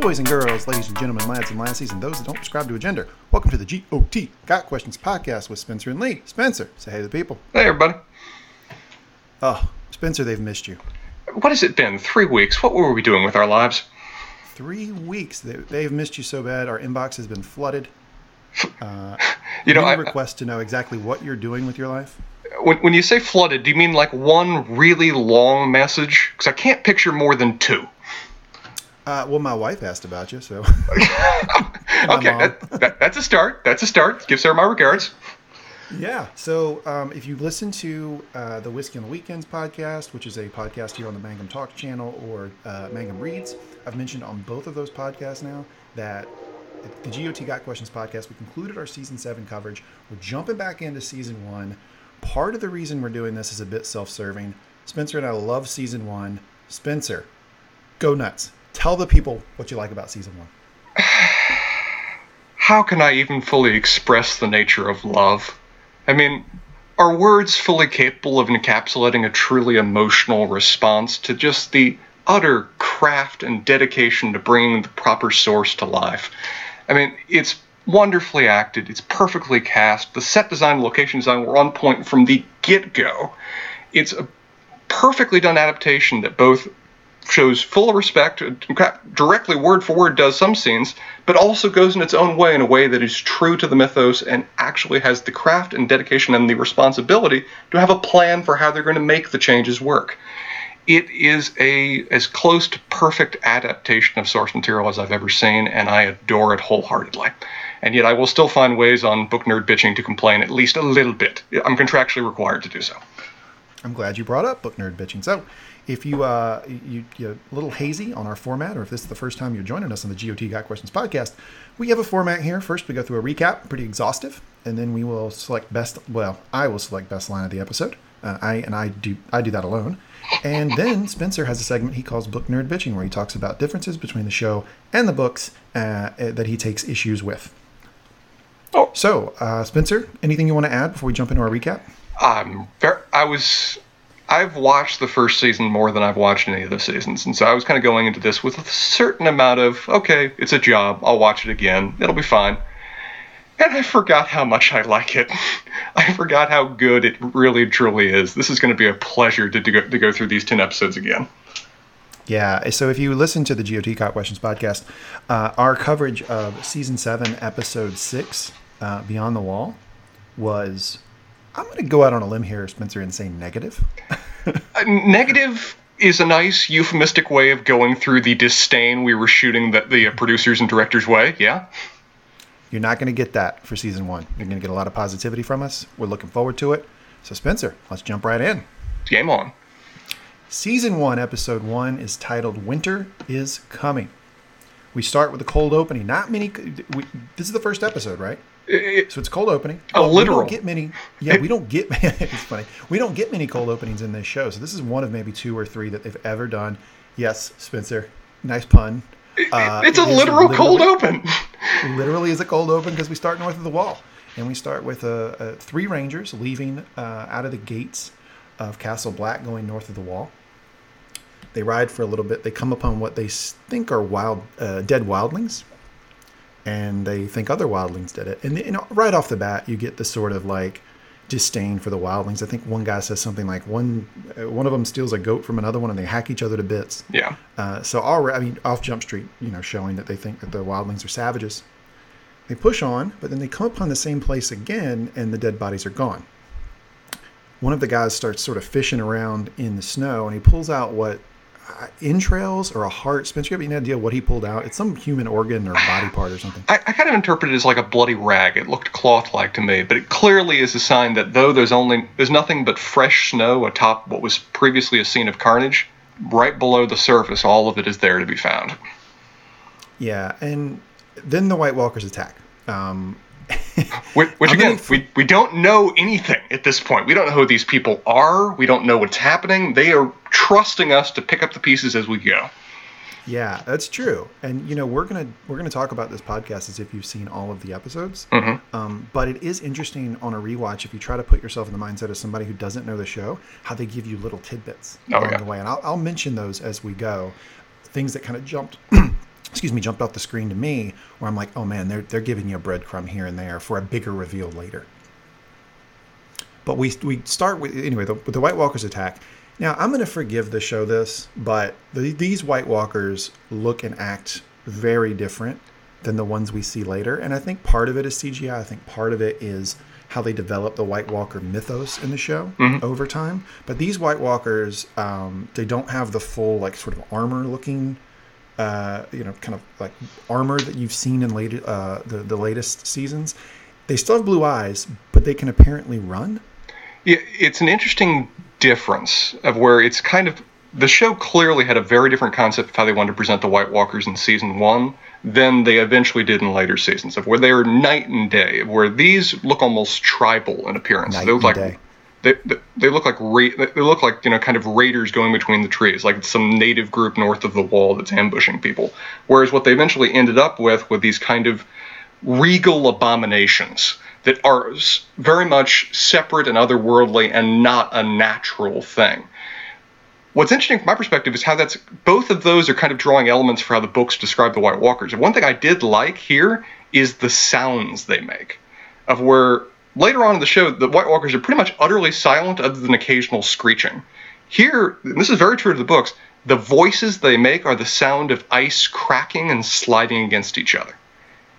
boys and girls, ladies and gentlemen, lads and lassies, and those that don't prescribe to a gender. Welcome to the GOT Got Questions podcast with Spencer and Lee. Spencer, say hey to the people. Hey, everybody. Oh, Spencer, they've missed you. What has it been? Three weeks? What were we doing with our lives? Three weeks. They, they've missed you so bad. Our inbox has been flooded. Uh, You know, I, requests to know exactly what you're doing with your life. when, when you say flooded, do you mean like one really long message? Because I can't picture more than two. Uh, well, my wife asked about you, so okay, that, that, that's a start. That's a start. Give Sarah my regards. Yeah. So um, if you listen to uh, the Whiskey on the Weekends podcast, which is a podcast here on the Mangum Talk channel, or uh, Mangum Reads, I've mentioned on both of those podcasts now that the GOT Got Questions podcast, we concluded our season seven coverage. We're jumping back into season one. Part of the reason we're doing this is a bit self serving. Spencer and I love season one. Spencer, go nuts. Tell the people what you like about season one. How can I even fully express the nature of love? I mean, are words fully capable of encapsulating a truly emotional response to just the utter craft and dedication to bringing the proper source to life? I mean, it's wonderfully acted, it's perfectly cast, the set design and location design were on point from the get go. It's a perfectly done adaptation that both shows full respect, directly word for word does some scenes, but also goes in its own way in a way that is true to the mythos and actually has the craft and dedication and the responsibility to have a plan for how they're going to make the changes work. It is a as close to perfect adaptation of source material as I've ever seen, and I adore it wholeheartedly. And yet, I will still find ways on book nerd bitching to complain at least a little bit. I'm contractually required to do so. I'm glad you brought up book nerd bitching. So, if you uh, you you're a little hazy on our format, or if this is the first time you're joining us on the GOT Got Questions podcast, we have a format here. First, we go through a recap, pretty exhaustive, and then we will select best. Well, I will select best line of the episode. Uh, I and I do I do that alone. And then Spencer has a segment he calls Book Nerd Bitching, where he talks about differences between the show and the books uh, that he takes issues with. Oh. So, uh, Spencer, anything you want to add before we jump into our recap? I'm ver I was. I've watched the first season more than I've watched any of the seasons, and so I was kind of going into this with a certain amount of okay, it's a job. I'll watch it again. It'll be fine. And I forgot how much I like it. I forgot how good it really truly is. This is going to be a pleasure to, to, go, to go through these 10 episodes again. Yeah. So if you listen to the GOT Questions podcast, uh, our coverage of season seven, episode six, uh, Beyond the Wall, was. I'm going to go out on a limb here, Spencer, and say negative. Uh, negative is a nice euphemistic way of going through the disdain we were shooting the, the uh, producers and directors' way. Yeah. You're not going to get that for season one. You're going to get a lot of positivity from us. We're looking forward to it. So, Spencer, let's jump right in. Game on. Season one, episode one is titled "Winter is Coming." We start with a cold opening. Not many. We, this is the first episode, right? So it's cold opening. A Well, literal. We don't get many. Yeah, we don't get. it's funny. We don't get many cold openings in this show. So this is one of maybe two or three that they've ever done. Yes, Spencer. Nice pun. Uh, it's a it literal cold open. literally is a cold open because we start north of the wall, and we start with uh, uh, three rangers leaving uh, out of the gates of Castle Black, going north of the wall. They ride for a little bit. They come upon what they think are wild, uh, dead wildlings, and they think other wildlings did it. And you know, right off the bat, you get this sort of like disdain for the wildlings. I think one guy says something like one uh, one of them steals a goat from another one, and they hack each other to bits. Yeah. Uh, so already, I mean, off Jump Street, you know, showing that they think that the wildlings are savages. They push on, but then they come upon the same place again, and the dead bodies are gone. One of the guys starts sort of fishing around in the snow, and he pulls out what entrails or a heart. Spencer, you have any idea what he pulled out? It's some human organ or body part or something. I, I kind of interpret it as like a bloody rag. It looked cloth-like to me, but it clearly is a sign that though there's only there's nothing but fresh snow atop what was previously a scene of carnage, right below the surface, all of it is there to be found. Yeah, and then the White Walkers attack. Um, Which, which again, we, we don't know anything at this point. We don't know who these people are. We don't know what's happening. They are trusting us to pick up the pieces as we go. Yeah, that's true. And you know, we're gonna we're gonna talk about this podcast as if you've seen all of the episodes. Mm-hmm. Um, but it is interesting on a rewatch if you try to put yourself in the mindset of somebody who doesn't know the show, how they give you little tidbits Oh, along yeah. the way. And I'll, I'll mention those as we go. Things that kind of jumped excuse me, jumped off the screen to me, where I'm like, oh man, they're they're giving you a breadcrumb here and there for a bigger reveal later. But we we start with anyway the, with the White Walkers attack. Now I'm going to forgive the show this, but the, these White Walkers look and act very different than the ones we see later, and I think part of it is CGI. I think part of it is how they develop the White Walker mythos in the show mm-hmm. over time. But these White Walkers, um, they don't have the full like sort of armor looking uh, you know, kind of like armor that you've seen in late, uh, the the latest seasons. They still have blue eyes, but they can apparently run. Yeah, it's an interesting difference of where it's kind of the show clearly had a very different concept of how they wanted to present the White Walkers in season one than they eventually did in later seasons, of where they are night and day, where these look almost tribal in appearance. Night they look like day. They, they look like ra- they look like you know kind of raiders going between the trees, like some native group north of the wall that's ambushing people. Whereas what they eventually ended up with were these kind of regal abominations that are very much separate and otherworldly and not a natural thing. What's interesting from my perspective is how that's both of those are kind of drawing elements for how the books describe the White Walkers. And one thing I did like here is the sounds they make, of where later on in the show, the White Walkers are pretty much utterly silent other than occasional screeching. Here, this is very true to the books, the voices they make are the sound of ice cracking and sliding against each other.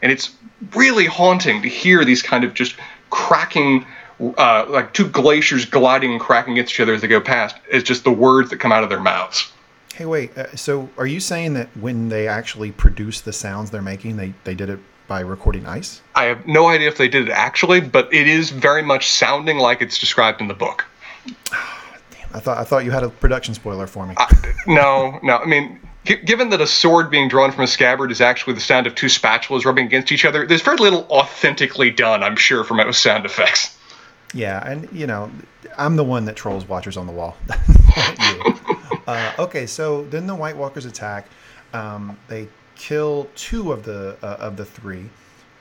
And it's really haunting to hear these kind of just cracking, uh, like two glaciers gliding and cracking against each other as they go past. It's just the words that come out of their mouths. Hey, wait. Uh, so, are you saying that when they actually produce the sounds they're making, they, they did it by recording ice? I have no idea if they did it actually, but it is very much sounding like it's described in the book. Damn, I thought I thought you had a production spoiler for me. no, no. I mean, g- given that a sword being drawn from a scabbard is actually the sound of two spatulas rubbing against each other, there's very little authentically done, I'm sure, from most sound effects. Yeah, and you know, I'm the one that trolls watchers on the wall. uh, okay, so then the White Walkers attack. Um, they kill two of the uh, of the three.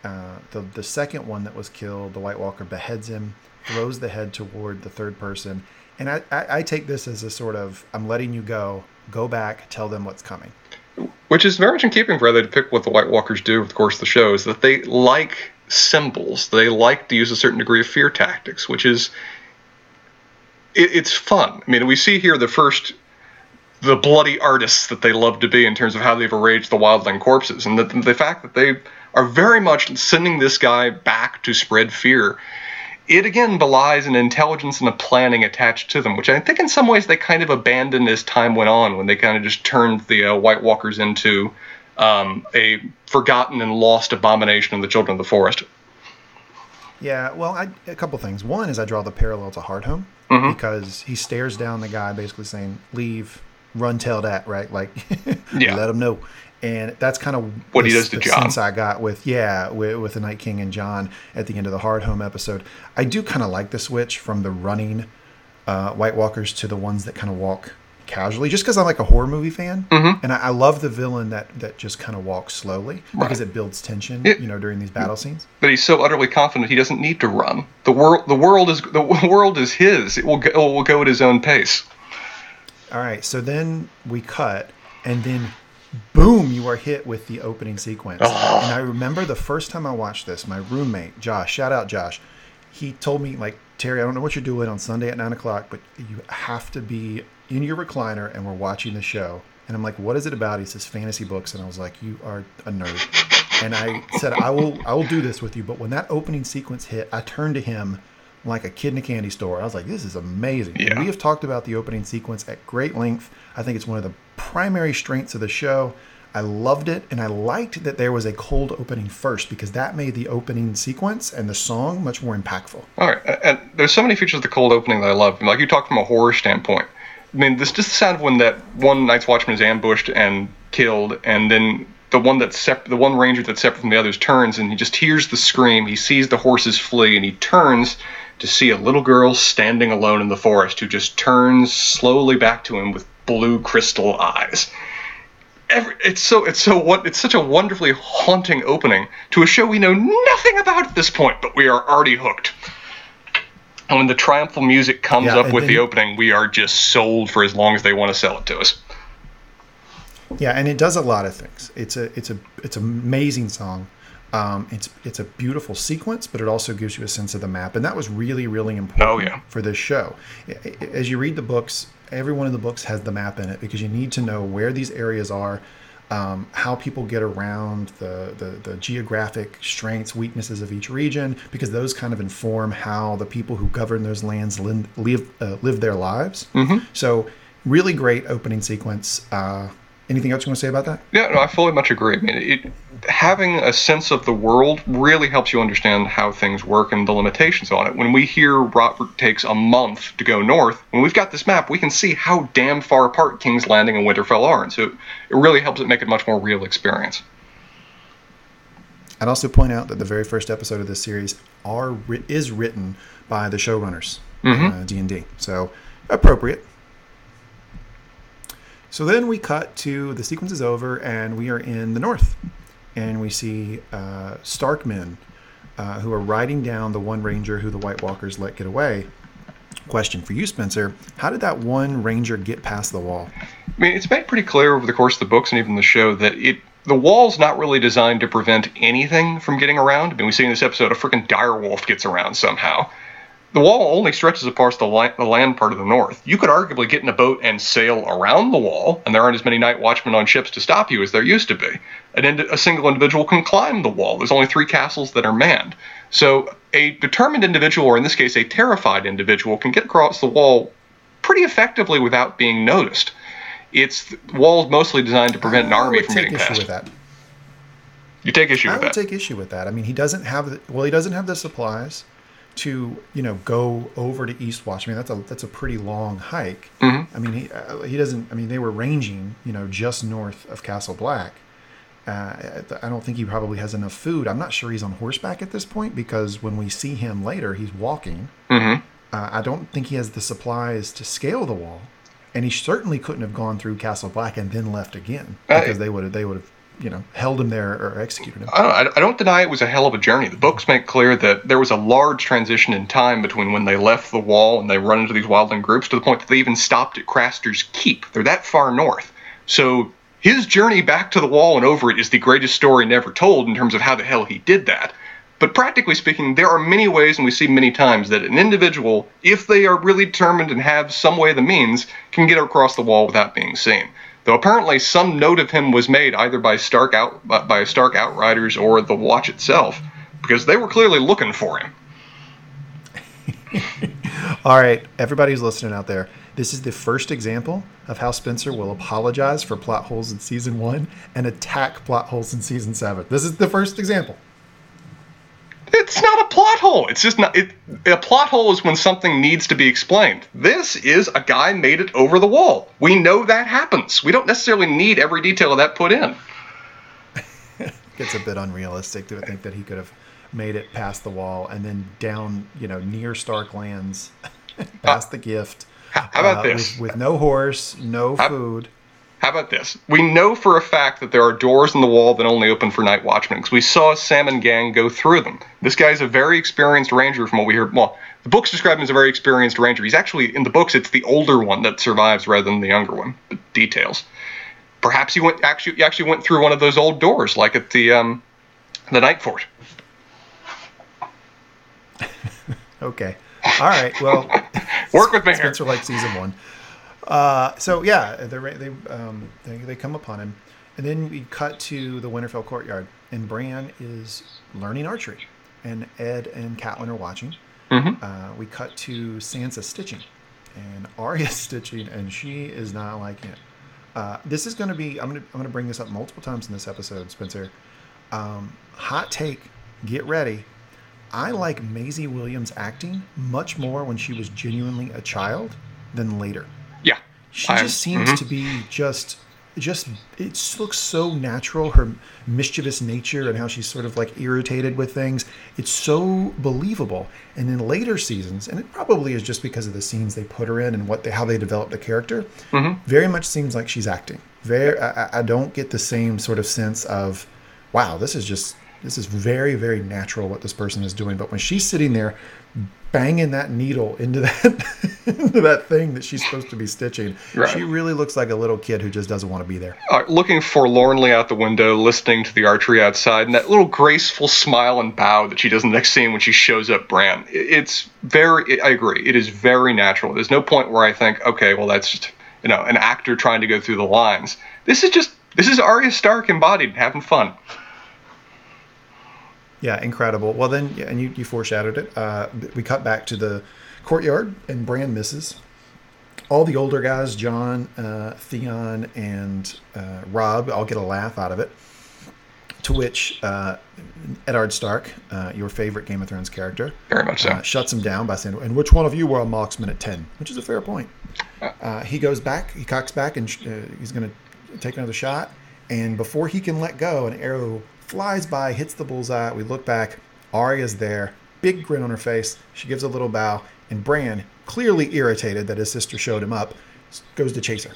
Uh, the the second one that was killed, the White Walker beheads him, throws the head toward the third person, and I, I, I take this as a sort of I'm letting you go. Go back, tell them what's coming. Which is very much in keeping, rather, to pick what the White Walkers do, of course, the show is that they like symbols. They like to use a certain degree of fear tactics, which is it, it's fun. I mean, we see here the first the bloody artists that they love to be in terms of how they've arranged the wildling corpses, and the, the fact that they are very much sending this guy back to spread fear. It again belies an intelligence and a planning attached to them, which I think in some ways they kind of abandoned as time went on when they kind of just turned the uh, White Walkers into um, a forgotten and lost abomination of the children of the forest. Yeah, well, I, a couple things. One is I draw the parallel to Hardhome mm-hmm. because he stares down the guy, basically saying, "Leave, run tell that right like yeah. let them know and that's kind of what he does to Jon. Sense I got with yeah with, with the Night King and Jon at the end of the Hardhome episode. I do kind of like the switch from the running uh, White Walkers to the ones that kind of walk casually, just because I'm like a horror movie fan, mm-hmm. and I, I, love the villain that that just kind of walks slowly because it builds tension, it, you know, during these battle scenes. But he's so utterly confident he doesn't need to run. The world the world is the world is his. It will go, it will go at his own pace. All right, so then we cut, and then boom, you are hit with the opening sequence. Oh. And I remember the first time I watched this, my roommate, Josh, shout out Josh, he told me, like, Terry, I don't know what you're doing on Sunday at nine o'clock, but you have to be in your recliner and we're watching the show. And I'm like, what is it about? He says fantasy books. And I was like, you are a nerd. And I said, I will, I will do this with you. But when that opening sequence hit, I turned to him like a kid in a candy store. I was like, this is amazing. Yeah. we have talked about the opening sequence at great length. I think it's one of the primary strengths of the show. I loved it, and I liked that there was a cold opening first because that made the opening sequence and the song much more impactful. All right, and there's so many features of the cold opening that I love. Like you talk from a horror standpoint. I mean, this just the sound of when that one Night's Watchman is ambushed and killed, and then the one that's sep- the one ranger that's separate from the others turns, and he just hears the scream. He sees the horses flee, and he turns to see a little girl standing alone in the forest who just turns slowly back to him with blue crystal eyes. Every, it's so it's so it's such a wonderfully haunting opening to a show we know nothing about at this point, but we are already hooked. And when the triumphal music comes yeah, up with then, the opening, we are just sold for as long as they want to sell it to us. Yeah, and it does a lot of things. It's a it's a it's an amazing song. Um, it's it's a beautiful sequence, but it also gives you a sense of the map, and that was really really important Oh, yeah. for this show. As you read the books, every one of the books has the map in it because you need to know where these areas are, um, how people get around, the, the the geographic strengths, weaknesses of each region, because those kind of inform how the people who govern those lands live live, uh, live their lives. Mm-hmm. So, really great opening sequence. Uh, anything else you want to say about that? Yeah, no, I fully much agree. I mean, it, having a sense of the world really helps you understand how things work and the limitations on it. When we hear Robert takes a month to go north, when we've got this map, we can see how damn far apart King's Landing and Winterfell are, and so it really helps it make it a much more real experience. I'd also point out that the very first episode of this series are is written by the showrunners, uh, D and D. So appropriate. So then we cut to the sequence is over, and we are in the north, and we see uh, Stark men uh, who are riding down the one ranger who the White Walkers let get away. Question for you, Spencer: How did that one ranger get past the wall? I mean, it's made pretty clear over the course of the books and even the show that it the wall's not really designed to prevent anything from getting around. I mean, we see in this episode a freaking direwolf gets around somehow. The wall only stretches across the, li- the land part of the north. You could arguably get in a boat and sail around the wall, and there aren't as many night watchmen on ships to stop you as there used to be. An indi- a single individual can climb the wall. There's only three castles that are manned. So a determined individual, or in this case, a terrified individual, can get across the wall pretty effectively without being noticed. It's wall's mostly designed to prevent an army from getting issue past. with that. You take issue I with that. I would take issue with that. I mean, he doesn't have the well, he doesn't have the supplies to you know go over to Eastwatch. I mean, that's a that's a pretty long hike. Mm-hmm. I mean, he uh, he doesn't. I mean, they were ranging you know just north of Castle Black. Uh, I don't think he probably has enough food. I'm not sure he's on horseback at this point because when we see him later, he's walking. Mhm. Uh, I don't think he has the supplies to scale the wall, and he certainly couldn't have gone through Castle Black and then left again because they would have they would have you know held him there or executed him. I don't, I don't deny it was a hell of a journey. The books make clear that there was a large transition in time between when they left the wall and they run into these wildling groups to the point that they even stopped at Craster's Keep. They're that far north. So his journey back to the wall and over it is the greatest story never told in terms of how the hell he did that. But practically speaking, there are many ways, and we see many times, that an individual, if they are really determined and have some way the means, can get across the wall without being seen. Though apparently some note of him was made either by Stark out by Stark outriders or the Watch itself, because they were clearly looking for him. All right, everybody who's listening out there, this is the first example of how Spencer will apologize for plot holes in season one and attack plot holes in season seven. This is the first example. It's not a plot hole. It's just not. It, a plot hole is when something needs to be explained. This is a guy made it over the wall. We know that happens. We don't necessarily need every detail of that put in. It's a bit unrealistic to think that he could have made it past the wall and then down, you know, near Stark lands, past the gift. How about uh, this? With, with no horse, no How- food. How about this? We know for a fact that there are doors in the wall that only open for night watchmen because we saw a salmon gang go through them. This guy's a very experienced ranger from what we hear. Well, the books describe him as a very experienced ranger. He's actually, in the books, it's the older one that survives rather than the younger one. But details. Perhaps he went actually he actually went through one of those old doors, like at the um, the Nightfort. Okay. All right. Well, Work with me here. Spencer likes season one. Uh, so yeah, they they um, they they come upon him, and then we cut to the Winterfell courtyard, and Bran is learning archery, and Ed and Catelyn are watching. Mhm. Uh, we cut to Sansa stitching, and Arya's stitching, and she is not liking it. Uh, this is going to be. I'm going to. I'm going to bring this up multiple times in this episode, Spencer. Um, hot take. Get ready. I like Maisie Williams acting much more when she was genuinely a child than later. She I'm- just seems mhm. to be just just it just looks so natural her mischievous nature and how she's sort of like irritated with things it's so believable and in later seasons and it probably is just because of the scenes they put her in and what they how they developed the character Mm-hmm. very much seems like she's acting very I, I- I don't get the same sort of sense of wow this is just this is very, very natural what this person is doing. But when she's sitting there banging that needle into that into that thing that she's supposed to be stitching, right. she really looks like a little kid who just doesn't want to be there. Uh, looking forlornly out the window, listening to the archery outside, and that little graceful smile and bow that she does in the next scene when she shows up Bran. It's very, I agree, it is very natural. There's no point where I think, okay, well, that's just, you know, an actor trying to go through the lines. This is just, this is Arya Stark embodied, having fun. Yeah, incredible. Well, then, yeah, and you, you foreshadowed it. Uh, we cut back to the courtyard, and Bran misses. All the older guys, Jon, uh, Theon, and uh, Robb, all get a laugh out of it. To which uh, Eddard Stark, uh, your favorite Game of Thrones character, very much so, uh, shuts him down by saying, "And which one of you were a marksman at 10? Which is a fair point. he goes back, he cocks back, and he's going to take another shot. And before he can let go, an arrow flies by, hits the bullseye. We look back. Arya's there, big grin on her face. She gives a little bow, and Bran, clearly irritated that his sister showed him up, goes to chase her.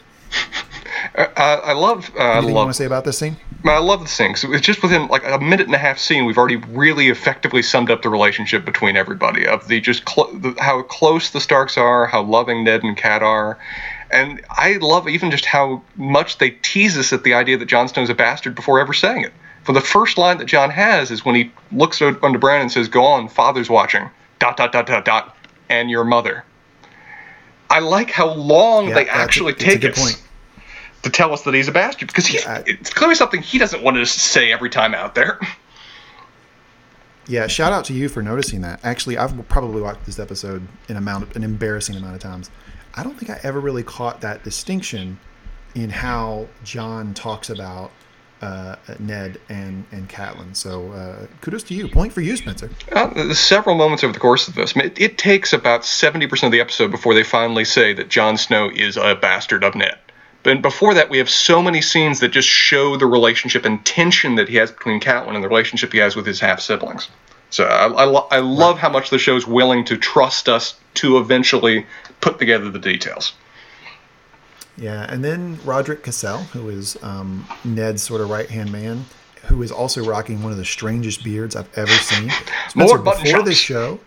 Uh, I love. Uh, Anything love, you want to say about this scene? I love the scene. So it's just within like a minute and a half scene, we've already really effectively summed up the relationship between everybody of the just cl- the, how close the Starks are, how loving Ned and Cat are, and I love even just how much they tease us at the idea that Jon Snow's a bastard before ever saying it. For the first line that Jon has is when he looks under Bran and says, "Go on, father's watching." Dot dot dot dot dot, and your mother. I like how long yeah, they actually a, take it to tell us that he's a bastard because he's, yeah, it's clearly something he doesn't want to say every time out there. Yeah, shout out to you for noticing that. Actually, I've probably watched this episode an amount, an embarrassing amount of times. I don't think I ever really caught that distinction in how Jon talks about uh, Ned and and Catelyn. So uh, kudos to you. Point for you, Spencer. Uh, several moments over the course of this. It, it takes about seventy percent of the episode before they finally say that Jon Snow is a bastard of Ned. But before that, we have so many scenes that just show the relationship and tension that he has between Catelyn and the relationship he has with his half siblings. So I, I, I love how much the show is willing to trust us to eventually put together the details. Yeah, and then Rodrik Cassel, who is um, Ned's sort of right hand man, who is also rocking one of the strangest beards I've ever seen. Spencer, More before chops. this show,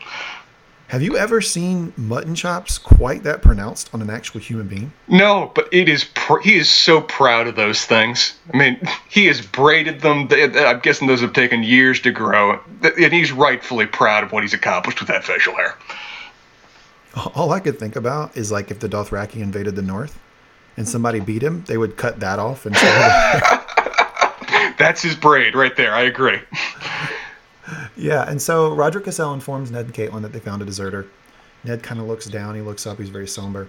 have you ever seen mutton chops quite that pronounced on an actual human being? No, but it is pr- he is so proud of those things. I mean, he has braided them. I'm guessing those have taken years to grow, and he's rightfully proud of what he's accomplished with that facial hair. All I could think about is like if the Dothraki invaded the North and somebody beat him, they would cut that off and. That's his braid right there. I agree. yeah, and so Roger Cassel informs Ned and Catelyn that they found a deserter. Ned kind of looks down. He looks up. He's very somber,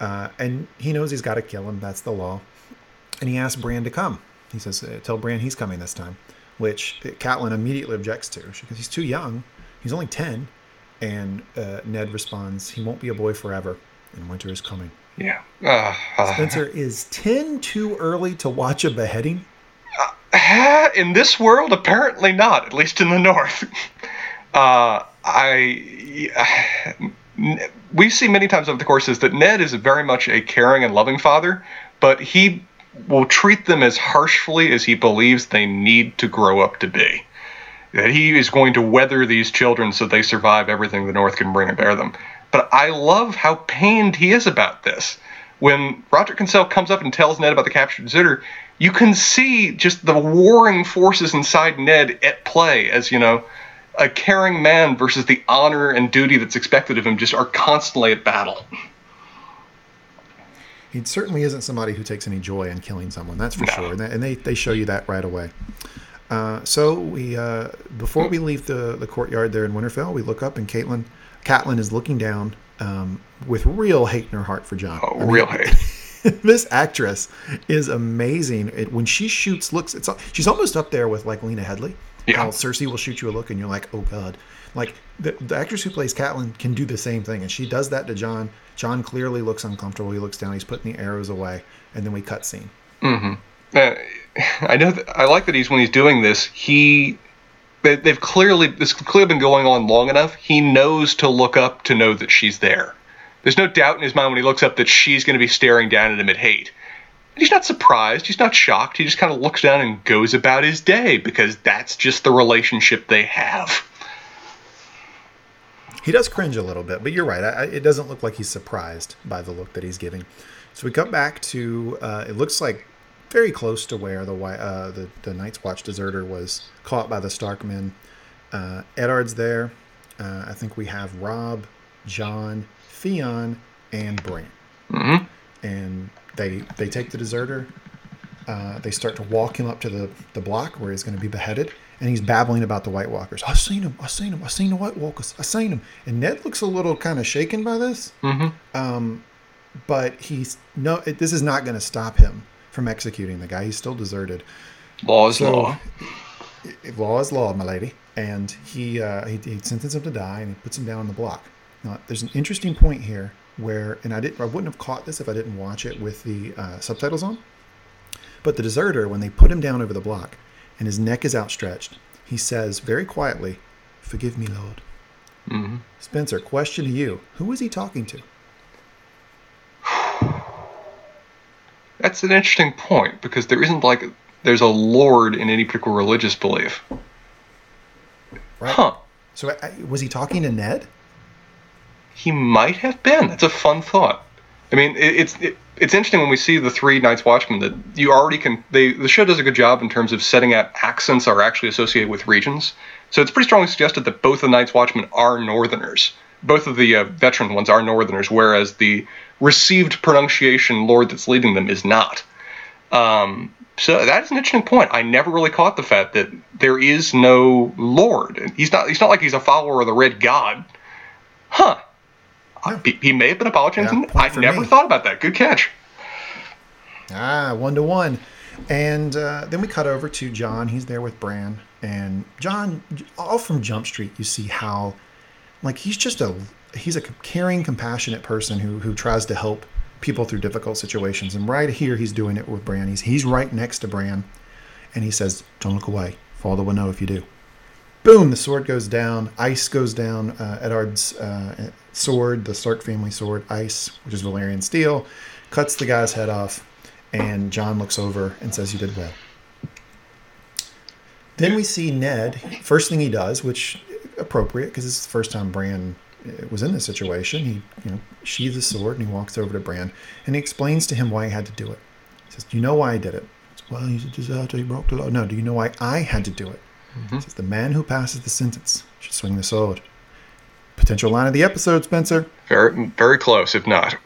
uh, and he knows he's got to kill him. That's the law. And he asks Bran to come. He says, uh, "Tell Bran he's coming this time," which Catelyn immediately objects to because he's too young. He's only ten, and uh, Ned responds, "He won't be a boy forever, and winter is coming." Yeah. Uh, uh, Spencer, is 10 too early to watch a beheading? Uh, in this world, apparently not, at least in the north. Uh, I. We see many times over the courses that Ned is very much a caring and loving father, but he will treat them as harshly as he believes they need to grow up to be. That he is going to weather these children so they survive everything the North can bring and bear them. But I love how pained he is about this. When Roger Cassel comes up and tells Ned about the captured deserter, you can see just the warring forces inside Ned at play as, you know, a caring man versus the honor and duty that's expected of him just are constantly at battle. He certainly isn't somebody who takes any joy in killing someone, that's for no. sure. And, and, they, they show you that right away. Uh, so we uh, before we leave the, the courtyard there in Winterfell, we look up and Catelyn Catelyn is looking down um, with real hate in her heart for Jon. Oh, I mean, real hate. this actress is amazing. It, when she shoots looks, it's she's almost up there with like Lena Headey. Yeah. How Cersei will shoot you a look and you're like, oh god. Like the, the actress who plays Catelyn can do the same thing, and she does that to Jon. Jon clearly looks uncomfortable. He looks down. He's putting the arrows away, and then we cut scene. Mm-hmm. Uh, I know. That, I like that he's when he's doing this. He they've clearly this clearly been going on long enough. He knows to look up to know that she's there. There's no doubt in his mind when he looks up that she's going to be staring down at him at hate. And he's not surprised. He's not shocked. He just kind of looks down and goes about his day because that's just the relationship they have. He does cringe a little bit, but you're right. I, it doesn't look like he's surprised by the look that he's giving. So we cut back to uh, it looks like very close to where the uh, the, the Night's Watch deserter was caught by the Starkmen. Uh, Eddard's there. Uh, I think we have Robb, Jon, Theon, and Bran. Mm-hmm. And they they take the deserter. Uh, they start to walk him up to the, the block where he's going to be beheaded, and he's babbling about the White Walkers. I've seen him. I've seen him. I've seen the White Walkers. I've seen him. And Ned looks a little kind of shaken by this. Mm-hmm. Um, but he's no. It, this is not going to stop him from executing the guy. He's still deserted. Law is So- law. Law is law, my lady. And he, uh, he he sentences him to die, and he puts him down on the block. Now, there's an interesting point here where, and I didn't, I wouldn't have caught this if I didn't watch it with the uh, subtitles on. But the deserter, when they put him down over the block, and his neck is outstretched, he says very quietly, "Forgive me, Lord." Mm-hmm. Spencer, question to you: Who is he talking to? That's an interesting point because there isn't like there's a lord in any particular religious belief. Right. Huh. So, was he talking to Ned? He might have been. That's a fun thought. I mean, it, it's it, it's interesting when we see the three Night's Watchmen that you already can. They the show does a good job in terms of setting out accents are actually associated with regions. So it's pretty strongly suggested that both the Night's Watchmen are Northerners. Both of the uh, veteran ones are Northerners, whereas the received pronunciation Lord that's leading them is not. Um, so that's an interesting point. I never really caught the fact that there is no Lord. He's not. He's not like he's a follower of the Red God. Huh. He, he may have been apologizing. Yeah, I never me. thought about that. Good catch. Ah, one to one. And uh, then we cut over to Jon. He's there with Bran. And Jon, all from Jump Street, you see how, like, he's just a he's a caring, compassionate person who who tries to help people through difficult situations. And right here, he's doing it with Bran. He's he's right next to Bran, and he says, "Don't look away. Father will know if you do." Boom! The sword goes down. Ice goes down. Uh, Eddard's uh, sword, the Stark family sword, Ice, which is Valyrian steel, cuts the guy's head off. And Jon looks over and says, "You did well." Then we see Ned. First thing he does, which appropriate because it's the first time Bran Uh, was in this situation. He, you know, sheathes the sword and he walks over to Bran and he explains to him why he had to do it. He says, "Do you know why I did it?" He says, well, he's a deserter. He broke the law. No, do you know why I had to do it? Mm-hmm. He says, "The man who passes the sentence should swing the sword." Potential line of the episode, Spencer. Very very close, if not.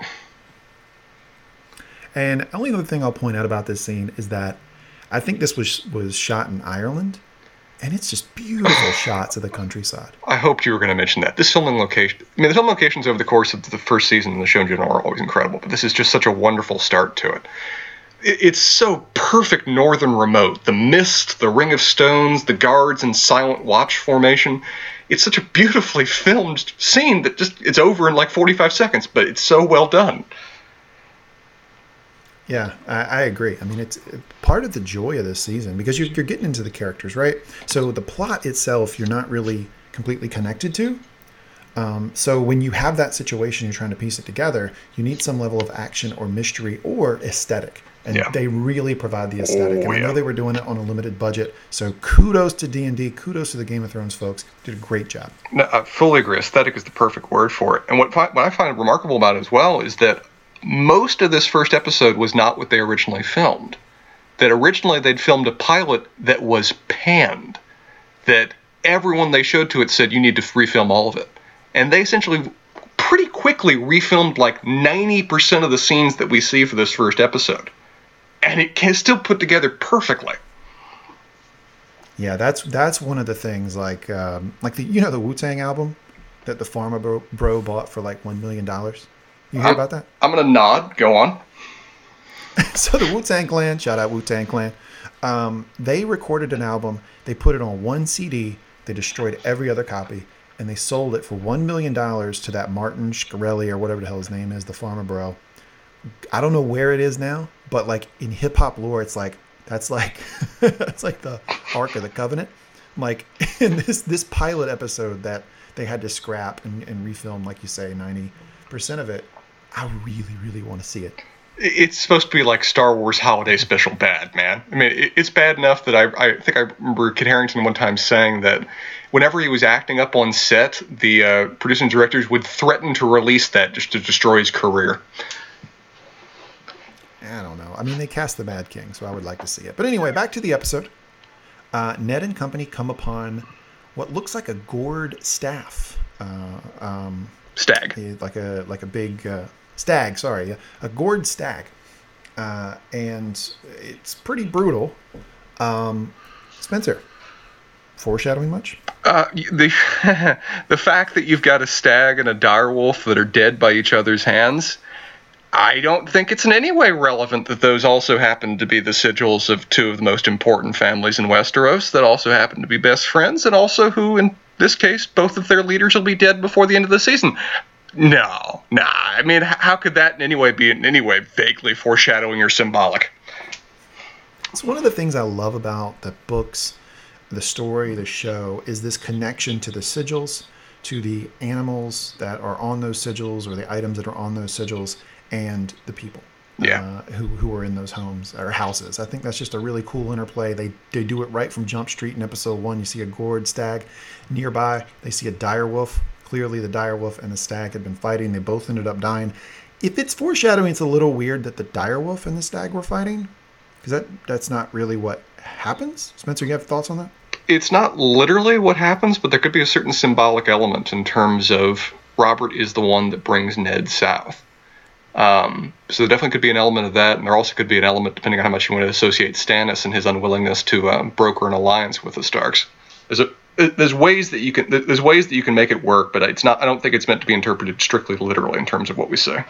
And only other thing I'll point out about this scene is that I think this was was shot in Ireland, and it's just beautiful shots of the countryside. I hoped you were going to mention that. This filming location, I mean, the film locations over the course of the first season of the show in general are always incredible, but this is just such a wonderful start to it. It- It's so perfect northern remote. The mist, the ring of stones, the guards in silent watch formation. It's such a beautifully filmed scene that just it's over in like 45 seconds, but it's so well done. Yeah, I, I agree. I mean, it's part of the joy of this season because you're, you're getting into the characters, right? So the plot itself, you're not really completely connected to. Um, so when you have that situation, you're trying to piece it together. You need some level of action or mystery or aesthetic, and Yeah. they really provide the aesthetic. Oh, and I know they were doing it on a limited budget. So kudos to D and D, kudos to the Game of Thrones folks. Did a great job. No, I fully agree. Aesthetic is the perfect word for it. And what, what I find remarkable about it as well is that most of this first episode was not what they originally filmed. That originally they'd filmed a pilot that was panned. That everyone they showed to it said, you need to refilm all of it. And they essentially pretty quickly refilmed like 90% of the scenes that we see for this first episode. And it can still put together perfectly. Yeah, that's that's one of the things. Like um, like the you know the Wu Tang album that the Pharma bro, bro bought for like one million dollars. You hear I'm- about that? I'm going to nod. Go on. so the Wu Tang Clan, shout out Wu Tang Clan, um, they recorded an album. They put it on one CD. They destroyed every other copy, and they sold it for one million dollars to that Martin Shkreli or whatever the hell his name is, the Pharma bro. I don't know where it is now, but like in hip hop lore, it's like that's like that's like the Ark of the Covenant. Like in this this pilot episode that they had to scrap and, and refilm, like you say, ninety percent of it. I really, really want to see it. it's supposed to be like Star Wars Holiday Special bad, man. I mean, it's bad enough that I, I think I remember Kit Harington one time saying that whenever he was acting up on set, the uh, producing directors would threaten to release that just to destroy his career. I don't know. I mean, they cast the Mad King, so I would like to see it. But anyway, back to the episode. Uh, Ned and company come upon what looks like a gourd staff. Uh, um, Stag. like a like a big uh, stag. Sorry, a, gourd stag, uh, and it's pretty brutal. Um, Spencer, foreshadowing much? Uh, the the fact that you've got a stag and a direwolf that are dead by each other's hands, I don't think it's in any way relevant that those also happen to be the sigils of two of the most important families in Westeros that also happen to be best friends, and also who, in this case, both of their leaders will be dead before the end of the season. No, nah. I mean, how could that in any way be in any way vaguely foreshadowing or symbolic? It's one of the things I love about the books, the story, the show is this connection to the sigils, to the animals that are on those sigils or the items that are on those sigils, and the people. Yeah. Uh, who, who are in those homes or houses. I think that's just a really cool interplay. They they do it right from Jump Street in episode one. You see a gourd stag nearby. They see a dire wolf. Clearly, the dire wolf and the stag had been fighting. They both ended up dying. If it's foreshadowing, it's a little weird that the dire wolf and the stag were fighting, because that that's not really what happens. Spencer, you have thoughts on that? It's not literally what happens, but there could be a certain symbolic element in terms of Robert is the one that brings Ned south. Um, so there definitely could be an element of that, and there also could be an element, depending on how much you want to associate Stannis and his unwillingness to um, broker an alliance with the Starks. There's a there's ways that you can there's ways that you can make it work, but it's not. I don't think it's meant to be interpreted strictly literally in terms of what we say.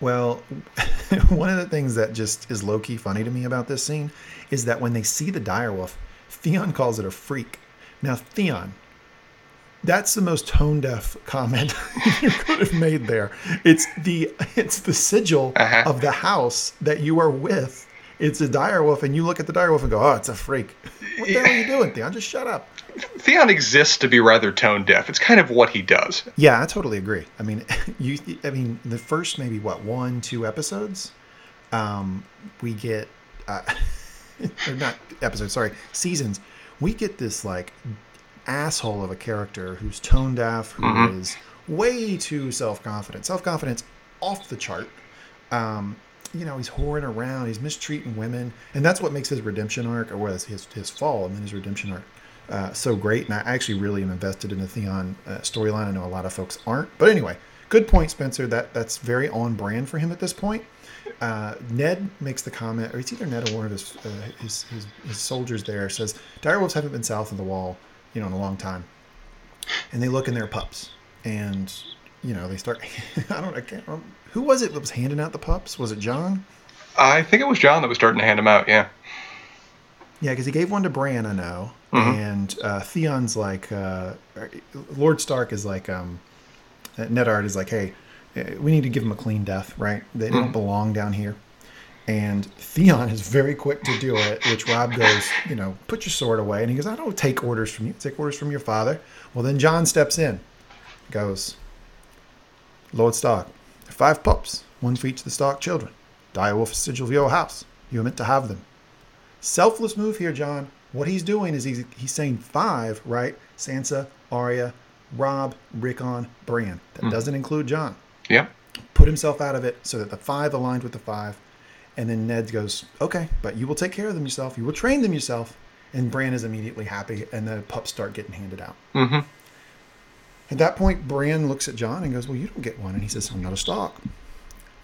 Well, one of the things that just is low key funny to me about this scene is that when they see the direwolf, Theon calls it a freak. Now, Theon, that's the most tone deaf comment you could have made there. It's the it's the sigil Uh-huh. of the house that you are with. It's a direwolf, and you look at the direwolf and go, "Oh, it's a freak." What the hell are you doing, Theon? Just shut up. Theon exists to be rather tone deaf. It's kind of what he does. Yeah, I totally agree. I mean, you. I mean, the first maybe what one, two episodes, um, we get, uh, or not episodes. Sorry, seasons. We get this like asshole of a character who's tone deaf, who is way too self confident. Self confidence off the chart. Um, you know, he's whoring around, he's mistreating women, and that's what makes his redemption arc, or his his, his fall, and then his redemption arc, uh, so great. And I actually really am invested in the Theon uh, storyline. I know a lot of folks aren't, but anyway, good point, Spencer. That that's very on brand for him at this point. Uh, Ned makes the comment, or it's either Ned or one of his, uh, his, his his soldiers there says, "Direwolves haven't been south of the wall, you know, in a long time," and they look in their pups, and you know they start. I don't. I can't. Remember. Who was it that was handing out the pups? Was it Jon? I think it was Jon that was starting to hand them out. Yeah. Yeah, because he gave one to Bran, I know, and uh, Theon's like, uh, Lord Stark is like, um, Eddard is like, hey, uh, we need to give him a clean death, right? They don't belong down here. And Theon is very quick to do it, which Robb goes, you know, put your sword away. And he goes, I don't take orders from you. I take orders from your father. Well, then Jon steps in, goes, Lord Stark, five pups, one for each of the Stark children. Direwolf sigil of your house. You were meant to have them. Selfless move here, Jon. What he's doing is he's, he's saying five, right? Sansa, Arya, Robb, Rickon, Bran. That doesn't include Jon. Yeah. Put himself out of it so that the five aligned with the five. And then Ned goes, okay, but you will take care of them yourself. You will train them yourself. And Bran is immediately happy, and the pups start getting handed out. Mm-hmm. At that point, Bran looks at Jon and goes, Well, you don't get one. And he says, I'm not a Stark.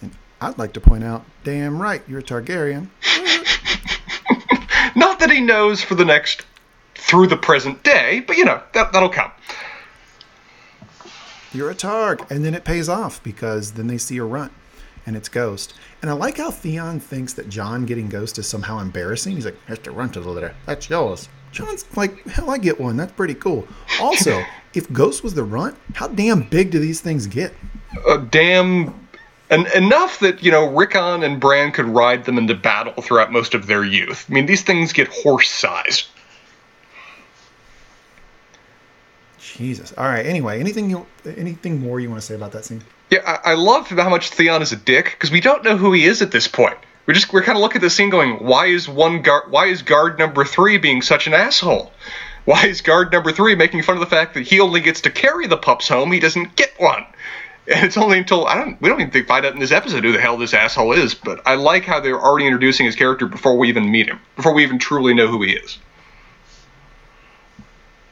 And I'd like to point out, damn right, you're a Targaryen. Not that he knows for the next through the present day, but you know that that'll come. You're a Targ. And then it pays off because then they see a runt and it's Ghost. And I like how Theon thinks that Jon getting Ghost is somehow embarrassing. He's like, That's the runt of the litter. That's yours. Jon's like, Hell, I get one. That's pretty cool. Also, if Ghost was the runt, how damn big do these things get? Uh, damn. En- enough that you know Rickon and Bran could ride them into battle throughout most of their youth. I mean, these things get horse-sized. Jesus. All right. Anyway, anything you, anything more you want to say about that scene? Yeah, I, I love how much Theon is a dick because we don't know who he is at this point. We're just we're kind of looking at the scene going, why is one guard why is guard number three being such an asshole? Why is guard number three making fun of the fact that he only gets to carry the pups home, he doesn't get one? And it's only until I don't we don't even find out in this episode who the hell this asshole is, but I like how they're already introducing his character before we even meet him, before we even truly know who he is.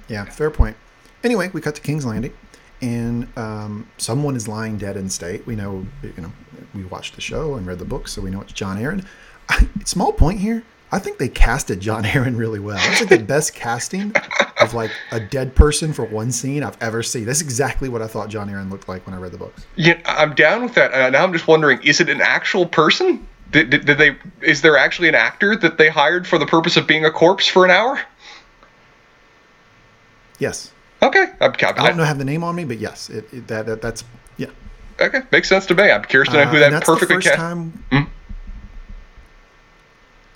Yeah, fair point. Anyway, we cut to King's Landing, and um, someone is lying dead in state. We know, you know, we watched the show and read the book, so we know it's Jon Arryn. I, small point here. I think they casted Jon Arryn really well. It's like the best casting of like a dead person for one scene I've ever seen. That's exactly what I thought Jon Arryn looked like when I read the books. Yeah, I'm down with that. Uh, now I'm just wondering, is it an actual person? Did, did, did they? Is there actually an actor that they hired for the purpose of being a corpse for an hour? Yes. Okay, I'm, I don't know have the name on me, but yes, it, it that, that that's. Okay, makes sense to me. I'm curious to know Uh, who and that perfectly first cast. time. Hmm?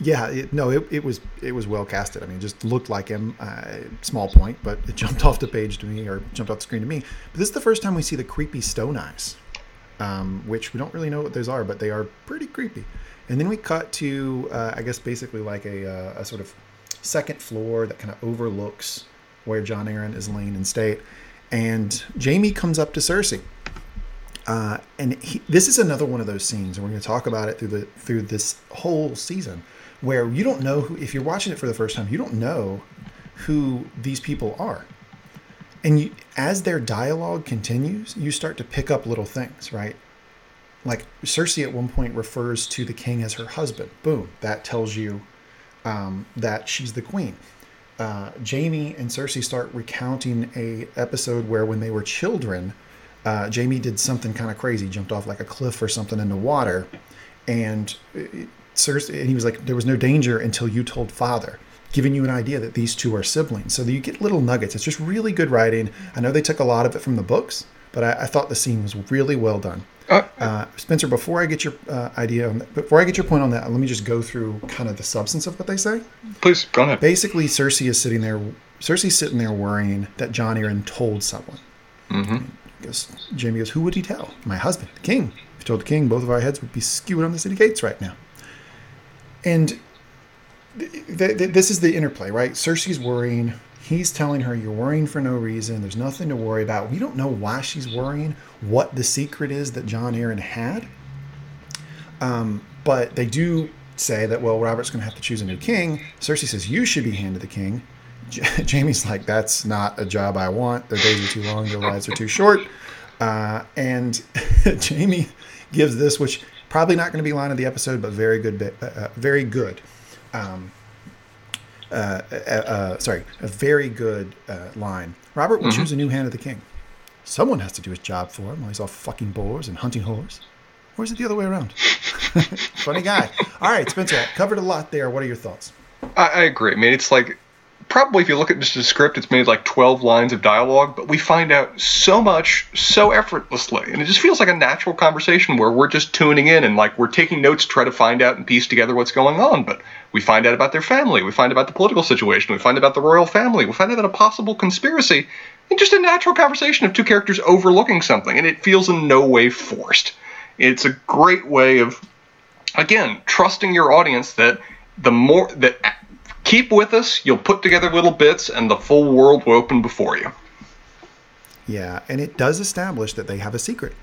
Yeah, it, no, it, it was it was well casted. I mean, it just looked like him. Uh, small point, but it jumped off the page to me, or jumped off the screen to me. But this is the first time we see the creepy stone eyes, um, which we don't really know what those are, but they are pretty creepy. And then we cut to, uh, I guess, basically like a, uh, a sort of second floor that kind of overlooks where Jon Arryn is laying in state. And Jaime comes up to Cersei. Uh, and he, this is another one of those scenes, and we're going to talk about it through the through this whole season, where you don't know who. If you're watching it for the first time, you don't know who these people are, and you, as their dialogue continues, you start to pick up little things, right? Like Cersei at one point refers to the king as her husband. Boom, that tells you um, that she's the queen. Uh, Jaime and Cersei start recounting a episode where when they were children, uh, Jaime did something kind of crazy, jumped off like a cliff or something into water, and it- Cersei, and he was like, "There was no danger until you told father." Giving you an idea that these two are siblings, so you get little nuggets. It's just really good writing. I know they took a lot of it from the books, but I, I thought the scene was really well done. Uh, Uh, Spencer, before I get your uh, idea on that, before I get your point on that, let me just go through kind of the substance of what they say. please go ahead. Basically, Cersei is sitting there. Cersei's sitting there worrying that Jon Arryn told someone. hmm Goes, Jaime goes, "Who would he tell? My husband, the king. If he told the king, both of our heads would be skewed on the city gates right now." And th- th- th- this is the interplay, right? Cersei's worrying. He's telling her, "You're worrying for no reason. There's nothing to worry about." We don't know why she's worrying. What the secret is that Jon Arryn had. Um, but they do say that well, Robert's going to have to choose a new king. Cersei says you should be hand to the king. J- Jaime's like, that's not a job I want. Their days are too long. Their lives are too short. Uh, and Jaime gives this, which probably not going to be line of the episode, but very good, bit, uh, uh, very good. Um, uh, uh, uh, sorry, a very good uh, line. Robert will choose a new hand of the king. Someone has to do his job for him while he's off fucking boars and hunting whores. Or is it the other way around? Funny guy. All right, Spencer, covered a lot there. What are your thoughts? I, I agree. I mean, it's like probably if you look at just the script, it's made like 12 lines of dialogue, but we find out so much so effortlessly, and it just feels like a natural conversation where we're just tuning in and like we're taking notes to try to find out and piece together what's going on. But we find out about their family, we find out about the political situation, we find out about the royal family, we find out about a possible conspiracy, and just a natural conversation of two characters overlooking something, and it feels in no way forced. It's a great way of again trusting your audience that the more that keep with us you'll put together little bits and the full world will open before you Yeah, and it does establish that they have a secret.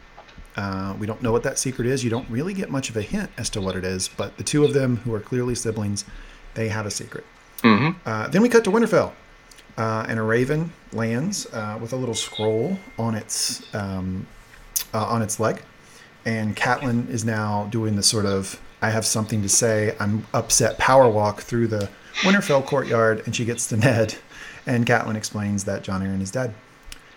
Uh, we don't know what that secret is. You don't really get much of a hint as to what it is, but the two of them, who are clearly siblings, they have a secret. hmm Uh, then we cut to Winterfell, uh, and a raven lands uh, with a little scroll on its um, uh, on its leg, and Catelyn is now doing the sort of "I have something to say." I'm upset power walk through the Winterfell courtyard, and she gets to Ned, and Catelyn explains that Jon Arryn is dead,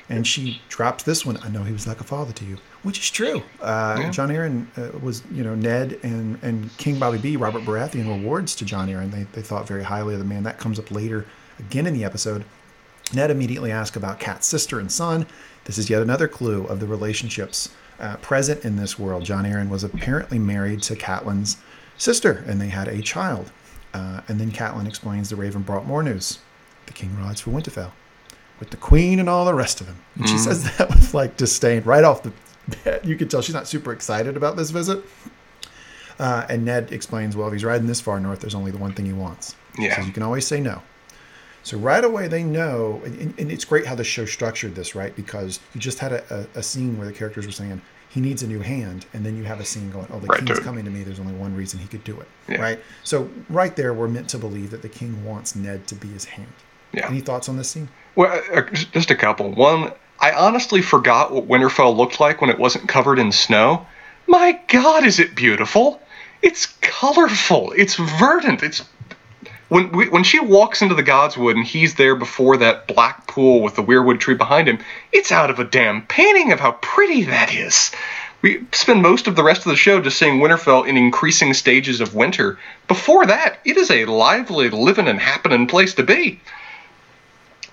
and she drops this one. I know he was like a father to you, which is true. Uh, Yeah. Jon Arryn uh, was, you know, Ned and and King Bobby B, Robert Baratheon were wards to Jon Arryn. They they thought very highly of the man. That comes up later again in the episode. Ned immediately asks about Cat's sister and son. This is yet another clue of the relationships uh, present in this world. Jon Arryn was apparently married to Catelyn's sister, and they had a child. Uh, and then Catelyn explains the Raven brought more news. The king rides for Winterfell with the queen and all the rest of them. And she says that with like disdain right off the bat. you can tell she's not super excited about this visit. Uh, and Ned explains, well, if he's riding this far north, there's only the one thing he wants. Yeah. So you can always say no. So right away they know, and, and it's great how the show structured this, right? Because you just had a, a, a scene where the characters were saying he needs a new hand, and then you have a scene going, oh, the Right, king's dude. coming to me. There's only one reason he could do it, Yeah. right? So right there, we're meant to believe that the king wants Ned to be his hand. Yeah. Any thoughts on this scene? Well, uh, just a couple. One, I honestly forgot what Winterfell looked like when it wasn't covered in snow. My God, is it beautiful? It's colorful. It's verdant. It's when we, when she walks into the Godswood and he's there before that black pool with the weirwood tree behind him. It's out of a damn painting of how pretty that is. We spend most of the rest of the show just seeing Winterfell in increasing stages of winter. Before that, it is a lively, living and happening place to be.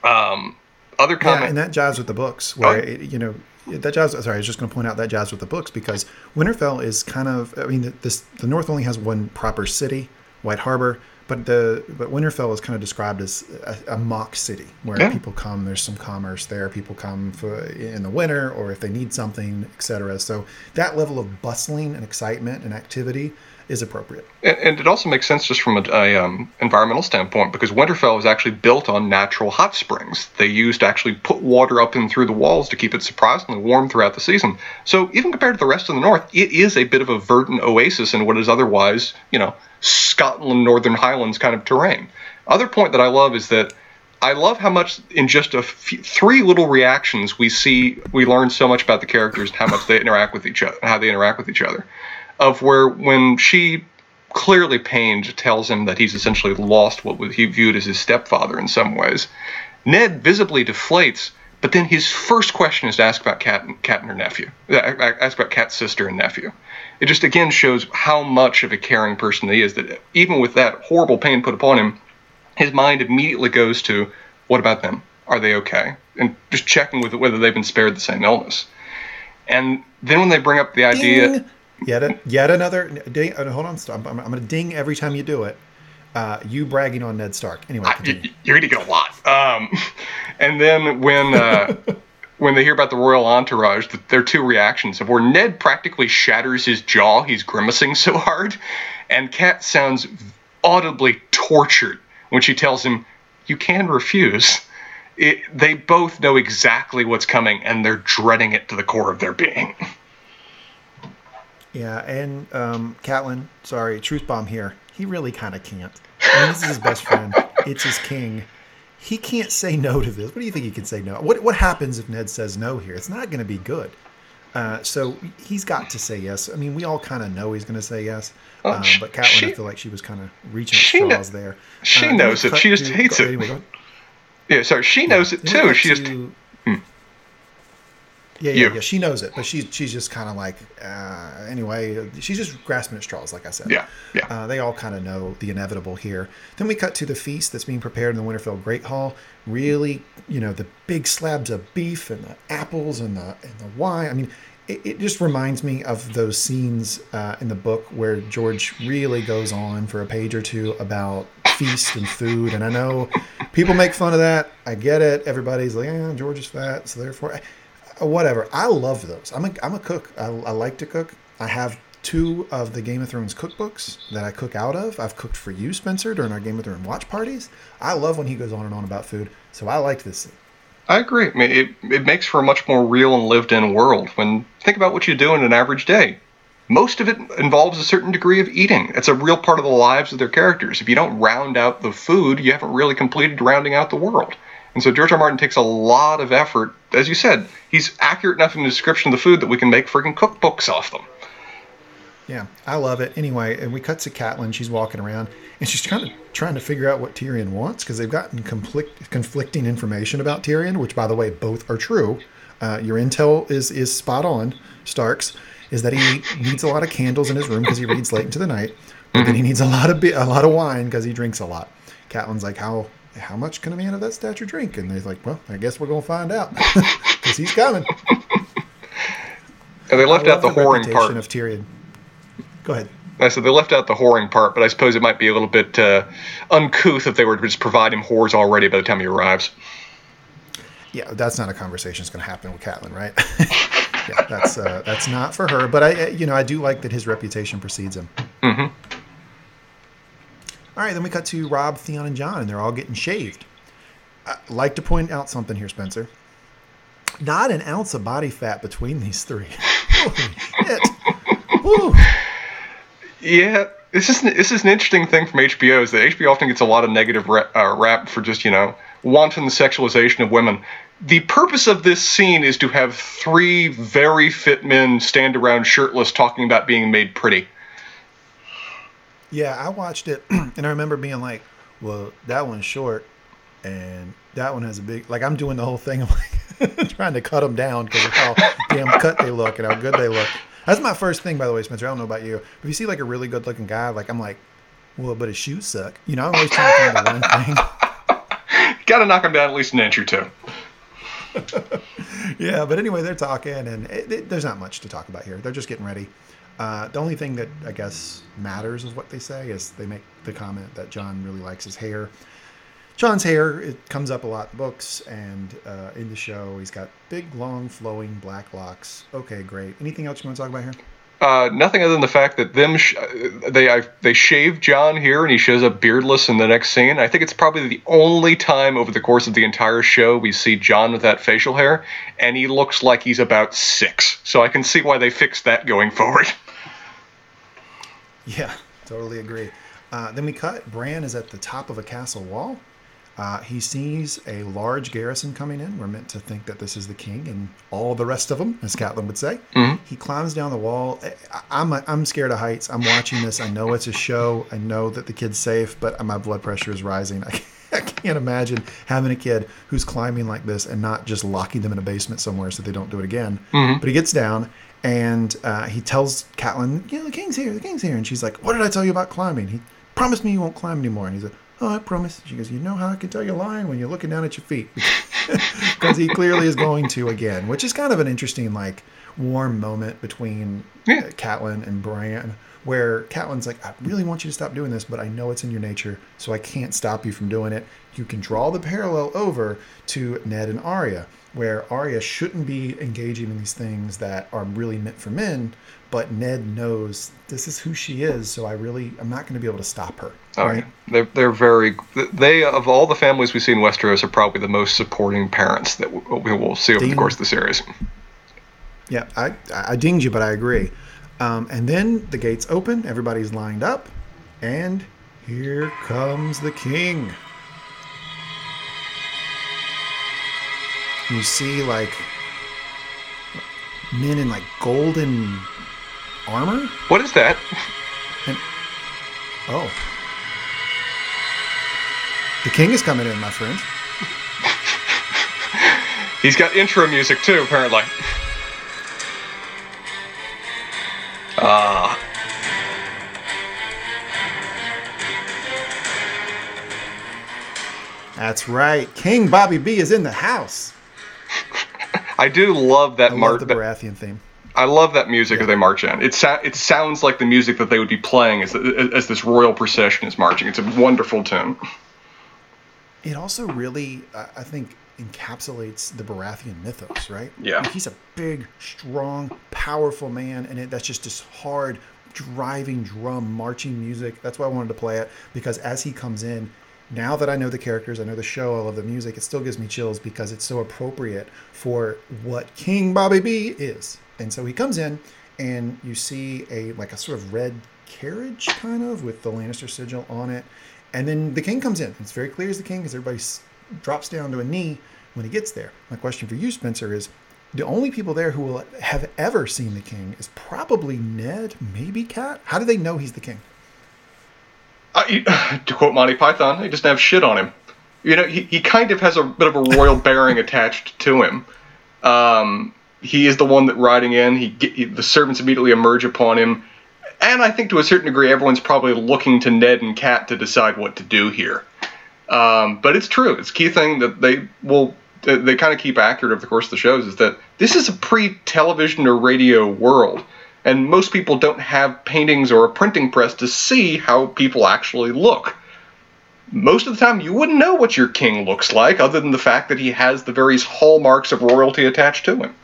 Um, other Yeah, comment. and that jives with the books, where Oh. it, you know that jives. Sorry, I was just going to point out that jives with the books because Winterfell is kind of. I mean, this the North only has one proper city, White Harbor, but the but Winterfell is kind of described as a, a mock city where Yeah. people come. There's some commerce there. People come for in the winter or if they need something, etc. So that level of bustling and excitement and activity is appropriate. And, and it also makes sense just from a, a um, environmental standpoint because Winterfell was actually built on natural hot springs. They used to actually put water up in through the walls to keep it surprisingly warm throughout the season. So even compared to the rest of the North, it is a bit of a verdant oasis in what is otherwise, you know, Scotland, Northern Highlands kind of terrain. Other point that I love is that I love how much in just a few, three little reactions we see we learn so much about the characters and how much they interact with each other, how they interact with each other. Of where when she clearly pained tells him that he's essentially lost what he viewed as his stepfather in some ways. Ned visibly deflates, but then his first question is to ask about Cat, Cat and her nephew. Uh, Ask about Cat's sister and nephew. It just again shows how much of a caring person he is. That even with that horrible pain put upon him, his mind immediately goes to, what about them? Are they okay? And just checking with whether they've been spared the same illness. And then when they bring up the idea, Ding! Yet, a, yet another ding. uh, Hold on, stop. I'm, I'm going to ding every time you do it. Uh, you bragging on Ned Stark. Anyway, continue. y- you're gonna get a lot. Um, and then when uh, when they hear about the royal entourage, th- their two reactions of where Ned practically shatters his jaw, he's grimacing so hard, and Cat sounds audibly tortured when she tells him, "You can refuse." It, they both know exactly what's coming, and they're dreading it to the core of their being. Yeah, and um, Catelyn, sorry, truth bomb here. He really kind of can't. I mean, this is his best friend. It's his king. He can't say no to this. What do you think he can say no? What What happens if Ned says no here? It's not going to be good. Uh, so he's got to say yes. I mean, we all kind of know he's going to say yes. Oh, Um, but Catelyn, she- I feel like she was kind of reaching she kn- straws there. she we knows it. She just hates go- it. Anyway. Yeah, sorry, she knows it too. She just to- Hmm. Yeah, yeah, You. yeah. She knows it, but she's she's just kind of like, uh, anyway, she's just grasping at straws, like I said. Yeah, yeah. Uh, they all kind of know the inevitable here. Then we cut to the feast that's being prepared in the Winterfell Great Hall. Really, you know, the big slabs of beef and the apples and the and the wine. I mean, it, it just reminds me of those scenes uh, in the book where George really goes on for a page or two about feast and food. And I know people make fun of that. I get it. Everybody's like, "Yeah, George is fat, so therefore." Whatever. I love those. I'm a I'm a cook. I, I like to cook. I have two of the Game of Thrones cookbooks that I cook out of. I've cooked for you, Spencer, during our Game of Thrones watch parties. I love when he goes on and on about food. So I liked this. I agree. It, it makes for a much more real and lived in world. When think about what you do in an average day, most of it involves a certain degree of eating. It's a real part of the lives of their characters. If you don't round out the food, you haven't really completed rounding out the world. And so George R. Martin takes a lot of effort. As you said, he's accurate enough in the description of the food that we can make freaking cookbooks off them. Yeah, I love it. Anyway, and we cut to Catelyn. She's walking around and she's kind of trying to figure out what Tyrion wants because they've gotten conflict, conflicting information about Tyrion, which, by the way, both are true. Uh, your intel is is spot on. Starks is that he needs a lot of candles in his room because he reads late into the night, but then he needs a lot of bi- a lot of wine because he drinks a lot. Catelyn's like, how how much can a man of that stature drink? And they're like, well, I guess we're gonna find out because he's coming. And they left out love the whoring part. of Tyrion. Go ahead. I said they left out the whoring part, but I suppose it might be a little bit uh, uncouth if they were to just provide him whores already by the time he arrives. Yeah, that's not a conversation that's going to happen with Catelyn, right? yeah, that's uh, that's not for her. But I, you know, I do like that his reputation precedes him. Mm-hmm. All right, then we cut to Robb, Theon, and Jon, and they're all getting shaved. I like to point out something here, Spencer. Not an ounce of body fat between these three. Yeah, this is this is an interesting thing from HBO is that HBO often gets a lot of negative rap, uh, rap for just you know wanton sexualization of women. The purpose of this scene is to have three very fit men stand around shirtless talking about being made pretty. Yeah, I watched it, and I remember being like, "Well, that one's short, and that one has a big." Like I'm doing the whole thing. I'm like trying to cut them down because of how damn cut they look and how good they look. That's my first thing, by the way, Spencer. I don't know about you. If you see like a really good looking guy, like I'm like, well, but his shoes suck. You know, I'm always trying to find the one thing. Got to knock him down at least an inch or two. yeah, but anyway, they're talking, and it, it, there's not much to talk about here. They're just getting ready. Uh, the only thing that I guess matters is what they say is they make the comment that Jon really likes his hair. Jon's hair it comes up a lot in books and uh, in the show. He's got big, long, flowing black locks. Okay, great. Anything else you want to talk about here? Uh, nothing other than the fact that them sh- they I, they shave Jon here and he shows up beardless in the next scene. I think it's probably the only time over the course of the entire show we see Jon with that facial hair, and he looks like he's about six. So I can see why they fixed that going forward. Yeah, totally agree. Uh, then we cut. Bran is at the top of a castle wall. Uh, he sees a large garrison coming in. We're meant to think that this is the king and all the rest of them, as Catelyn would say. Mm-hmm. He climbs down the wall. I, am I'm scared of heights. I'm watching this. I know it's a show. I know that the kid's safe, but my blood pressure is rising. I, I can't imagine having a kid who's climbing like this and not just locking them in a basement somewhere so they don't do it again. Mm-hmm. But he gets down and uh, he tells Catelyn, "You know, the king's here. The king's here." And she's like, "What did I tell you about climbing?" He promised me you won't climb anymore. And he's like, "Oh, I promise." She goes, "You know how I can tell you're lying when you're looking down at your feet." Because he clearly is going to again, which is kind of an interesting, like, warm moment between Yeah. uh, Catelyn and Bran, where Catelyn's like, "I really want you to stop doing this, but I know it's in your nature, so I can't stop you from doing it." You can draw the parallel over to Ned and Arya, where Arya shouldn't be engaging in these things that are really meant for men, but Ned knows this is who she is, so I really I'm not going to be able to stop her. Oh, yeah. They're, they're very, they, of all the families we see in Westeros, are probably the most supporting parents that we will see over the course of the series. Yeah, I I dinged you, but I agree. Um, and then the gates open, everybody's lined up, and here comes the king. You see like men in like golden armor. What is that? Oh. The king is coming in, my friend. He's got intro music too, apparently. Ah, That's right. King Bobby B is in the house. I do love that I march. love the Baratheon theme. I love that music as they march in. It sa- it sounds like the music that they would be playing as as this royal procession is marching. It's a wonderful tune. It also really, I I think, encapsulates the Baratheon mythos, right? Yeah. Like, he's a big, strong, powerful man, and it, that's just this hard, driving drum marching music. That's why I wanted to play it because as he comes in, now that I know the characters, I know the show, I love the music, it still gives me chills because it's so appropriate for what King Bobby B is. And so he comes in, and you see a like a sort of red carriage, kind of, with the Lannister sigil on it. And then the king comes in. It's very clear as the king because everybody drops down to a knee when he gets there. My question for you, Spencer, is the only people there who will have ever seen the king is probably Ned, maybe Cat. How do they know he's the king? Uh, he- to quote Monty Python, he doesn't have shit on him. You know, he, he kind of has a bit of a royal bearing attached to him. Um, he is the one that riding in. He, he the servants immediately emerge upon him, and I think to a certain degree, everyone's probably looking to Ned and Cat to decide what to do here. Um, but it's true. It's a key thing that they will they, they kind of keep accurate over the course of the shows is that this is a pre-television or radio world, and most people don't have paintings or a printing press to see how people actually look. Most of the time, you wouldn't know what your king looks like, other than the fact that he has the various hallmarks of royalty attached to him.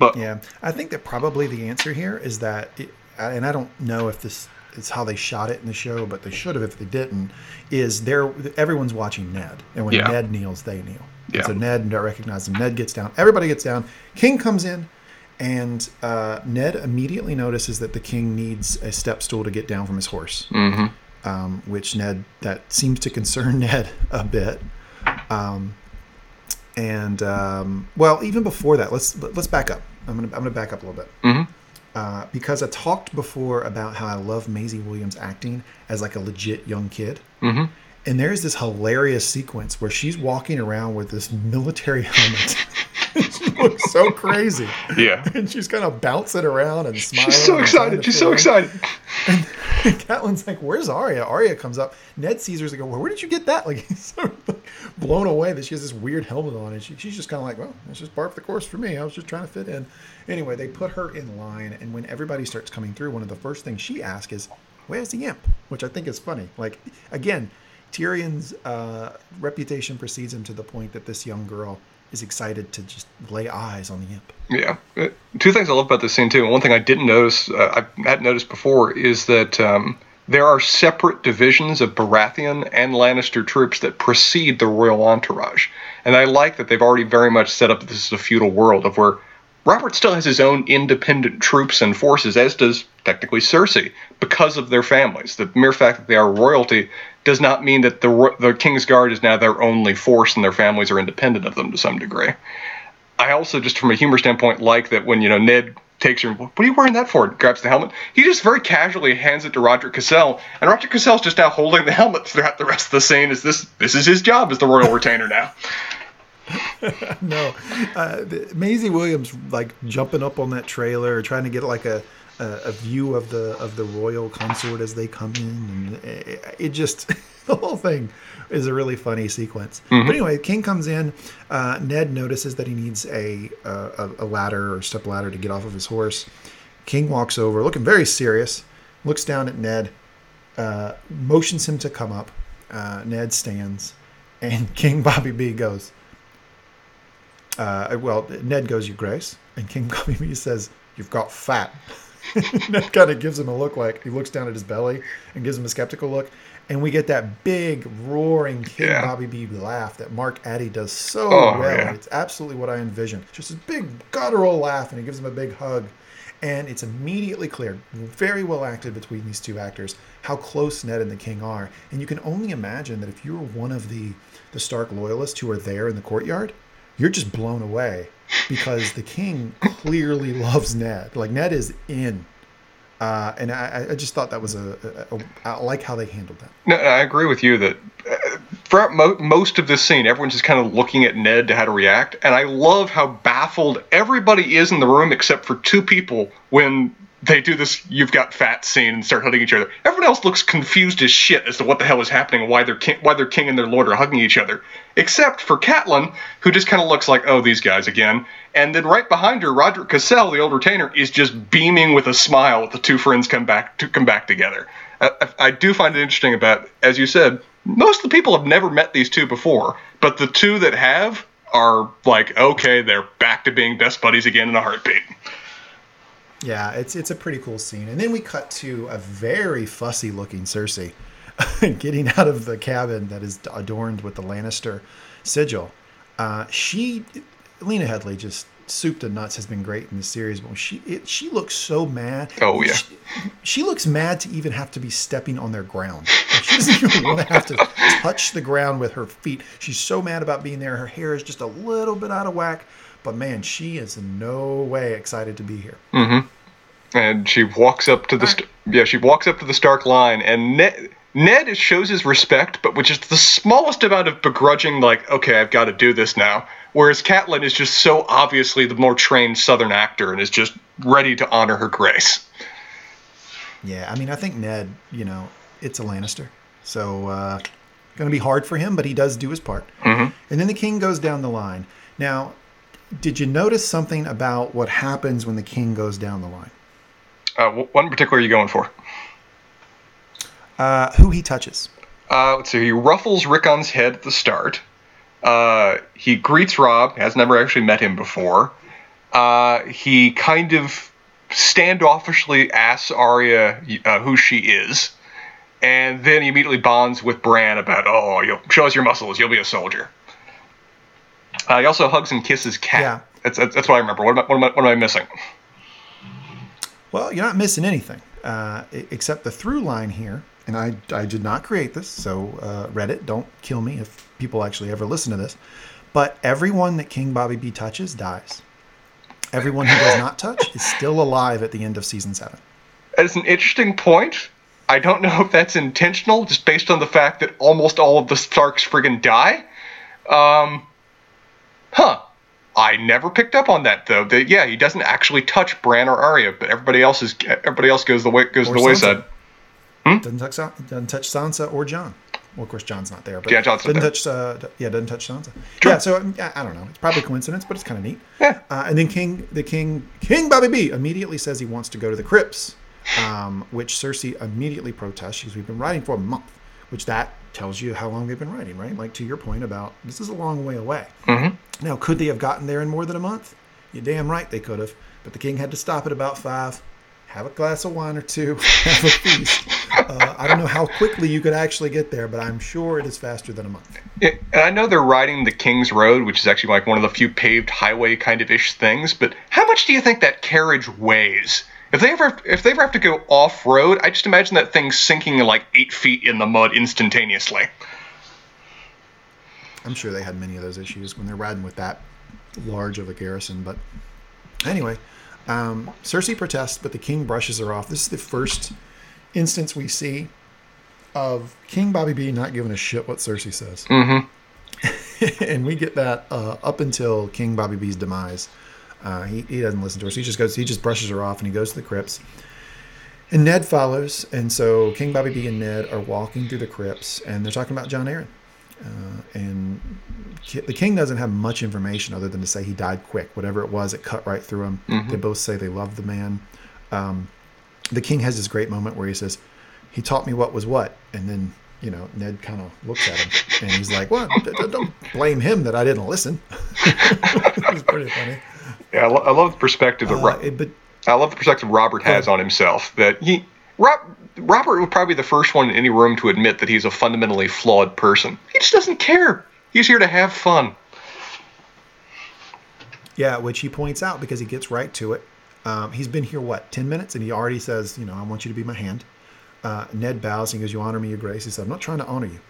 But Yeah, I think that probably the answer here is that, it, and I don't know if this is how they shot it in the show, but they should have if they didn't. Is there everyone's watching Ned, and when Yeah. Ned kneels, they kneel. Yeah. So Ned recognizes him. Ned gets down. Everybody gets down. King comes in, and uh, Ned immediately notices that the king needs a step stool to get down from his horse, hmm um, which Ned that seems to concern Ned a bit. Um, and um, well, even before that, let's let's back up. I'm gonna I'm gonna back up a little bit hmm uh, because I talked before about how I love Maisie Williams acting as like a legit young kid. hmm And there's this hilarious sequence where she's walking around with this military helmet. She looks so crazy. Yeah. And she's kind of bouncing around and smiling. She's so excited. She's so excited. And Catelyn's like, "Where's Arya?" Arya comes up. Ned sees her. He's like, well, "Where did you get that?" Like he's sort of like blown away that she has this weird helmet on, and she, she's just kind of like, "Well, it's just part of the course for me. I was just trying to fit in." Anyway, they put her in line, and when everybody starts coming through, one of the first things she asks is, "Where's the imp?" Which I think is funny. Like again, Tyrion's uh, reputation precedes him to the point that this young girl is excited to just lay eyes on the imp. Yeah. Uh, Two things I love about this scene too. And one thing I didn't notice, uh, I hadn't noticed before, is that um, there are separate divisions of Baratheon and Lannister troops that precede the royal entourage, and I like that they've already very much set up that this is a feudal world of where Robert still has his own independent troops and forces, as does technically Cersei, because of their families. The mere fact that they are royalty does not mean that the the King's Guard is now their only force, and their families are independent of them to some degree. I also, just from a humor standpoint, like that when you know Ned takes her, what are you wearing that for? Grabs the helmet. He just very casually hands it to Roger Cassel, and Roger Cassel's just now holding the helmet throughout the rest of the scene. Is this this is his job as the royal retainer now? no, uh, Maisie Williams like jumping up on that trailer, trying to get like a, a a view of the of the royal consort as they come in, and it, it just the whole thing is a really funny sequence. But anyway, King comes in. Uh, Ned notices that he needs a, a a ladder or step ladder to get off of his horse. King walks over, looking very serious, looks down at Ned, uh, motions him to come up. Uh, Ned stands, and King Bobby B goes. Uh, well, Ned goes, "Your Grace," and King Bobby B says, "You've got fat." Ned kind of gives him a look like he looks down at his belly and gives him a skeptical look, and we get that big roaring King Yeah. Bobby B laugh that Mark Addy does so Oh, well. yeah. It's absolutely what I envisioned. Just a big guttural laugh, and he gives him a big hug. And it's immediately clear, very well acted between these two actors, how close Ned and the King are. And you can only imagine that if you're one of the the Stark loyalists who are there in the courtyard, you're just blown away because the King clearly loves Ned. Like Ned is in, uh, and I, I just thought that was a, a, a I like how they handled that. No, I agree with you that uh, throughout mo- most of this scene, everyone's just kind of looking at Ned to how to react, and I love how baffled everybody is in the room except for two people when they do this "you've got fat" scene and start hugging each other. Everyone else looks confused as shit as to what the hell is happening and why their king, why their king and their lord are hugging each other, except for Catelyn, who just kind of looks like, "Oh, these guys again." And then right behind her, Rodrik Cassel, the old retainer, is just beaming with a smile as the two friends come back to come back together. I I do find it interesting about, as you said, most of the people have never met these two before, but the two that have are like, okay, they're back to being best buddies again in a heartbeat. Yeah, it's it's a pretty cool scene. And then we cut to a very fussy looking Cersei getting out of the cabin that is adorned with the Lannister sigil. Uh, she, Lena Headey, just soup to nuts has been great in the series, but she it, she looks so mad. Oh, yeah. She, she looks mad to even have to be stepping on their ground. Like, she doesn't even want to have to touch the ground with her feet. She's so mad about being there. Her hair is just a little bit out of whack. But man, she is in no way excited to be here. Mm-hmm. and she walks up to the st- yeah she walks up to the Stark line and Ned Ned shows his respect but with just the smallest amount of begrudging like okay I've got to do this now whereas Catelyn is just so obviously the more trained Southern actor and is just ready to honor her grace. Yeah, I mean, I think Ned, you know, it's a Lannister, so uh, going to be hard for him, but he does do his part. Mm-hmm. And then the king goes down the line. Now, did you notice something about what happens when the king goes down the line? Uh, what in particular are you going for? Uh, who he touches? Uh, let's see. He ruffles Rickon's head at the start. Uh, he greets Robb. Has never actually met him before. uh, he kind of standoffishly asks Arya uh, who she is, and then he immediately bonds with Bran about, oh, you'll show us your muscles, you'll be a soldier. Uh, he also hugs and kisses Cat. Yeah. That's, that's, that's what I remember. What am I, what am I, what am I missing? Well, you're not missing anything uh, except the through line here. And I, I did not create this, so uh, Reddit, don't kill me if people actually ever listen to this. But everyone that King Bobby B touches dies. Everyone who does not touch is still alive at the end of season seven. That's an interesting point. I don't know if that's intentional, just based on the fact that almost all of the Starks friggin' die. Um, huh. I never picked up on that though. That yeah, he doesn't actually touch Bran or Arya, but everybody else is everybody else goes the way goes Or the wayside. Sansa. Doesn't touch, doesn't touch Sansa or Jon. Well, of course, Jon's not there, but Yeah, Jon's not doesn't there. touch. Uh, yeah, doesn't touch Sansa. Sure. Yeah, so um, yeah, I don't know. It's probably coincidence, but it's kind of neat. Yeah. Uh, and then King, the King, King Bobby B immediately says he wants to go to the crypts, um, which Cersei immediately protests because we've been writing for a month, which that tells you how long they've been writing, right? Like to your point about this is a long way away. Mm-hmm. Now, could they have gotten there in more than a month? You're damn right they could have, but the King had to stop at about five. Have a glass of wine or two, have a feast. Uh, I don't know how quickly you could actually get there, but I'm sure it is faster than a month. And I know they're riding the King's Road, which is actually like one of the few paved highway kind of ish things. But how much do you think that carriage weighs? If they ever if they ever have to go off road, I just imagine that thing sinking like eight feet in the mud instantaneously. I'm sure they had many of those issues when they're riding with that large of a garrison. But anyway, um, Cersei protests, but the king brushes her off. This is the first instance we see of King Bobby B not giving a shit what Cersei says. Mm-hmm. and we get that uh, up until King Bobby B's demise. Uh, he, he doesn't listen to her. So he just goes, he just brushes her off and he goes to the crypts. And Ned follows. And so King Bobby B and Ned are walking through the crypts and they're talking about Jon Arryn. Uh, and the king doesn't have much information other than to say he died quick. Whatever it was, it cut right through him. They both say they love the man. Um, the king has this great moment where he says, "He taught me what was what," and then you know Ned kind of looks at him and he's like, "Well, d- d- don't blame him that I didn't listen." it's pretty funny. Yeah, I, lo- I love the perspective that Uh, Ro- but I love the perspective Robert has on himself. That he Rob, Robert would probably be the first one in any room to admit that he's a fundamentally flawed person. He just doesn't care. He's here to have fun. Yeah, which he points out because he gets right to it. Um, he's been here what ten minutes, and he already says, "You know, I want you to be my hand." Uh, Ned bows and goes, "You honor me, your grace." He said, "I'm not trying to honor you.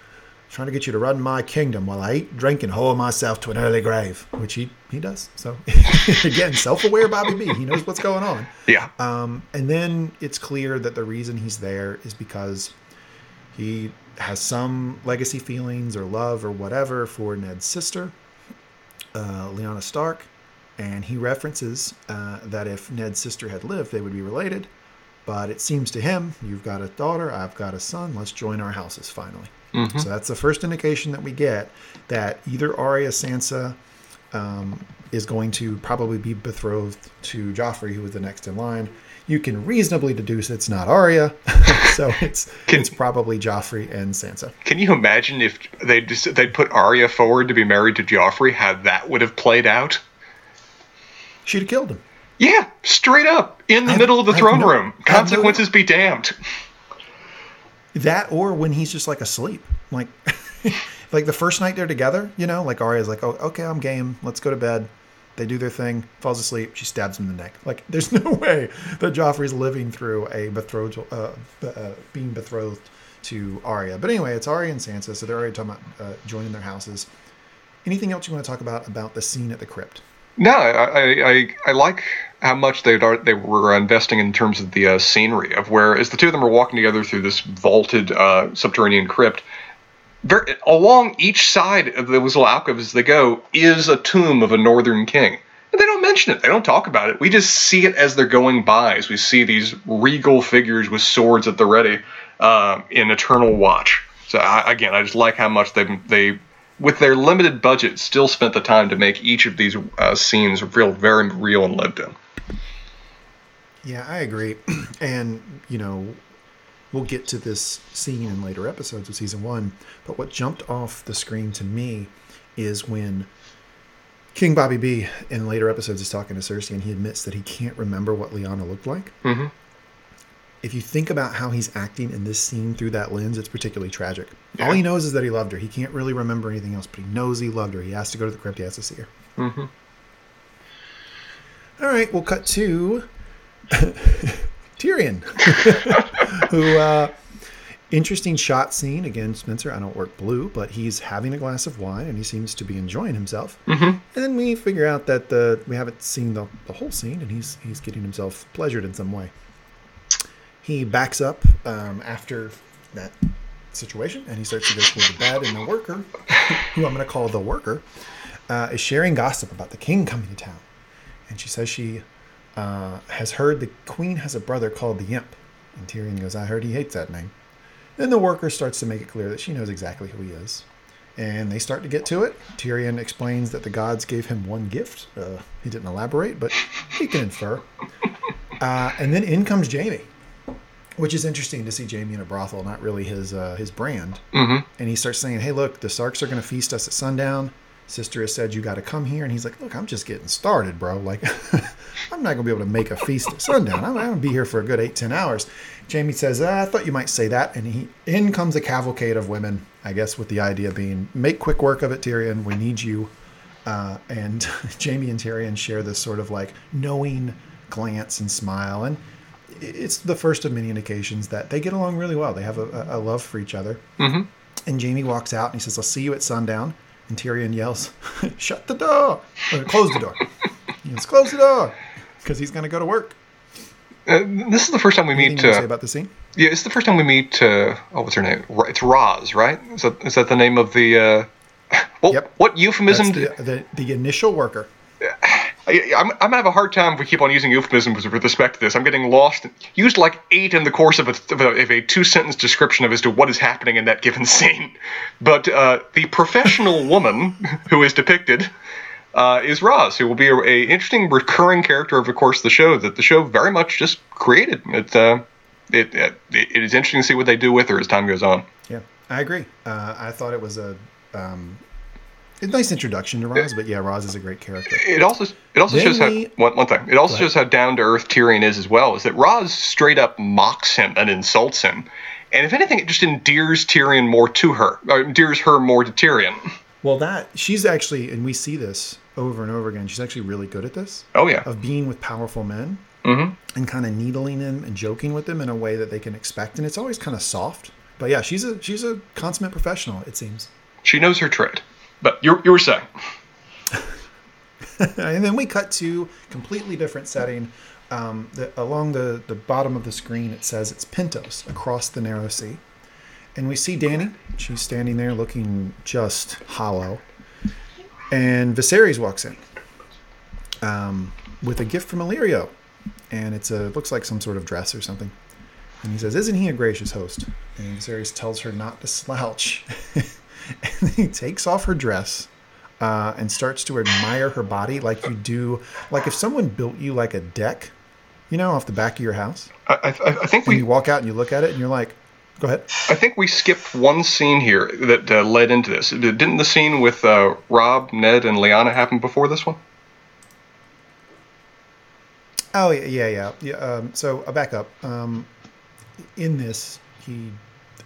Trying to get you to run my kingdom while I eat, drink, and whore myself to an early grave," which he he does. So again, self-aware Bobby B. He knows what's going on. Yeah. Um, and then it's clear that the reason he's there is because he has some legacy feelings or love or whatever for Ned's sister, uh, Lyanna Stark. And he references uh, that if Ned's sister had lived, they would be related. But it seems to him, you've got a daughter, I've got a son, let's join our houses finally. So that's the first indication that we get that either Arya Sansa um, is going to probably be betrothed to Joffrey, who is the next in line. You can reasonably deduce it's not Arya, so it's Can- it's probably Joffrey and Sansa. Can you imagine if they just they'd put Arya forward to be married to Joffrey, how that would have played out? She'd have killed him. Yeah, straight up in the I have- middle of the I throne no- room. Have no- Consequences be damned. That or when he's just like asleep, like like the first night they're together, you know, like Arya's like, oh, okay, I'm game. Let's go to bed. They do their thing, falls asleep. She stabs him in the neck. Like, there's no way that Joffrey's living through a betrothal, uh, uh, being betrothed to Arya. But anyway, it's Arya and Sansa, so they're already talking about uh, joining their houses. Anything else you want to talk about about the scene at the crypt? No, I, I, I like how much they they were investing in terms of the uh, scenery of where as the two of them are walking together through this vaulted uh, subterranean crypt. Very, along each side of those little alcoves as they go is a tomb of a northern king. And they don't mention it. They don't talk about it. We just see it as they're going by. As we see these regal figures with swords at the ready uh, in eternal watch. So I, again, I just like how much they they with their limited budget still spent the time to make each of these uh, scenes feel very real and lived in. Yeah, I agree. and, you know, we'll get to this scene in later episodes of season one. But what jumped off the screen to me is when King Bobby B in later episodes is talking to Cersei, and he admits that he can't remember what Lyanna looked like. hmm If you think about how he's acting in this scene through that lens, it's particularly tragic. All he knows is that he loved her. He can't really remember anything else, but he knows he loved her. He has to go to the crypt. He has to see her. hmm All right, we'll cut to Tyrion, who uh, interesting shot scene again. Spencer, I don't work blue, but he's having a glass of wine and he seems to be enjoying himself. hmm And then we figure out that the we haven't seen the, the whole scene, and he's he's getting himself pleasured in some way. He backs up um, after that situation, and he starts to go toward the bed. And the worker, who I'm going to call the worker, uh, is sharing gossip about the king coming to town. And she says she uh, has heard the queen has a brother called the Imp. And Tyrion goes, "I heard he hates that name." Then the worker starts to make it clear that she knows exactly who he is. And they start to get to it. Tyrion explains that the gods gave him one gift. Uh, he didn't elaborate, but he can infer. Uh, and then in comes Jaime, which is interesting to see Jaime in a brothel, not really his uh, his brand. hmm And he starts saying, "Hey, look, the Starks are going to feast us at sundown. Sister has said you got to come here." And he's like, "Look, I'm just getting started, bro. Like, I'm not going to be able to make a feast at sundown. I'm, I'm going to be here for a good eight, ten hours." Jaime says, "Ah, "I thought you might say that." And he in comes a cavalcade of women. I guess with the idea being, make quick work of it, Tyrion. We need you. Uh, and Jaime and Tyrion share this sort of like knowing glance and smile, and it's the first of many indications that they get along really well. They have a, a love for each other. hmm And Jaime walks out and he says, I'll see you at sundown. And Tyrion yells, Shut the door! Or, close the door. Let's Close the door! Because he's going to go to work. Uh, this is the first time we Anything meet. you to say Uh, about the scene? yeah, it's the first time we meet. Uh, oh, what's her name? It's Roz, right? Is that is that the name of the? Uh, well, Yep. what euphemism? the, the, the initial worker. I, I'm, I'm gonna have a hard time if we keep on using euphemisms with respect to this. I'm getting lost. Used like eight in the course of a, of a, of a two sentence description of as to what is happening in that given scene. But uh, the professional woman who is depicted uh, is Roz, who will be a, a interesting recurring character of, of course, the show that the show very much just created. It, uh, it, it, it is interesting to see what they do with her as time goes on. Yeah, I agree. Uh, I thought it was a, um, a nice introduction to Roz, but yeah, Roz is a great character. It also it also Then shows how one, one thing. It also shows how down to earth Tyrion is as well. Is that Roz straight up mocks him and insults him, and if anything, it just endears Tyrion more to her, or endears her more to Tyrion. Well, that, she's actually, and we see this over and over again, she's actually really good at this, Oh yeah. of being with powerful men hmm and kind of needling them and joking with them in a way that they can expect and it's always kind of soft but yeah she's a she's a consummate professional it seems She knows her trade. But you you were saying. and then we cut to completely different setting. Um, the, along the, the bottom of the screen it says it's Pentos across the narrow sea. And we see Dany. She's standing there looking just hollow. And viserys walks in um, with a gift from illyrio. And it's a looks like some sort of dress or something. And he says isn't he a gracious host? And viserys tells her not to slouch and he takes off her dress uh, and starts to admire her body like you do, like if someone built you like a deck, you know, off the back of your house, I, I, I think and we you walk out and you look at it and you're like, go ahead. I think we skipped one scene here that uh, led into this. Didn't the scene with uh, Rob, Ned, and Lyanna happen before this one? Oh yeah, yeah, yeah. yeah um, so uh, back up. Um, in this, he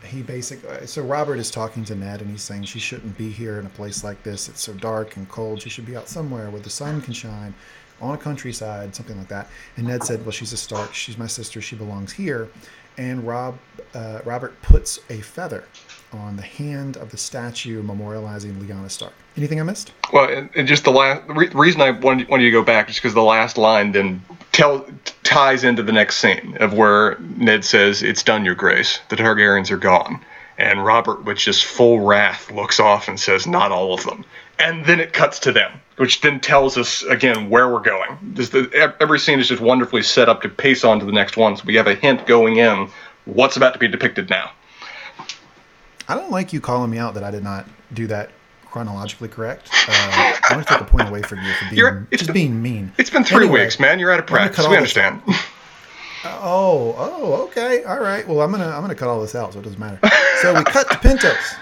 he basically so Robert is talking to Ned and he's saying she shouldn't be here in a place like this. It's so dark and cold. She should be out somewhere where the sun can shine, on a countryside, something like that. And Ned said, "Well, she's a Stark. She's my sister. She belongs here." And Rob uh, Robert puts a feather on the hand of the statue memorializing Lyanna Stark. Anything I missed? Well, and, and just the last the re- reason I wanted, wanted you to go back is because the last line then tell ties into the next scene of where Ned says, "It's done, Your Grace. The Targaryens are gone," and Robert, with just full wrath, looks off and says, "Not all of them." And then it cuts to them, which then tells us again where we're going. The, every scene is just wonderfully set up to pace on to the next one, so we have a hint going in what's about to be depicted now. I don't like you calling me out that I did not do that chronologically correct. Uh, I want to take a point away from you for being You're- it's just been- being mean. It's been three Anyway, weeks, man. You're out of practice. We this understand. Oh, oh, okay, all right. Well, I'm gonna I'm gonna cut all this out, so it doesn't matter. So we cut to Pentos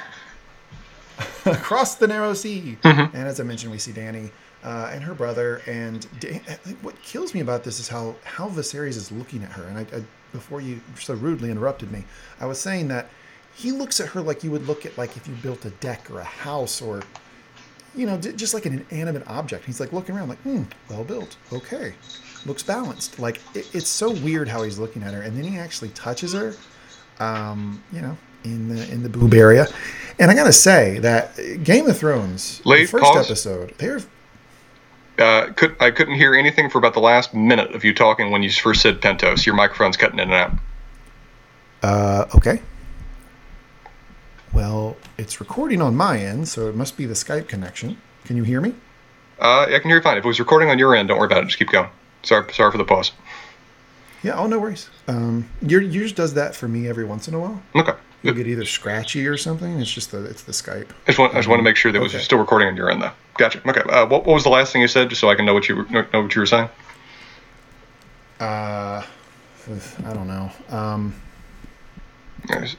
across the narrow sea, Mm-hmm. and as I mentioned, we see Dany uh, and her brother. And Da- what kills me about this is how how Viserys is looking at her. And I, I before you so rudely interrupted me, I was saying that he looks at her like you would look at like if you built a deck or a house or you know, j- just like an inanimate object. He's like looking around, like, hmm, well built. Okay, looks balanced. Like it, it's so weird how he's looking at her, and then he actually touches her, um, you know, in the in the boob area. And I gotta say that Game of Thrones, Lee, the first pause. episode, they're Uh, could, I couldn't hear anything for about the last minute of you talking when you first said Pentos. Your microphone's cutting in and out. uh, okay. Well, it's recording on my end, so it must be the Skype connection. Can you hear me? Uh, I can hear you fine. If it was recording on your end, don't worry about it. Just keep going. Sorry, sorry for the pause. Yeah. Oh, no worries. Um, your yours does that for me every once in a while. Okay. You'll get either scratchy or something. It's just the it's the Skype. I just want, I just want to make sure that it was still recording on your end, though. Gotcha. Okay. Uh, what, what was the last thing you said, just so I can know what you were, know what you were saying? Uh, I don't know. Um,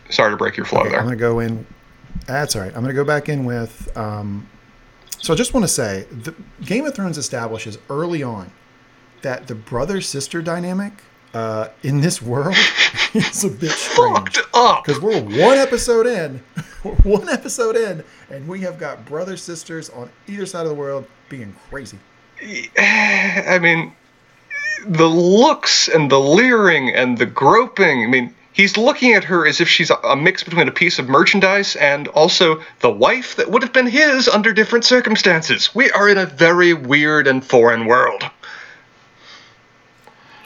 Sorry to break your flow okay, there. I'm gonna go in. That's all right. I'm gonna go back in with. Um, so I just want to say, the Game of Thrones establishes early on that the brother sister dynamic uh, in this world is a bit strange. Fucked up. Because we're one episode in, we're one episode in, and we have got brother sisters on either side of the world being crazy. I mean, the looks and the leering and the groping. I mean, he's looking at her as if she's a, mix between a piece of merchandise and also the wife that would have been his under different circumstances. We are in a very weird and foreign world.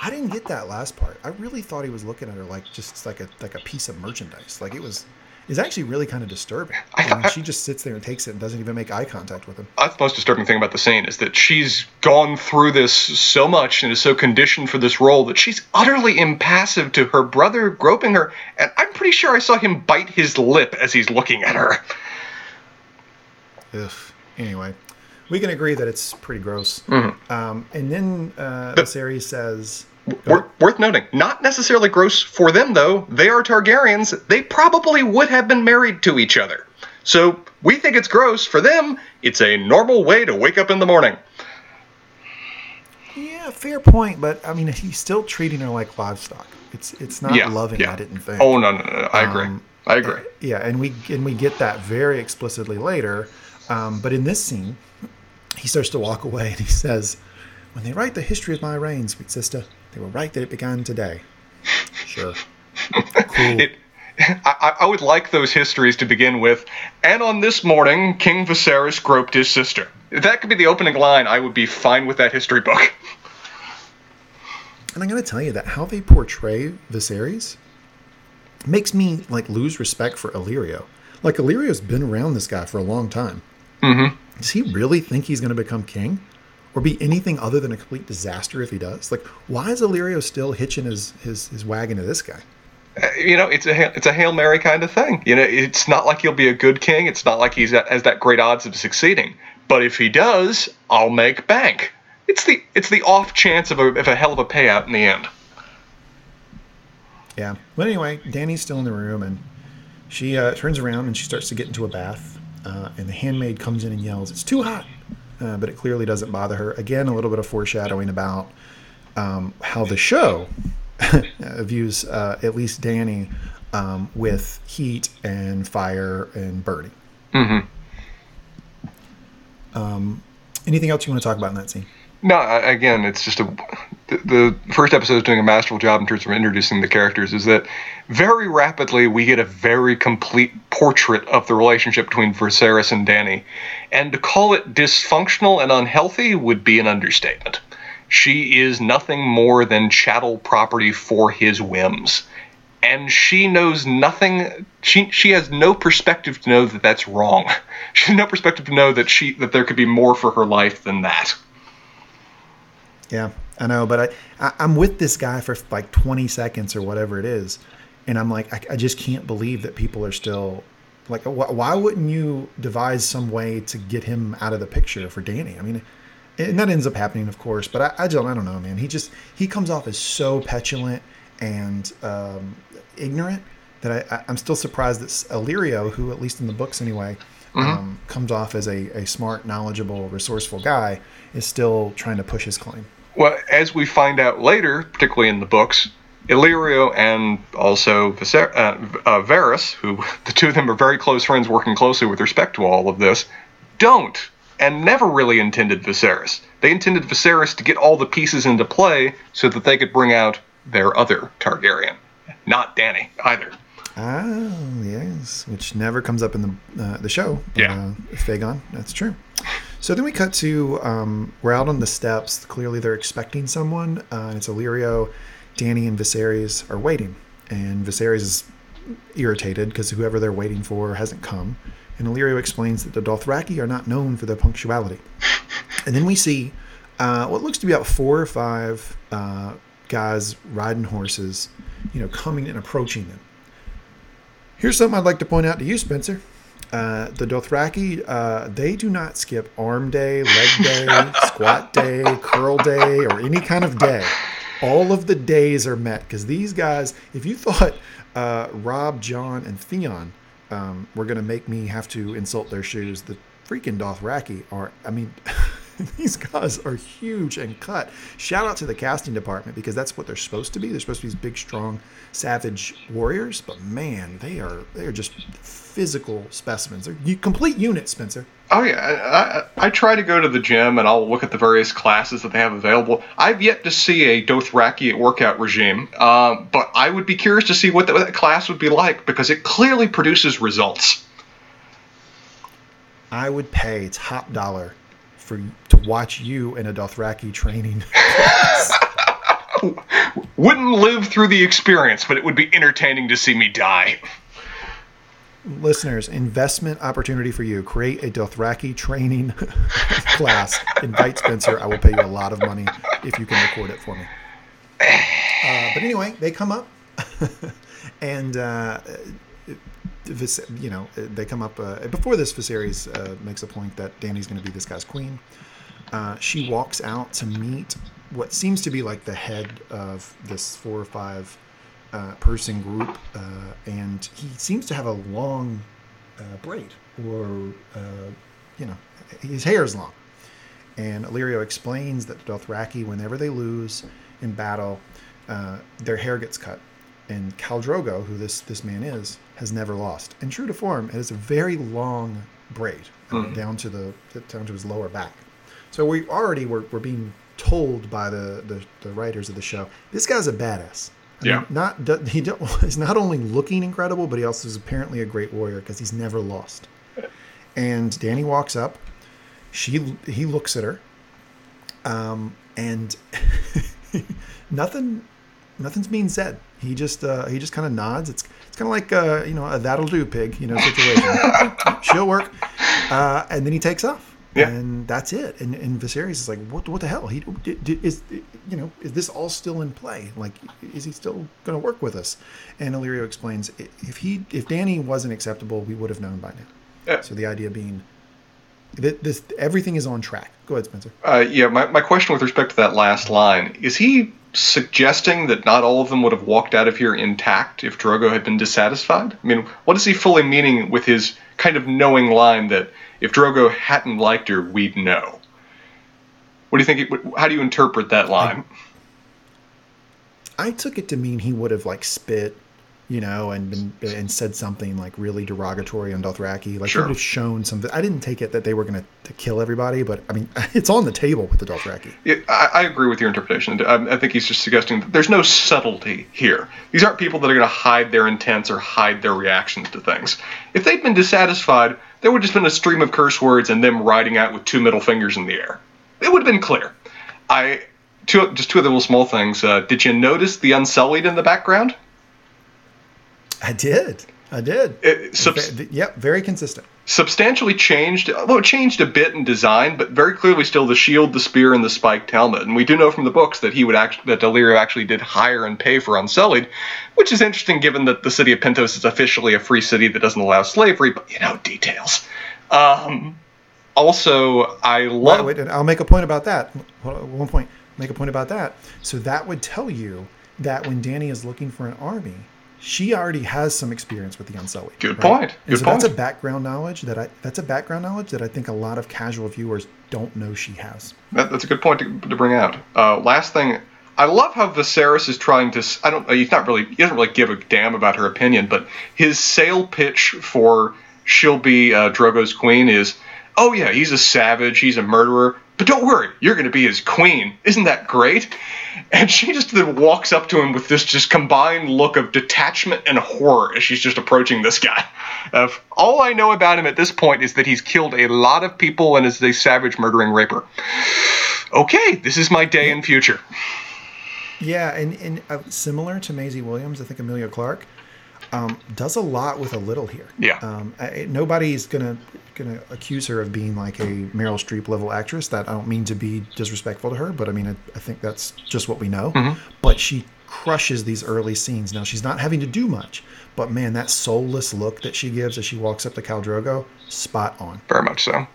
I didn't get that last part. I really thought he was looking at her like just like a like a piece of merchandise. Like it was it's actually really kind of disturbing. I I mean, she just sits there and takes it and doesn't even make eye contact with him. That's the most disturbing thing about the scene is that she's gone through this so much and is so conditioned for this role that she's utterly impassive to her brother groping her, and I'm pretty sure I saw him bite his lip as he's looking at her. Ugh. Anyway, we can agree that it's pretty gross. Mm-hmm. Um, and then uh, the series says, Worth, worth noting, not necessarily gross for them though. They are Targaryens. They probably would have been married to each other. So we think it's gross. For them, it's a normal way to wake up in the morning. "Yeah, fair point, but I mean, he's still treating her like livestock. It's it's not yeah, loving. yeah. I didn't think. Oh no, no, no, no. I agree. Um, I agree. Yeah, and we and we get that very explicitly later. Um, but in this scene, he starts to walk away and he says, "When they write the history of my reign, sweet sister, they were right that it began today." Sure. Cool. It, I, I would like those histories to begin with. And on this morning, King Viserys groped his sister. If that could be the opening line, I would be fine with that history book. And I'm gonna tell you that how they portray Viserys makes me like lose respect for Illyrio. Like Illyrio's been around this guy for a long time. Mm-hmm. Does he really think he's gonna become king? Or be anything other than a complete disaster if he does? Like, why is Illyrio still hitching his, his, his wagon to this guy? Uh, You know, it's a it's a hail mary kind of thing. You know, it's not like he'll be a good king. It's not like he's has that great odds of succeeding. But if he does, I'll make bank. It's the it's the off chance of a of a hell of a payout in the end. Yeah. But anyway, Dany's still in the room and she uh, turns around and she starts to get into a bath. Uh, and the handmaid comes in and yells, It's too hot. Uh, but it clearly doesn't bother her. Again, a little bit of foreshadowing about um, how the show views uh, at least Dany um, with heat and fire and burning. Mm-hmm. Anything else you want to talk about in that scene? No, again, it's just a the, first episode is doing a masterful job in terms of introducing the characters. Is that very rapidly we get a very complete portrait of the relationship between Viserys and Dany, and to call it dysfunctional and unhealthy would be an understatement. She is nothing more than chattel property for his whims, and she knows nothing. She she has no perspective to know that that's wrong. She has no perspective to know that she that there could be more for her life than that. Yeah, I know, but I, I I'm with this guy for like 20 seconds or whatever it is, and I'm like, I, I just can't believe that people are still like, wh- why wouldn't you devise some way to get him out of the picture for Dany? I mean, and that ends up happening, of course, but I, I don't, I don't know, man. He just he comes off as so petulant and um, ignorant that I, I'm still surprised that Illyrio, who at least in the books anyway. um, comes off as a, a smart, knowledgeable, resourceful guy, is still trying to push his claim. Well, as we find out later, particularly in the books, Illyrio and also Viser- uh, uh, who the two of them are very close friends working closely with respect to all of this, don't and never really intended Viserys. They intended Viserys to get all the pieces into play so that they could bring out their other Targaryen, not Dany either. Ah, yes, which never comes up in the uh, the show. Yeah. uh, Aegon, that's true. So then we cut to um, we're out on the steps. Clearly, they're expecting someone. Uh, it's Illyrio, Dany, and Viserys are waiting, and Viserys is irritated because whoever they're waiting for hasn't come. And Illyrio explains that the Dothraki are not known for their punctuality. And then we see uh, what looks to be about four or five uh, guys riding horses, you know, coming and approaching them. Here's something I'd like to point out to you, Spencer. Uh, the Dothraki, uh, they do not skip arm day, leg day, squat day, curl day, or any kind of day. All of the days are met because these guys, if you thought uh, Robb, Jon, and Theon um, were going to make me have to insult their shoes, the freaking Dothraki are, I mean, these guys are huge and cut. Shout out to the casting department because that's what they're supposed to be. They're supposed to be these big, strong, savage warriors. But man, they are they are just physical specimens. They're complete units, Spencer. Oh yeah, I, I, I try to go to the gym and I'll look at the various classes that they have available. I've yet to see a Dothraki workout regime, um, but I would be curious to see what, the, what that class would be like because it clearly produces results. I would pay top dollar for to watch you in a Dothraki training. Wouldn't live through the experience, but it would be entertaining to see me die. Listeners, investment opportunity for you. Create a Dothraki training class. Invite Spencer. I will pay you a lot of money if you can record it for me. Uh, but anyway, they come up, and uh, You know they come up uh, before this. Viserys uh, makes a point that Dany's going to be this guy's queen. Uh, she walks out to meet what seems to be like the head of this four or five uh, person group, uh, and he seems to have a long uh, braid, or uh, you know, his hair is long. And Illyrio explains that the Dothraki, whenever they lose in battle, uh, their hair gets cut. And Khal Drogo, who this this man is, has never lost. And true to form, it is a very long braid uh, down to the down to his lower back. So we already were, were being told by the, the, the writers of the show, this guy's a badass. I Yeah. mean, not he don't, he's not only looking incredible, but he also is apparently a great warrior because he's never lost. And Dany walks up. She he looks at her, um, and nothing nothing's being said. He just uh, he just kind of nods. It's kind of like uh, you know a that'll do pig you know situation. She'll work, uh, and then he takes off. Yeah. And that's it. And, and Viserys is like, what, what the hell? He is, you know, is this all still in play? Like, is he still going to work with us? And Illyrio explains, if he, if Dany wasn't acceptable, we would have known by now. Yeah. So the idea being, that this everything is on track. Go ahead, Spencer. Uh, yeah, my, my question with respect to that last line is he suggesting that not all of them would have walked out of here intact if Drogo had been dissatisfied? I mean, what is he fully meaning with his kind of knowing line that if Drogo hadn't liked her, we'd know? What do you think? How do you interpret that line? I took it to mean he would have like spit, you know, and been and said something like really derogatory on Dothraki. Like Sure. would have shown something. I didn't take it that they were going to kill everybody, but I mean, it's on the table with the Dothraki. Yeah, I, I agree with your interpretation. I, I think he's just suggesting that there's no subtlety here. These aren't people that are going to hide their intents or hide their reactions to things. If they'd been dissatisfied, there would have just been a stream of curse words and them riding out with two middle fingers in the air. It would have been clear. I two just two other little small things. Uh, did you notice the Unsullied in the background? I did. I did. It, subs- yep, very consistent. substantially changed. Well, it changed a bit in design, but very clearly still the shield, the spear, and the spiked helmet. And we do know from the books that he would actually that Illyrio actually did hire and pay for Unsullied, which is interesting given that the city of Pentos is officially a free city that doesn't allow slavery. But you know, details. Um, also, I love. Wait, and I'll make a point about that. One point. Make a point about that. So that would tell you that when Dany is looking for an army, she already has some experience with the Unsullied. Good point. And Good so point. that's a background knowledge that I that's a background knowledge that I think a lot of casual viewers don't know she has. That, that's a good point to, to bring out. Uh, last thing, I love how Viserys is trying to. I don't. He's not really. He doesn't really give a damn about her opinion, but his sale pitch for she'll be uh, Drogo's queen is, oh yeah, he's a savage, he's a murderer, but don't worry, you're going to be his queen. Isn't that great? And she just then walks up to him with this just combined look of detachment and horror as she's just approaching this guy. Uh, all I know about him at this point is that he's killed a lot of people and is a savage murdering raper okay, this is my day in future. Yeah, and and uh, similar to Maisie Williams, I think Emilia Clarke um, does a lot with a little here. Yeah. Um, I, nobody's gonna gonna accuse her of being like a Meryl Streep level actress. That I don't mean to be disrespectful to her, but I mean I, I think that's just what we know. But she crushes these early scenes. Now she's not having to do much, but man, that soulless look that she gives as she walks up to Khal Drogo, spot on. Very much so.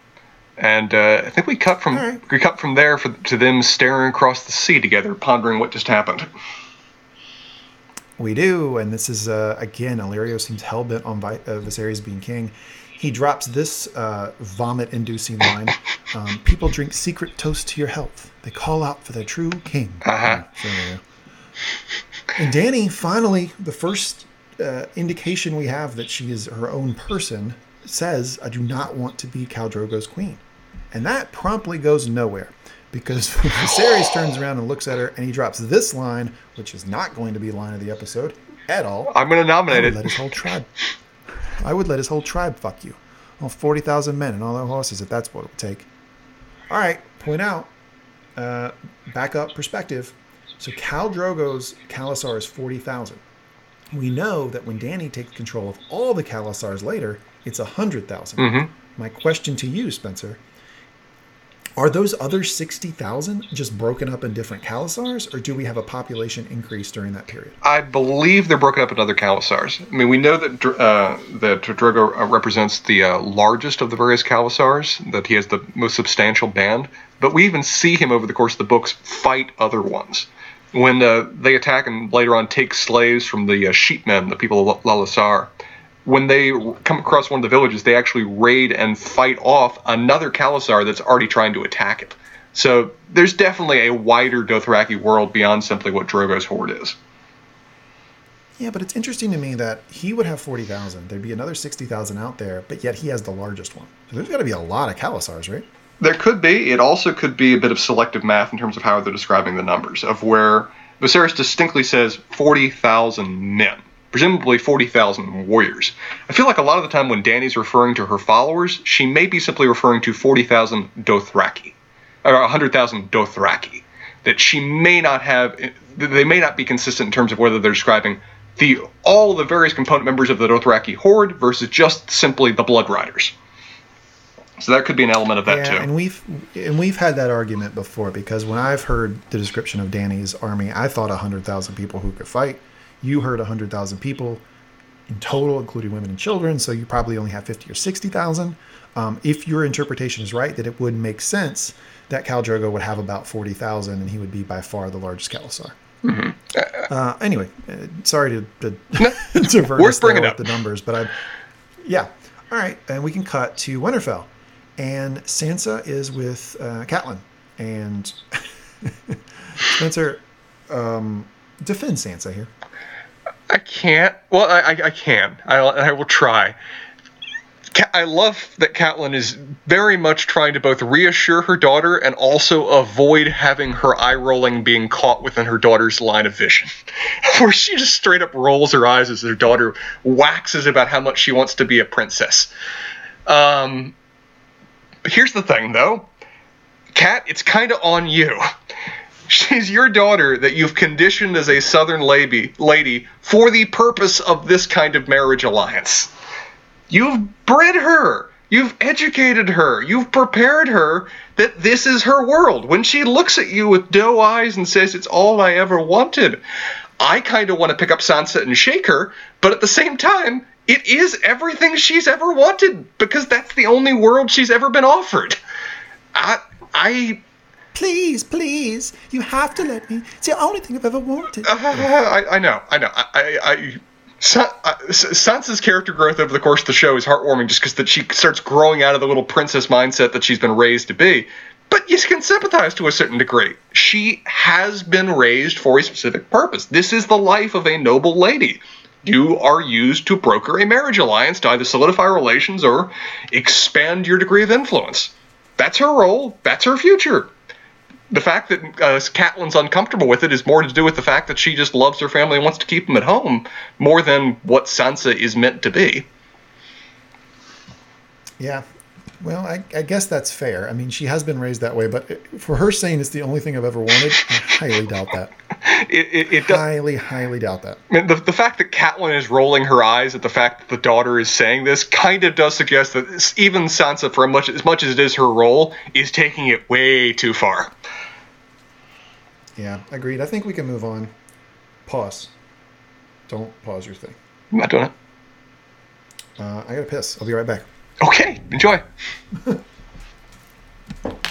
And uh, I think we cut from right. we cut from there for, to them staring across the sea together, pondering what just happened. We do, and this is uh, again. Illyrio seems hell bent on Vi- uh, Viserys being king. He drops this uh, vomit-inducing line: um, "People drink secret toast to your health. They call out for their true king." Uh-huh. So, uh, and Dany, finally, the first uh, indication we have that she is her own person, says, "I do not want to be Khal Drogo's queen," and that promptly goes nowhere. Because Viserys turns around and looks at her, and he drops this line, which is not going to be line of the episode at all. I'm going to nominate it. let his whole tribe. I would let his whole tribe fuck you. All forty thousand men and all their horses, if that's what it would take. All right, point out. Uh, back up perspective. So Khal Drogo's Khalasar is forty thousand. We know that when Dany takes control of all the Khalasars later, it's hundred My question to you, Spencer. Are those other 60,000 just broken up in different Khalasars, or do we have a population increase during that period? I believe they're broken up in other Khalasars. I mean, we know that uh, that Drogo uh, represents the uh, largest of the various Khalasars, that he has the most substantial band, but we even see him over the course of the books fight other ones. When uh, they attack and later on take slaves from the uh, sheepmen, the people of Lalasar, when they come across one of the villages, they actually raid and fight off another Khalasar that's already trying to attack it. So there's definitely a wider Dothraki world beyond simply what Drogo's horde is. Yeah, but it's interesting to me that he would have 40,000. There'd be another 60,000 out there, but yet he has the largest one. So there's got to be a lot of Khalasars, right? There could be. It also could be a bit of selective math in terms of how they're describing the numbers, of where Viserys distinctly says 40,000 men, presumably 40,000 warriors. I feel like a lot of the time when Dany's referring to her followers, she may be simply referring to 40,000 Dothraki, or 100,000 Dothraki. That she may not have, they may not be consistent in terms of whether they're describing the all the various component members of the Dothraki horde versus just simply the Blood Riders. So that could be an element of that yeah, too. and we've and we've had that argument before because when I've heard the description of Dany's army, I thought 100,000 people who could fight. You heard 100,000 people in total, including women and children, so you probably only have 50 or 60,000. Um, if your interpretation is right, that it would make sense that Khal Drogo would have about 40,000 and he would be by far the largest Khalasar. Uh, anyway, uh, sorry to, to divert Worth us there up. the numbers, but I, yeah, all right, and we can cut to Winterfell, and Sansa is with uh, Catelyn, and Spencer um, defend Sansa here. I can't. Well, I, I, can. I, I will try. I love that Catelyn is very much trying to both reassure her daughter and also avoid having her eye rolling being caught within her daughter's line of vision. Where she just straight up rolls her eyes as her daughter waxes about how much she wants to be a princess. Um, here's the thing, though. Cat, it's kind of on you. She's your daughter that you've conditioned as a southern lady, lady for the purpose of this kind of marriage alliance. You've bred her. You've educated her. You've prepared her that this is her world. When she looks at you with doe eyes and says, It's all I ever wanted, I kind of want to pick up Sansa and shake her, but at the same time, it is everything she's ever wanted because that's the only world she's ever been offered. I. I Please, please, you have to let me. It's the only thing I've ever wanted. I, I know, I know. I, I, I, uh, Sansa's character growth over the course of the show is heartwarming just because that she starts growing out of the little princess mindset that she's been raised to be. But you can sympathize to a certain degree. She has been raised for a specific purpose. This is the life of a noble lady. You are used to broker a marriage alliance to either solidify relations or expand your degree of influence. That's her role. That's her future the fact that uh, Catelyn's uncomfortable with it is more to do with the fact that she just loves her family and wants to keep them at home more than what Sansa is meant to be. Yeah. Well, I, I guess that's fair. I mean, she has been raised that way, but for her saying it's the only thing I've ever wanted, I highly doubt that. It, it, it does, Highly, highly doubt that. I mean, the, the fact that Catelyn is rolling her eyes at the fact that the daughter is saying this kind of does suggest that even Sansa, for much, as much as it is her role, is taking it way too far. Yeah, agreed. I think we can move on. Pause. Don't pause your thing. I'm not doing it. Uh, I gotta piss. I'll be right back. Okay, enjoy.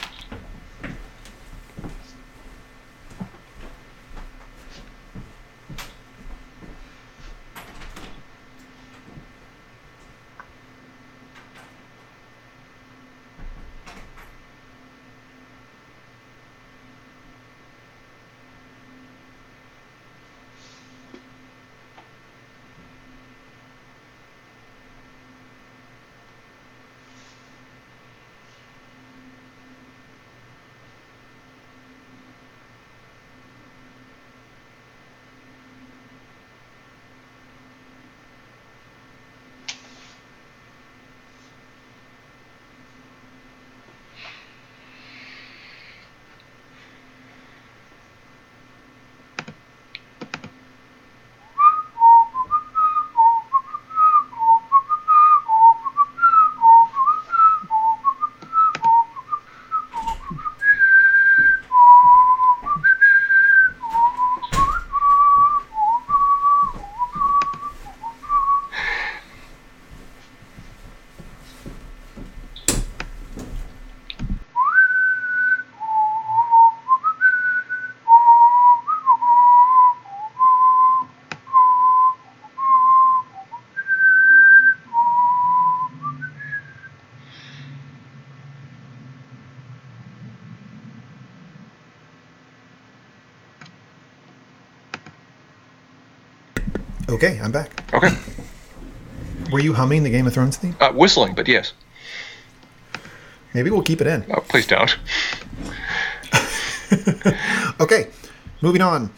Okay, I'm back. Okay. Were you humming the Game of Thrones theme? Uh, whistling, but yes. Maybe we'll keep it in. Oh, please don't. Okay, moving on.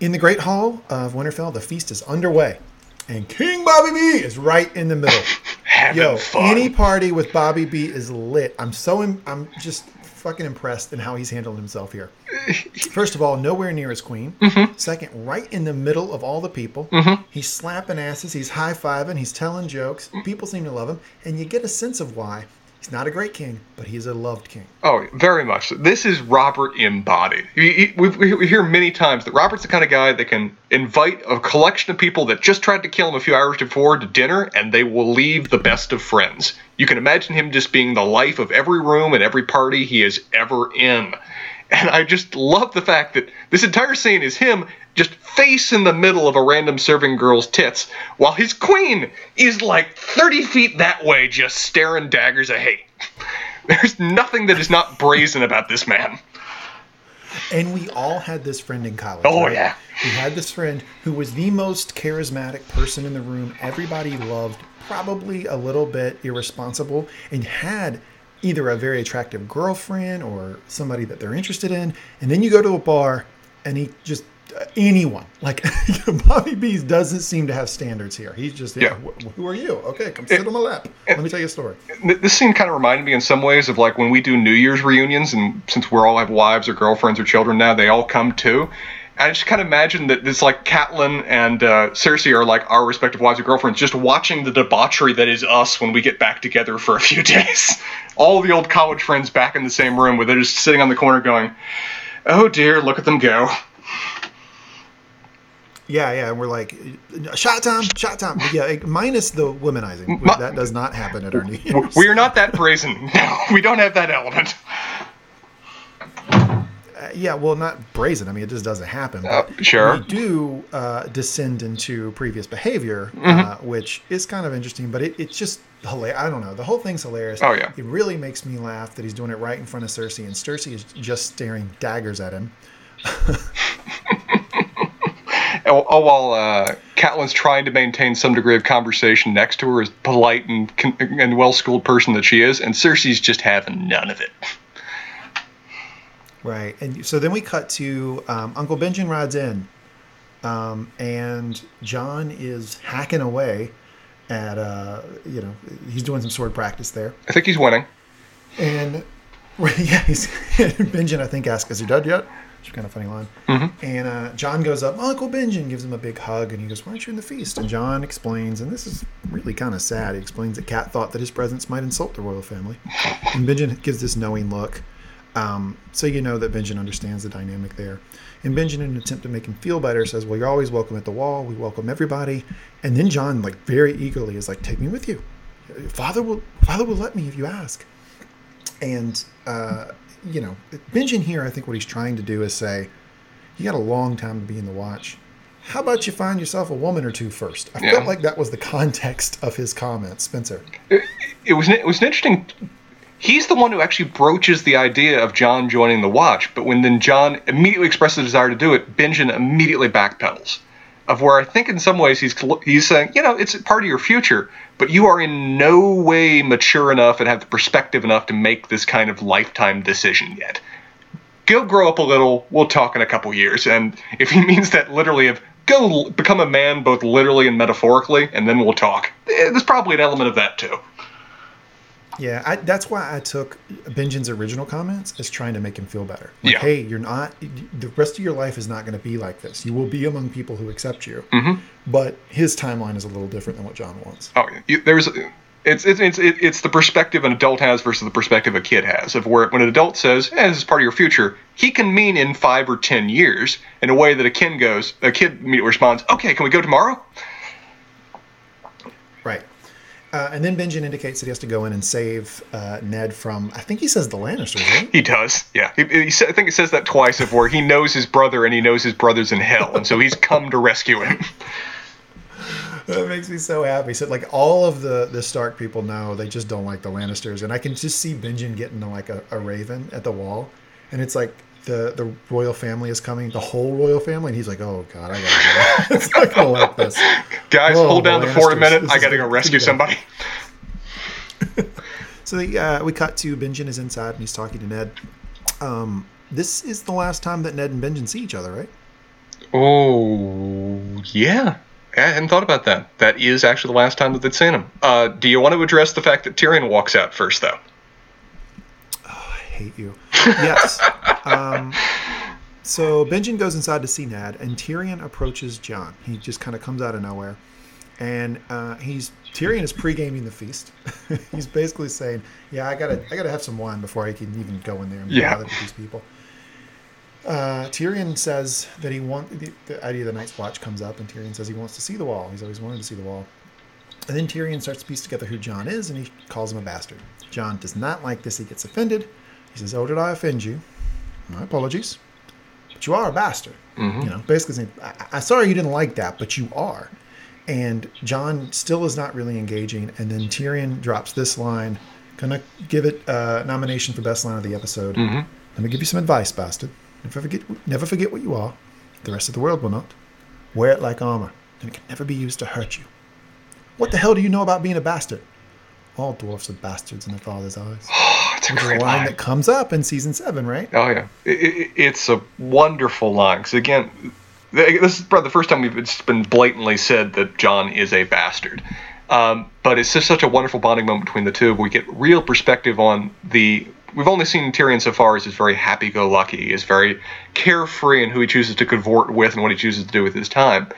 In the Great Hall of Winterfell, the feast is underway, and King Bobby B is right in the middle. Having Yo, fun. any party with Bobby B is lit. I'm so im- I'm just fucking impressed in how he's handling himself here. First of all, nowhere near his queen. Mm-hmm. Second, right in the middle of all the people. He's slapping asses. He's high fiving. He's telling jokes. People seem to love him, and you get a sense of why. He's not a great king, but he's a loved king. Oh, very much. so. This is Robert embodied. We, we- we, we hear many times that Robert's the kind of guy that can invite a collection of people that just tried to kill him a few hours before to dinner, and they will leave the best of friends. You can imagine him just being the life of every room and every party he is ever in. And I just love the fact that this entire scene is him just face in the middle of a random serving girl's tits, while his queen is like 30 feet that way, just staring daggers at hate. There's nothing that is not brazen about this man. And we all had this friend in college. Oh, right? yeah. We had this friend who was the most charismatic person in the room. Everybody loved, probably a little bit irresponsible, and had either a very attractive girlfriend or somebody that they're interested in. And then you go to a bar and he just anyone like Bobby Bees doesn't seem to have standards here. He's just yeah. Yeah. Who are you? Okay, come sit on my lap. Let me tell you a story. This scene kind of reminded me in some ways of like when we do New Year's reunions, and since we're all have wives or girlfriends or children now, they all come too. I just kind of imagine that it's like Catelyn and uh, Cersei are like our respective wives or girlfriends, just watching the debauchery that is us when we get back together for a few days. all the old college friends back in the same room, where they're just sitting on the corner going, "Oh dear, look at them go." Yeah, yeah, and we're like, shot time, shot time. But yeah, like, minus the womanizing. Ma- that does not happen at our New Year's. We are not that brazen. No, we don't have that element. Uh, yeah, well, not brazen. I mean, it just doesn't happen. Uh, sure. we do uh, descend into previous behavior, Mm-hmm. uh, which is kind of interesting. But it, it's just hilarious. I don't know. The whole thing's hilarious. Oh, yeah. It really makes me laugh that he's doing it right in front of Cersei, and Cersei is just staring daggers at him. Oh, while uh, Catelyn's trying to maintain some degree of conversation next to her as polite and and well-schooled person that she is, and Cersei's just having none of it. Right. And so then we cut to um, Uncle Benjen rides in, um, and Jon is hacking away at, uh, you know, he's doing some sword practice there. I think he's winning. And yeah, he's, Benjen, I think, asks, "Is he dead yet?" Is kind of funny line. And uh, Jon goes up, Uncle Benjen gives him a big hug, and he goes, "Why aren't you in the feast?" And Jon explains, and this is really kind of sad. He explains that Cat thought that his presence might insult the royal family, and Benjen gives this knowing look. Um, so you know that Benjen understands the dynamic there. And Benjen, in an attempt to make him feel better, says, "Well, you're always welcome at the wall. We welcome everybody." And then Jon, like very eagerly, is like, "Take me with you. Father will, Father will let me if you ask." And uh, you know, Benjen here, I think what he's trying to do is say, "You got a long time to be in the watch. How about you find yourself a woman or two first? I Yeah. felt like that was the context of his comment, Spencer. It, it was it was an interesting. He's the one who actually broaches the idea of Jon joining the Watch, but when then Jon immediately expresses a desire to do it, Benjen immediately backpedals. Of where I think in some ways he's he's saying, you know, it's part of your future, but you are in no way mature enough and have the perspective enough to make this kind of lifetime decision yet. Go grow up a little. We'll talk in a couple years, and if he means that literally, of go become a man both literally and metaphorically, and then we'll talk. There's probably an element of that too. Yeah, I, that's why I took Benjen's original comments as trying to make him feel better. Like, Yeah. hey, you're not. The rest of your life is not going to be like this. You will be among people who accept you. Mm-hmm. But his timeline is a little different than what Jon wants. Oh, there's it's it's it's it's the perspective an adult has versus the perspective a kid has. Of where when an adult says, eh, "This is part of your future," he can mean in five or ten years in a way that a kid goes, a kid responds, "Okay, can we go tomorrow?" Uh, and then Benjen indicates that he has to go in and save uh, Ned from, I think he says the Lannisters, right? He does, yeah. He, he, I think it says that twice of where he knows his brother and he knows his brother's in hell, and so he's come to rescue him. That makes me so happy. So, like, all of the, the Stark people know they just don't like the Lannisters. And I can just see Benjen getting like a, a raven at the wall. And it's like the, the royal family is coming, the whole royal family. And he's like, oh, God, I got to go. it's not to like this. Guys, Oh, hold down the fort a minute. This I got to go rescue somebody. So the, uh, we cut to Benjen is inside and he's talking to Ned. Um, this is the last time that Ned and Benjen see each other, right? Oh, yeah. I hadn't thought about that. That is actually the last time that they'd seen him. Uh, do you want to address the fact that Tyrion walks out first, though? Oh, I hate you. Yes. um, so Benjen goes inside to see Ned, and Tyrion approaches Jon. He just kind of comes out of nowhere, and uh, he's Tyrion is pre-gaming the feast. he's basically saying, "Yeah, I gotta, I gotta have some wine before I can even go in there and be Yeah. bothered with these people." Uh, Tyrion says that he wants the, the idea of the Night's Watch comes up, and Tyrion says he wants to see the wall. He's always wanted to see the wall. And then Tyrion starts to piece together who Jon is, and he calls him a bastard. Jon does not like this. He gets offended. He says, "Oh, did I offend you? My apologies, but you are a bastard." Mhm. You know, basically saying, I- "I'm sorry you didn't like that, but you are." And Jon still is not really engaging. And then Tyrion drops this line, gonna give it a nomination for best line of the episode. Mhm. Let me give you some advice, bastard. Never forget, never forget what you are. The rest of the world will not. Wear it like armor, and it can never be used to hurt you. What the hell do you know about being a bastard? All dwarfs are bastards in their father's eyes. It's a is great line line. that comes up in season seven, right? Oh yeah, it, it, it's a wonderful line. Because again, this is probably the first time we've it's been blatantly said that Jon is a bastard. Um, but it's just such a wonderful bonding moment between the two. We get real perspective on the. We've only seen Tyrion so far as he's very happy-go-lucky. Is very carefree in who he chooses to cavort with and what he chooses to do with his time.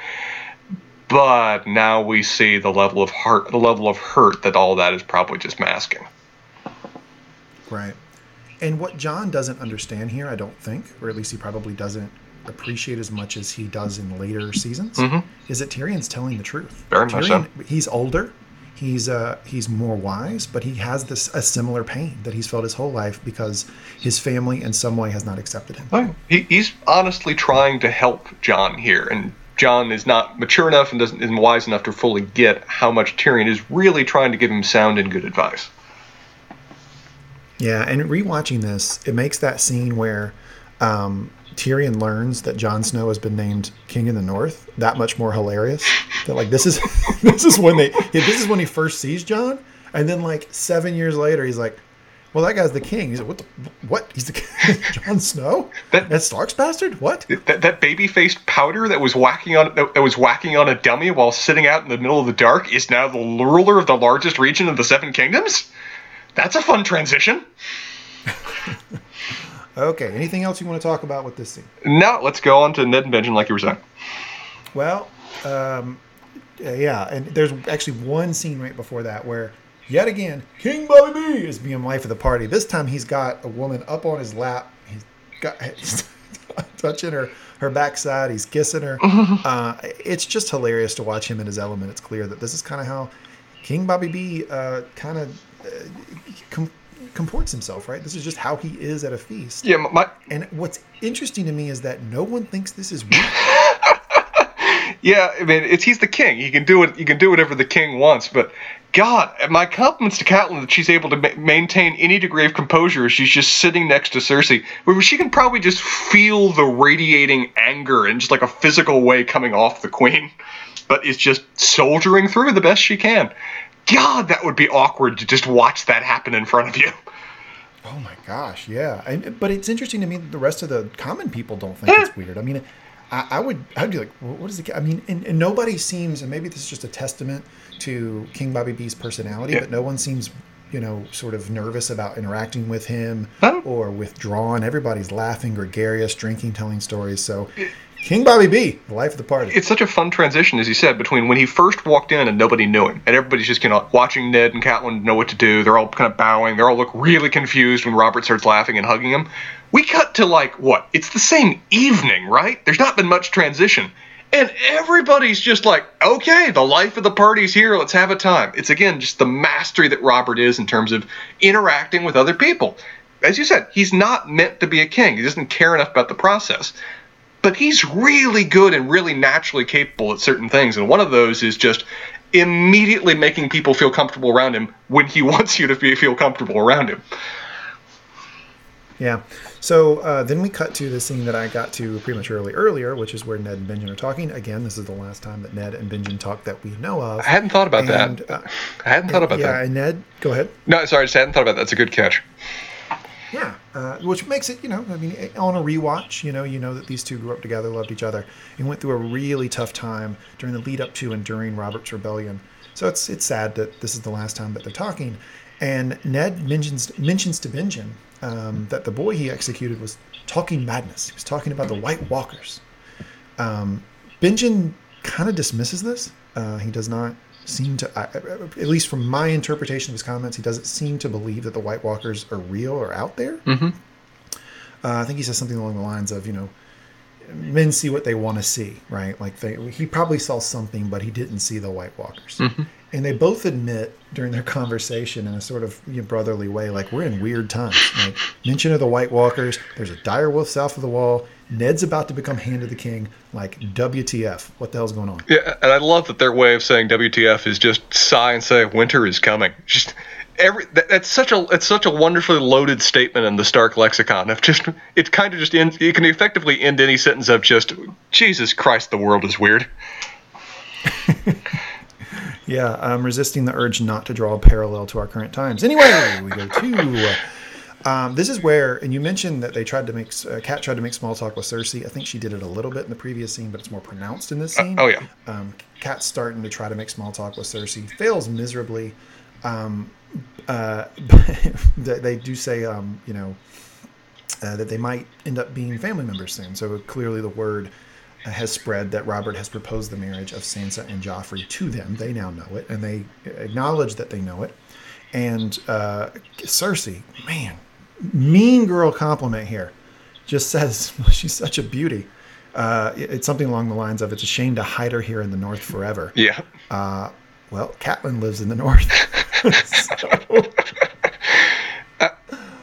But now we see the level of heart, the level of hurt that all that is probably just masking. Right. And what Jon doesn't understand here, I don't think, or at least he probably doesn't appreciate as much as he does in later seasons, Mhm. is that Tyrion's telling the truth. Very much so. Tyrion, He's older. He's uh, he's more wise, but he has this a similar pain that he's felt his whole life because his family in some way has not accepted him. Right. He, he's honestly trying to help Jon here, and Jon is not mature enough and doesn't isn't wise enough to fully get how much Tyrion is really trying to give him sound and good advice. Yeah, and rewatching this, it makes that scene where um, Tyrion learns that Jon Snow has been named King in the North that much more hilarious. That like this is this is when they this is when he first sees Jon, and then like seven years later, he's like, "Well, that guy's the king." He's like, "What? The, what? He's the Jon Snow? That- That's Stark's bastard? What?" That, that baby-faced powder that was whacking on that was whacking on a dummy while sitting out in the middle of the dark is now the ruler of the largest region of the Seven Kingdoms. That's a fun transition. Okay. Anything else you want to talk about with this scene? No. let's go on to Ned and Benjen, like you were saying. Well, um, uh, yeah, and there's actually one scene right before that where, yet again, King Bobby B is being life of the party. This time he's got a woman up on his lap. He's got he's touching her her backside. He's kissing her. Uh, it's just hilarious to watch him in his element. It's clear that this is kind of how King Bobby B uh, kind of com- comports himself. Right. This is just how he is at a feast. Yeah, my And what's interesting to me is that no one thinks this is weird. yeah. I mean, it's he's the king. He can do it. He can do whatever the king wants. But God, my compliments to Catelyn that she's able to ma- maintain any degree of composure as she's just sitting next to Cersei, where she can probably just feel the radiating anger in just like a physical way coming off the queen, but is just soldiering through the best she can. God, that would be awkward to just watch that happen in front of you. Oh my gosh, yeah. And, but it's interesting to me that the rest of the common people don't think it's weird. I mean, I, I would, I'd be like, what is it? I mean, and, and nobody seems, and maybe this is just a testament to King Bobby B's personality, Yeah. but no one seems, you know, sort of nervous about interacting with him Huh? or withdrawn. Everybody's laughing, gregarious, drinking, telling stories. So, King Bobby B, the life of the party. it's such a fun transition, as you said, between when he first walked in and nobody knew him, and everybody's just kind of watching Ned and Catelyn know what to do. They're all kind of bowing. They all look really confused when Robert starts laughing and hugging him. We cut to like what? It's the same evening, right? There's not been much transition. And everybody's just like, okay, the life of the party's here. Let's have a time. It's again just the mastery that Robert is in terms of interacting with other people. As you said, he's not meant to be a king. He doesn't care enough about the process but he's really good and really naturally capable at certain things. And one of those is just immediately making people feel comfortable around him when he wants you to be, feel comfortable around him. Yeah. So uh, then we cut to the scene that I got to prematurely earlier, which is where Ned and Benjen are talking. Again, this is the last time that Ned and Benjen talk that we know of. I hadn't thought about And, that. uh, I hadn't thought about yeah, that. and Ned, go ahead. No, sorry, I just hadn't thought about that. That's a good catch. Yeah, uh, which makes it, you know, I mean, on a rewatch, you know, you know that these two grew up together, loved each other, and went through a really tough time during the lead up to and during Robert's rebellion. So it's it's sad that this is the last time that they're talking. And Ned mentions mentions to Benjen um, that the boy he executed was talking madness. He was talking about the White Walkers. Um, Benjen kind of dismisses this. Uh, he does not seem to, I- at least from my interpretation of his comments, he doesn't seem to believe that the White Walkers are real or out there. Mhm. Uh, I think he says something along the lines of, you know, men see what they want to see, right? Like they, he probably saw something, but he didn't see the White Walkers. And they both admit during their conversation in a sort of you know, brotherly way, like we're in weird times. Like mention of the White Walkers. There's a dire wolf south of the wall. Ned's about to become Hand of the King. Like WTF? What the hell's going on? Yeah, and I love that their way of saying WTF is just sigh and say winter is coming. Just every that, that's such a it's such a wonderfully loaded statement in the Stark lexicon. Of just it kind of just ends. You can effectively end any sentence of just Jesus Christ, the world is weird. Yeah, I'm resisting the urge not to draw a parallel to our current times. Anyway, we go to. Um, this is where, and you mentioned that they tried to make uh, Cat tried to make small talk with Cersei. I think she did it a little bit in the previous scene, but it's more pronounced in this scene. oh, yeah. Um, Cat's starting to try to make small talk with Cersei, fails miserably. Um, uh, they, they do say, um, you know, uh, that they might end up being family members soon. So clearly, the word uh, has spread that Robert has proposed the marriage of Sansa and Joffrey to them. They now know it, and they acknowledge that they know it. And uh, Cersei, man, mean girl compliment here, just says she's such a beauty. Uh, it's something along the lines of, "It's a shame to hide her here in the North forever." Yeah, Uh, Well, Catelyn lives in the north. so,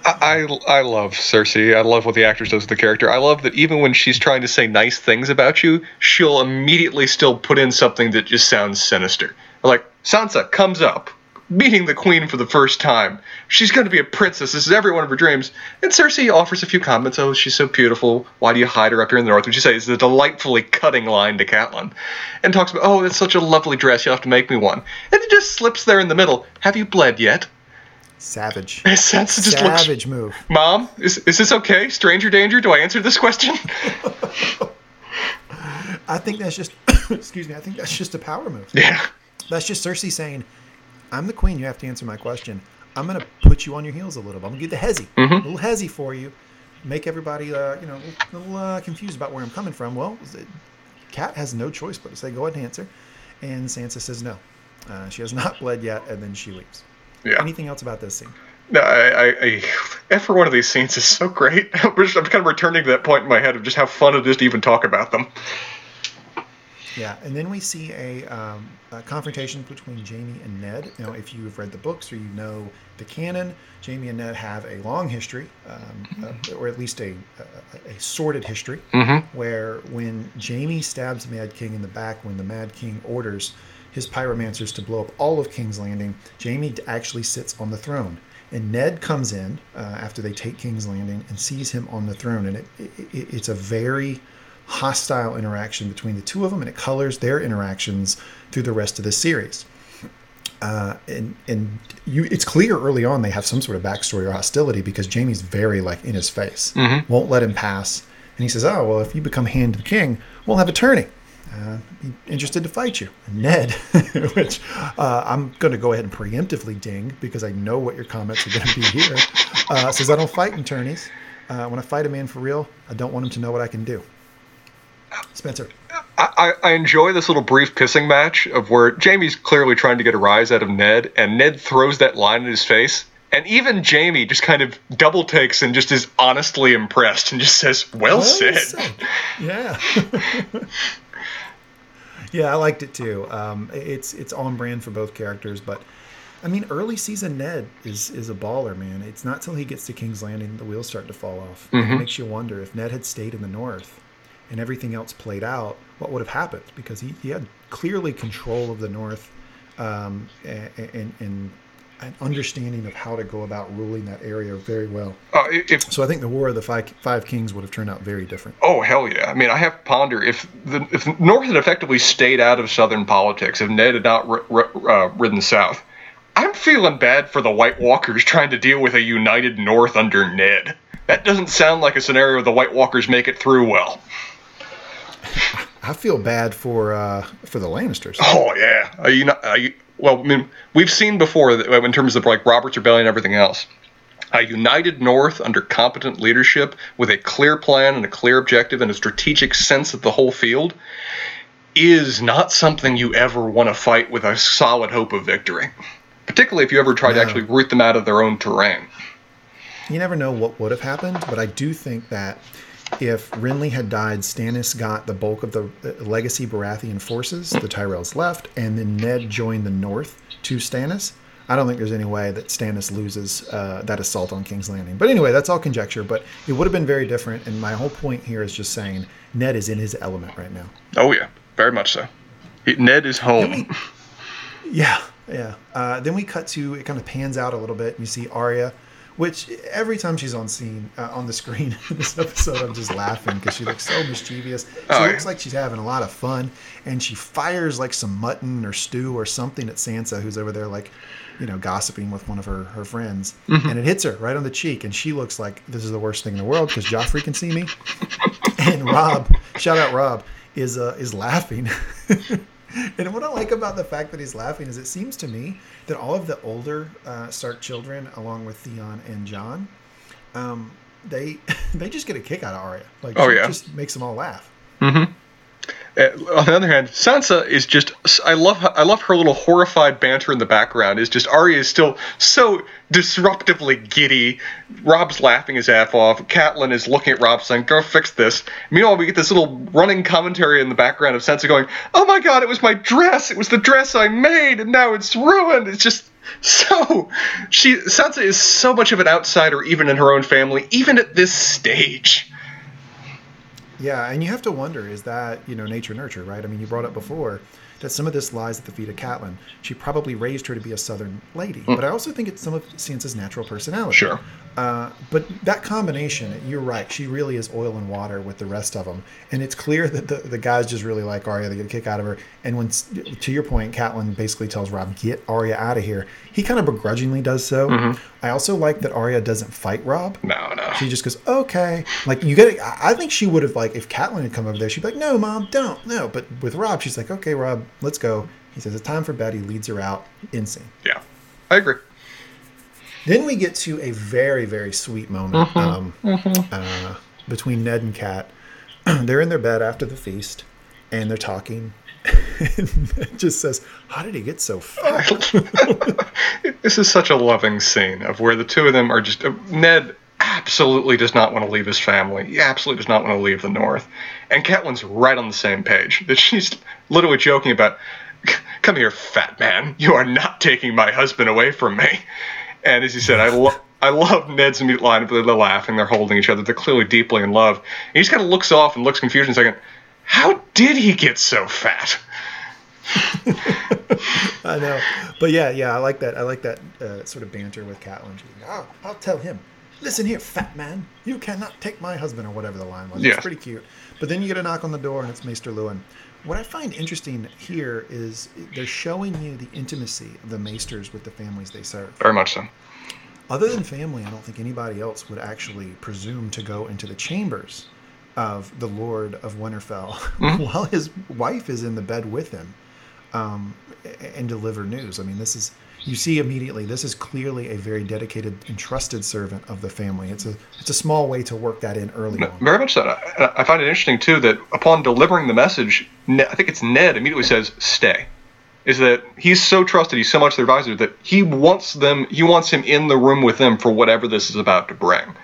I, I love Cersei. I love what the actress does with the character. I love that even when she's trying to say nice things about you, she'll immediately still put in something that just sounds sinister. Like Sansa comes up, meeting the queen for the first time. She's going to be a princess. This is every one of her dreams. And Cersei offers a few comments. Oh, she's so beautiful. Why do you hide her up here in the north? Which you say is a delightfully cutting line to Catelyn. And talks about, oh, that's such a lovely dress. You'll have to make me one. And it just slips there in the middle. Have you bled yet? savage. Sansa just looks. Savage move. Mom, is, is this okay? Stranger danger? Do I answer this question? I think that's just, excuse me, I think that's just a power move. yeah. That's just Cersei saying, I'm the queen, you have to answer my question. I'm going to put you on your heels a little bit. I'm going to give the hezzy, a little hezzy for you. Make everybody, uh, you know, a little uh, confused about where I'm coming from. Well, Cat has no choice but to say, go ahead and answer. And Sansa says no. Uh, she has not bled yet, and then she leaves. Yeah. Anything else about this scene? No, I, I, I, every one of these scenes is so great. I'm just- I'm kind of returning to that point in my head of just how fun it is to even talk about them. Yeah, and then we see a, um, a confrontation between Jaime and Ned. Now, if you have read the books or you know the canon, Jaime and Ned have a long history, um, uh, or at least a, a, a sordid history, where when Jaime stabs Mad King in the back, when the Mad King orders his pyromancers to blow up all of King's Landing, Jaime actually sits on the throne. And Ned comes in uh, after they take King's Landing and sees him on the throne, and it, it, it's a very hostile interaction between the two of them, and it colors their interactions through the rest of the series. Uh, and and you, it's clear early on they have some sort of backstory or hostility because Jaime's very like in his face, won't let him pass, and he says, "Oh well, if you become hand of the king, we'll have a tourney." Uh, interested to fight you, and Ned, which uh, I'm going to go ahead and preemptively ding because I know what your comments are going to be here. Uh, says I don't fight in tourneys. Uh, when I fight a man for real, I don't want him to know what I can do. Spencer. I, I enjoy this little brief pissing match of where Jaime's clearly trying to get a rise out of Ned, and Ned throws that line in his face. And even Jaime just kind of double takes and just is honestly impressed and just says, Well, Well said. said. Yeah. yeah, I liked it too. Um, it's it's on brand for both characters, but I mean, early season Ned is is a baller, man. It's not till he gets to King's Landing the wheels start to fall off. It makes you wonder if Ned had stayed in the North and everything else played out, what would have happened? Because he, he had clearly control of the North um, and, and, and an understanding of how to go about ruling that area very well. Uh, if, So I think the War of the Five, Five Kings would have turned out very different. Oh hell yeah! I mean, I have to ponder if the if the North had effectively stayed out of Southern politics, if Ned had not r- r- uh, ridden south, I'm feeling bad for the White Walkers trying to deal with a united North under Ned. That doesn't sound like a scenario the White Walkers make it through well. I feel bad for uh, for the Lannisters. Oh yeah, are you not? Are you, well, I mean, we've seen before that in terms of like Robert's Rebellion and everything else. A united North under competent leadership with a clear plan and a clear objective and a strategic sense of the whole field is not something you ever want to fight with a solid hope of victory. Particularly if you ever try to actually root them out of their own terrain. You never know what would have happened, but I do think that if Renly had died, Stannis got the bulk of the uh, legacy Baratheon forces. The Tyrells left, and then Ned joined the North to Stannis. I don't think there's any way that Stannis loses uh, that assault on King's Landing. But anyway, that's all conjecture. But it would have been very different. And my whole point here is just saying Ned is in his element right now. Oh yeah, very much so. He- Ned is home. Yeah, yeah. Uh, then we cut to it kind of pans out a little bit, and you see Arya, which every time she's on scene uh, on the screen in this episode, I'm just laughing because she looks so mischievous. She Oh, yeah. looks like she's having a lot of fun, and she fires like some mutton or stew or something at Sansa, who's over there like, you know, gossiping with one of her her friends, Mm-hmm. and it hits her right on the cheek, and she looks like this is the worst thing in the world because Joffrey can see me, and Robb, shout out Robb, is uh, is laughing. and what I like about the fact that he's laughing is it seems to me that all of the older uh, Stark children, along with Theon and Jon, um, they they just get a kick out of Arya. Like, Oh, yeah. just makes them all laugh. Uh, Uh, on the other hand, Sansa is just I love I love her little horrified banter in the background. Is just Arya is still so disruptively giddy. Robb's laughing his ass off. Catelyn is looking at Robb saying, "Go fix this." Meanwhile, we get this little running commentary in the background of Sansa going, "Oh my God, it was my dress. It was the dress I made, and now it's ruined." It's just so she Sansa is so much of an outsider, even in her own family, even at this stage. Yeah, and you have to wonder is that, you know, nature nurture, right? I mean, you brought up before that some of this lies at the feet of Catelyn. She probably raised her to be a southern lady, mm. but I also think it's some of Sansa's natural personality. Sure. Uh, but that combination, you're right. She really is oil and water with the rest of them, and it's clear that the, the guys just really like Arya. They get a kick out of her. And when, to your point, Catelyn basically tells Robb, "Get Arya out of here." He kind of begrudgingly does so. Mm-hmm. I also like that Arya doesn't fight Robb. No, no. She just goes, "Okay." Like you get it. I think she would have like if Catelyn had come over there, she'd be like, "No, mom, don't, no." But with Robb, she's like, "Okay, Robb, let's go." He says, "It's time for bed." He leads her out. Insane. Yeah, I agree. Then we get to a very, very sweet moment mm-hmm. Um, mm-hmm. Uh, between Ned and Cat. they're in their bed after the feast, and they're talking. And Ned just says, "How did he get so fat?" this is such a loving scene of where the two of them are just uh, Ned absolutely does not want to leave his family. He absolutely does not want to leave the North. And Catelyn's right on the same page. That she's literally joking about, "Come here, fat man. You are not taking my husband away from me." And as you said, I love. I love Ned's mute line. But they're laughing, they're holding each other, they're clearly deeply in love. And he just kind of looks off and looks confused and second. How did he get so fat? I know, but yeah, yeah, I like that. I like that uh, sort of banter with Catelyn. Oh, I'll tell him. Listen here, fat man. You cannot take my husband, or whatever the line was. Yeah. It's pretty cute. But then you get a knock on the door, and it's Maester Luwin. What I find interesting here is they're showing you the intimacy of the maesters with the families they serve. Very much so. Other than family, I don't think anybody else would actually presume to go into the chambers of the Lord of Winterfell mm-hmm. while his wife is in the bed with him um, and deliver news. I mean, this is you see immediately this is clearly a very dedicated and trusted servant of the family. It's a it's a small way to work that in early on. Very much so. I, I find it interesting too that upon delivering the message, I think it's Ned immediately says, "Stay." Is that he's so trusted, he's so much their advisor that he wants them, he wants him in the room with them for whatever this is about to bring.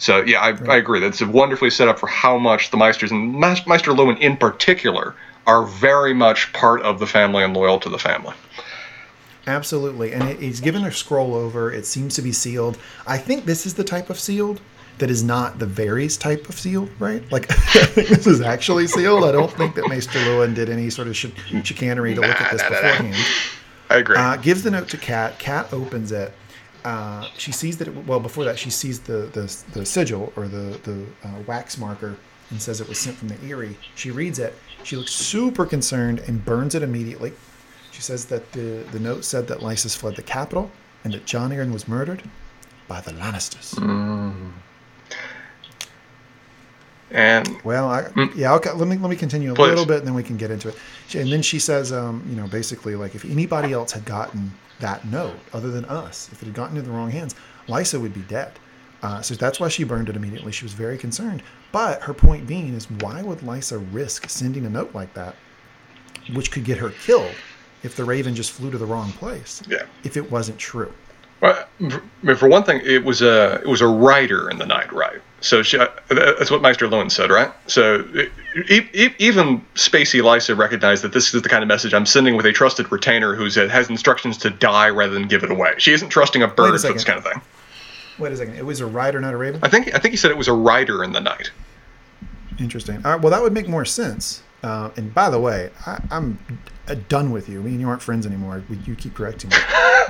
So yeah, I, right. I agree. That's wonderfully set up for how much the Maesters and Maester Luwin in particular are very much part of the family and loyal to the family. Absolutely. And he's given a scroll over. It seems to be sealed. I think this is the type of sealed that is not the Varys type of sealed, right? Like, I think this is actually sealed. I don't think that Maester Luwin did any sort of ch- chicanery to nah, look at this nah, beforehand. Nah, I agree. Uh, gives the note to Cat. Cat opens it. Uh, she sees that. It, well, before that, she sees the the, the sigil or the the uh, wax marker and says it was sent from the Eyrie. She reads it. She looks super concerned and burns it immediately. She says that the, the note said that Lysa fled the capital and that Jon Arryn was murdered by the Lannisters. Mm. And well, I, mm, yeah, okay, let me let me continue a please. little bit, and then we can get into it. And then she says, um, you know, basically, like if anybody else had gotten that note other than us, if it had gotten into the wrong hands, Lysa would be dead. Uh, so that's why she burned it immediately. She was very concerned. But her point being is, why would Lysa risk sending a note like that, which could get her killed? if the raven just flew to the wrong place. Yeah. If it wasn't true. Well, for one thing, it was a it was a rider in the night, right? So she, uh, that's what Maester Luwin said, right? So even Spacey Lysa recognized that this is the kind of message I'm sending with a trusted retainer who has instructions to die rather than give it away. She isn't trusting a bird a for this kind of thing. Wait a second. It was a rider, not a raven. I think I think he said it was a rider in the night. Interesting. All right. Well, that would make more sense. Uh, and by the way, I, am uh, done with you. I mean, you aren't friends anymore. You keep correcting me.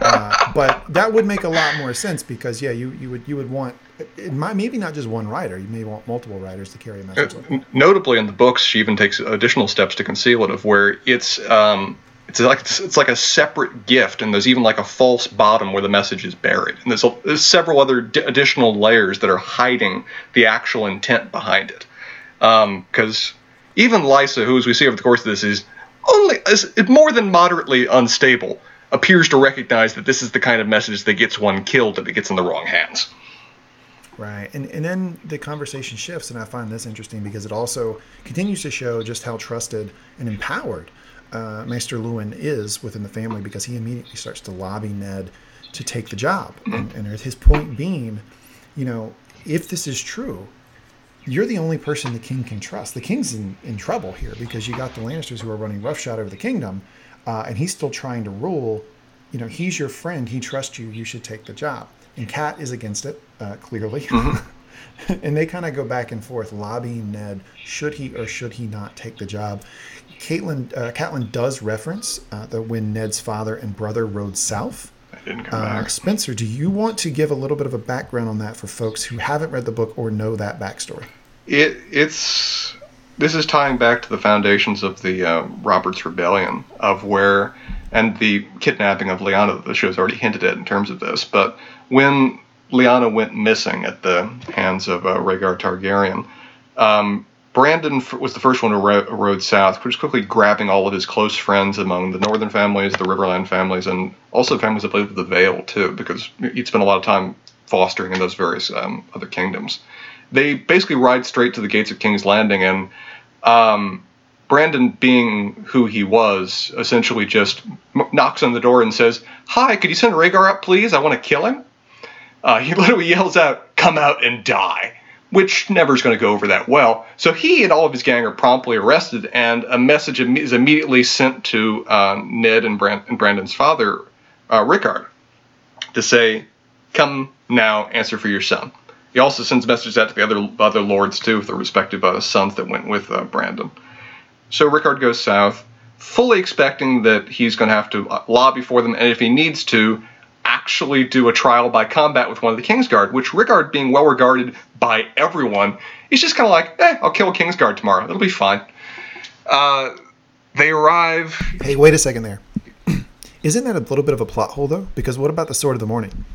Uh, but that would make a lot more sense because yeah, you, you would you would want it might, maybe not just one writer. You may want multiple writers to carry a message. Uh, notably, in the books, she even takes additional steps to conceal it, of where it's um, it's like it's like a separate gift, and there's even like a false bottom where the message is buried, and there's, a, there's several other d- additional layers that are hiding the actual intent behind it. Because um, even Lysa, who as we see over the course of this is only is more than moderately unstable, appears to recognize that this is the kind of message that gets one killed if it gets in the wrong hands. Right. And, and then the conversation shifts, and I find this interesting because it also continues to show just how trusted and empowered uh, Maester Luwin is within the family because he immediately starts to lobby Ned to take the job. And, and his point being, you know, if this is true, you're the only person the king can trust. The king's in, in trouble here because you got the Lannisters who are running roughshod over the kingdom, uh, and he's still trying to rule. You know, he's your friend. He trusts you. You should take the job. And Cat is against it, uh, clearly. and they kind of go back and forth, lobbying Ned, should he or should he not take the job. Caitlin, uh, Catelyn does reference uh, that when Ned's father and brother rode south. didn't come Uh, back. Spencer, do you want to give a little bit of a background on that for folks who haven't read the book or know that backstory? It it's this is tying back to the foundations of the uh, Roberts Rebellion of where and the kidnapping of Lyanna that the show's already hinted at in terms of this. But when Lyanna went missing at the hands of uh, Rhaegar Targaryen, um, Brandon was the first one who ro- rode south, which quickly grabbing all of his close friends among the northern families, the Riverland families, and also families that lived with the Vale too, because he'd spent a lot of time fostering in those various um, other kingdoms. They basically ride straight to the gates of King's Landing, and um, Brandon, being who he was, essentially just knocks on the door and says, "Hi, could you send Rhaegar up, please? I want to kill him." Uh, he literally yells out, "Come out and die." which never is going to go over that well. So he and all of his gang are promptly arrested, and a message is immediately sent to uh, Ned and, Brand- and Brandon's father, uh, Rickard, to say, "Come now, answer for your son." He also sends messages out to the other other lords too, with the respective uh, sons that went with uh, Brandon. So Rickard goes south, fully expecting that he's going to have to uh, lobby for them, and if he needs to, actually do a trial by combat with one of the Kingsguard, which Rickard, being well regarded by everyone, is just kind of like, eh, I'll kill a Kingsguard tomorrow. It'll be fine. Uh, they arrive. Hey, wait a second there. Isn't that a little bit of a plot hole, though? Because what about the Sword of the Morning?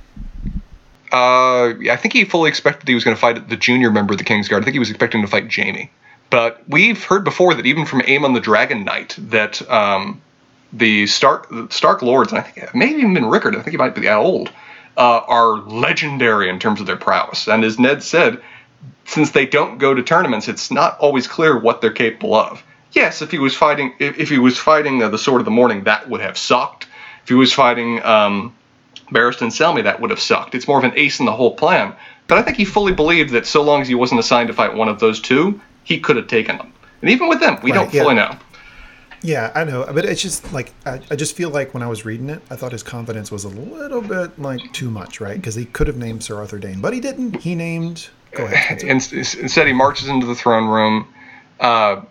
Uh, I think he fully expected he was going to fight the junior member of the Kingsguard. I think he was expecting to fight Jaime. But we've heard before that even from Aemon the Dragon Knight that um, the Stark the Stark Lords, and I think maybe even Rickard, I think he might be that old, uh, are legendary in terms of their prowess. And as Ned said, since they don't go to tournaments, it's not always clear what they're capable of. Yes, if he was fighting, if, if he was fighting uh, the Sword of the Morning, that would have sucked. If he was fighting um, Barristan Selmy, that would have sucked. It's more of an ace in the hole plan. But I think he fully believed that so long as he wasn't assigned to fight one of those two, he could have taken them. And even with them, we Right, don't yeah. fully know. Yeah, I know, but it's just like I, I just feel like when I was reading it, I thought his confidence was a little bit like too much, right? Because he could have named Sir Arthur Dayne, but he didn't. He named. Go ahead. Instead, he marches into the throne room, uh,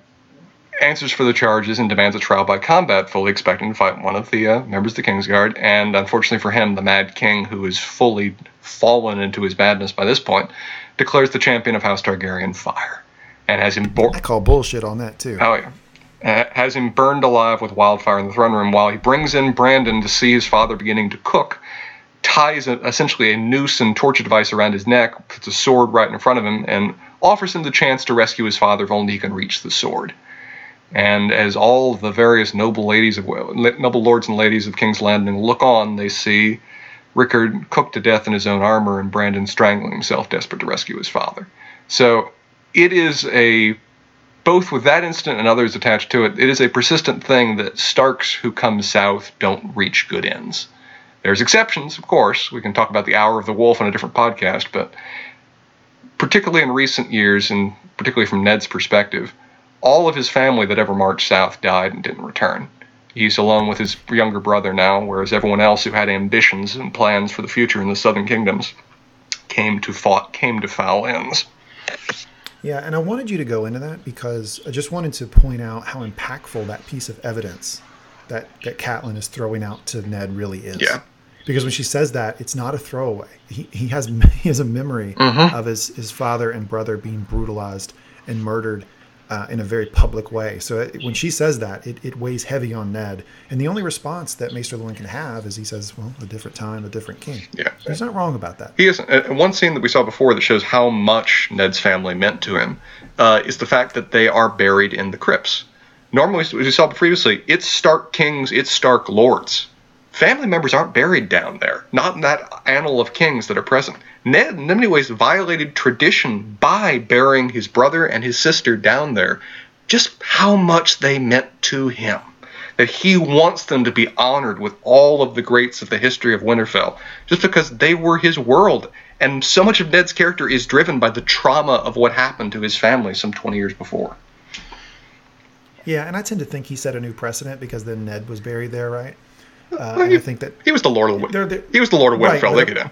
answers for the charges, and demands a trial by combat, fully expecting to fight one of the uh, members of the Kingsguard. And unfortunately for him, the Mad King, who is fully fallen into his madness by this point, declares the champion of House Targaryen fire, and has him bo- I call bullshit on that too. Oh yeah. Has him burned alive with wildfire in the throne room while he brings in Brandon to see his father beginning to cook, ties a, essentially a noose and torture device around his neck, puts a sword right in front of him, and offers him the chance to rescue his father if only he can reach the sword. And as all the various noble ladies of noble lords and ladies of King's Landing look on, they see Rickard cooked to death in his own armor and Brandon strangling himself, desperate to rescue his father. So it is a both with that incident and others attached to it, it is a persistent thing that Starks who come south don't reach good ends. There's exceptions, of course. We can talk about the Hour of the Wolf on a different podcast, but particularly in recent years, and particularly from Ned's perspective, all of his family that ever marched south died and didn't return. He's alone with his younger brother now, whereas everyone else who had ambitions and plans for the future in the southern kingdoms came to fought came to foul ends. Yeah, and I wanted you to go into that because I just wanted to point out how impactful that piece of evidence that that Catelyn is throwing out to Ned really is. Yeah. Because when she says that, it's not a throwaway. He, he has he has a memory Mm-hmm. of his, his father and brother being brutalized and murdered uh, in a very public way. So it, when she says that, it, it weighs heavy on Ned. And the only response that Maester Luwin can have is he says, "Well, a different time, a different king." Yeah. He's not wrong about that. He is. Uh, one scene that we saw before that shows how much Ned's family meant to him uh, is the fact that they are buried in the crypts. Normally, as we saw previously, it's Stark kings, it's Stark lords. Family members aren't buried down there, not in that annal of kings that are present. Ned, in many ways, violated tradition by burying his brother and his sister down there. Just how much they meant to him. that he wants them to be honored with all of the greats of the history of Winterfell, just because they were his world. And so much of Ned's character is driven by the trauma of what happened to his family some 20 years before. Yeah, and I tend to think he set a new precedent because then Ned was buried there, right? Uh, Well, he, I think that he was the Lord of They're- they're- he was the Lord of Winterfell. at him.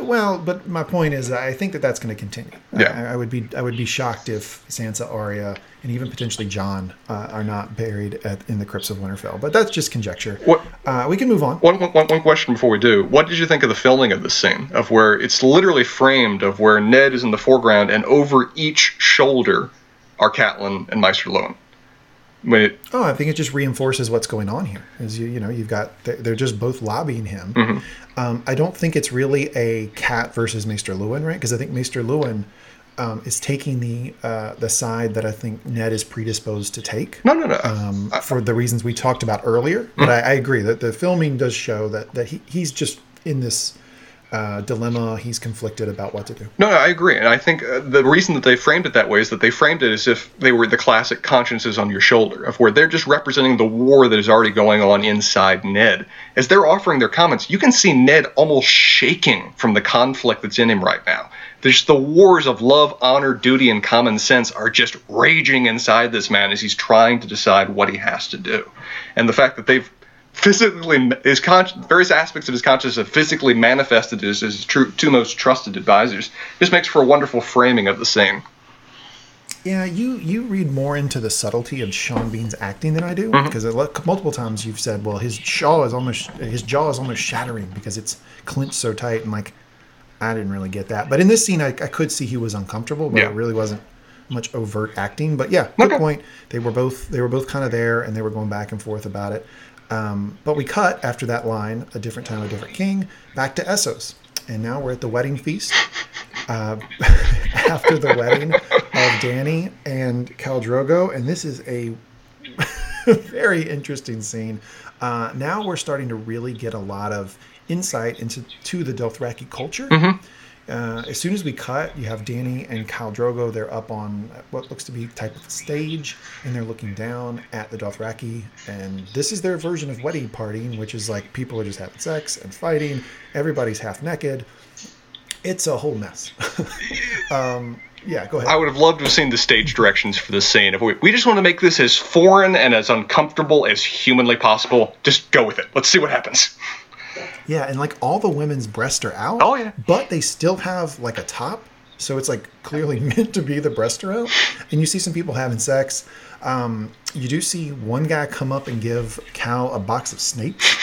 Well, but my point is, I think that that's going to continue. Yeah. I, I would be, I would be shocked if Sansa, Arya, and even potentially Jon uh, are not buried at, in the crypts of Winterfell. But that's just conjecture. What- Uh, we can move on. One, one, one question before we do. What did you think of the filming of this scene? Of where it's literally framed of where Ned is in the foreground and over each shoulder are Catelyn and Maester Luwin. When it, Oh, I think it just reinforces what's going on here. Is you, you know, you've got they're just both lobbying him. Mm-hmm. Um, I don't think it's really a cat versus Maester Luwin, right? Because I think Maester Luwin um, is taking the uh, the side that I think Ned is predisposed to take. no, no, no. um, for the reasons we talked about earlier. But I, I agree that the filming does show that that he, he's just in this uh, dilemma. He's conflicted about what to do. No, I agree, and I think uh, the reason that they framed it that way is that they framed it as if they were the classic consciences on your shoulder, of where they're just representing the war that is already going on inside Ned. As they're offering their comments, you can see Ned almost shaking from the conflict that's in him right now. There's the wars of love, honor, duty, and common sense are just raging inside this man as he's trying to decide what he has to do, and the fact that they've physically his con- various aspects of his consciousness have physically manifested as his true, two most trusted advisors. This makes for a wonderful framing of the scene. Yeah, you you read more into the subtlety of Sean Bean's acting than I do Mm-hmm. because multiple times you've said, well, his jaw is almost his jaw is almost shattering because it's clenched so tight, and like I didn't really get that. But in this scene, I, I could see he was uncomfortable, but Yeah. it really wasn't much overt acting. But yeah, good Okay. point. They were both they were both kind of there, and they were going back and forth about it. Um, but we cut after that line, a different time, a different king, back to Essos, and now we're at the wedding feast. Uh, after the wedding of Dany and Khal Drogo, and this is a very interesting scene. Uh, now we're starting to really get a lot of insight into to the Dothraki culture. Uh, as soon as we cut, you have Dany and Khal Drogo. They're up on what looks to be type of stage, and they're looking down at the Dothraki. And this is their version of wedding partying, which is like people are just having sex and fighting. Everybody's half naked. It's a whole mess. um, yeah, go ahead. I would have loved to have seen the stage directions for this scene. If we, we just want to make this as foreign and as uncomfortable as humanly possible, just go with it. Let's see what happens. Yeah, and like all the women's breasts are out. Oh, yeah. But they still have like a top, so it's like clearly meant to be the breasts are out. And you see some people having sex. Um, you do see one guy come up and give Khal a box of snakes.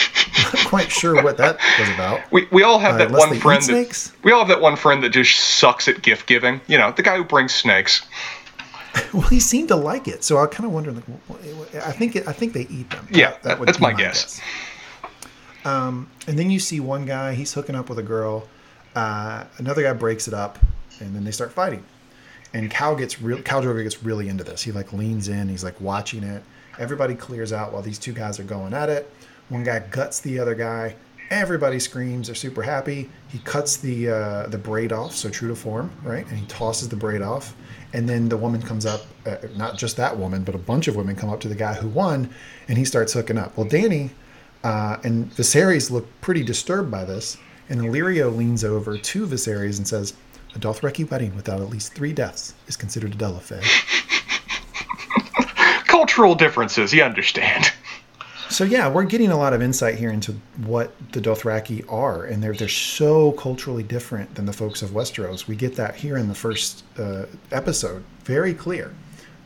Not quite sure what that was about. We, we all have Uh, that one friend that we all have that one friend that just sucks at gift giving. You know, the guy who brings snakes. Well, he seemed to like it, so I kind of wonder. Like, I think it, I think they eat them. Yeah, that's be my guess. Um, and then you see one guy, he's hooking up with a girl. Uh, another guy breaks it up, and then they start fighting. And Khal gets real. Khal Drogo gets really into this. He like leans in. He's like watching it. Everybody clears out while these two guys are going at it. One guy guts the other guy. Everybody screams. They're super happy. He cuts the uh, the braid off, so true to form, right? And he tosses the braid off. And then the woman comes up. Uh, not just that woman, but a bunch of women come up to the guy who won, and he starts hooking up. Well, Dany uh, and Viserys look pretty disturbed by this. And Illyrio leans over to Viserys and says, "A Dothraki wedding without at least three deaths is considered a affair." Cultural differences, you understand. So yeah, we're getting a lot of insight here into what the Dothraki are, and they're they're so culturally different than the folks of Westeros. We get that here in the first uh, episode, very clear.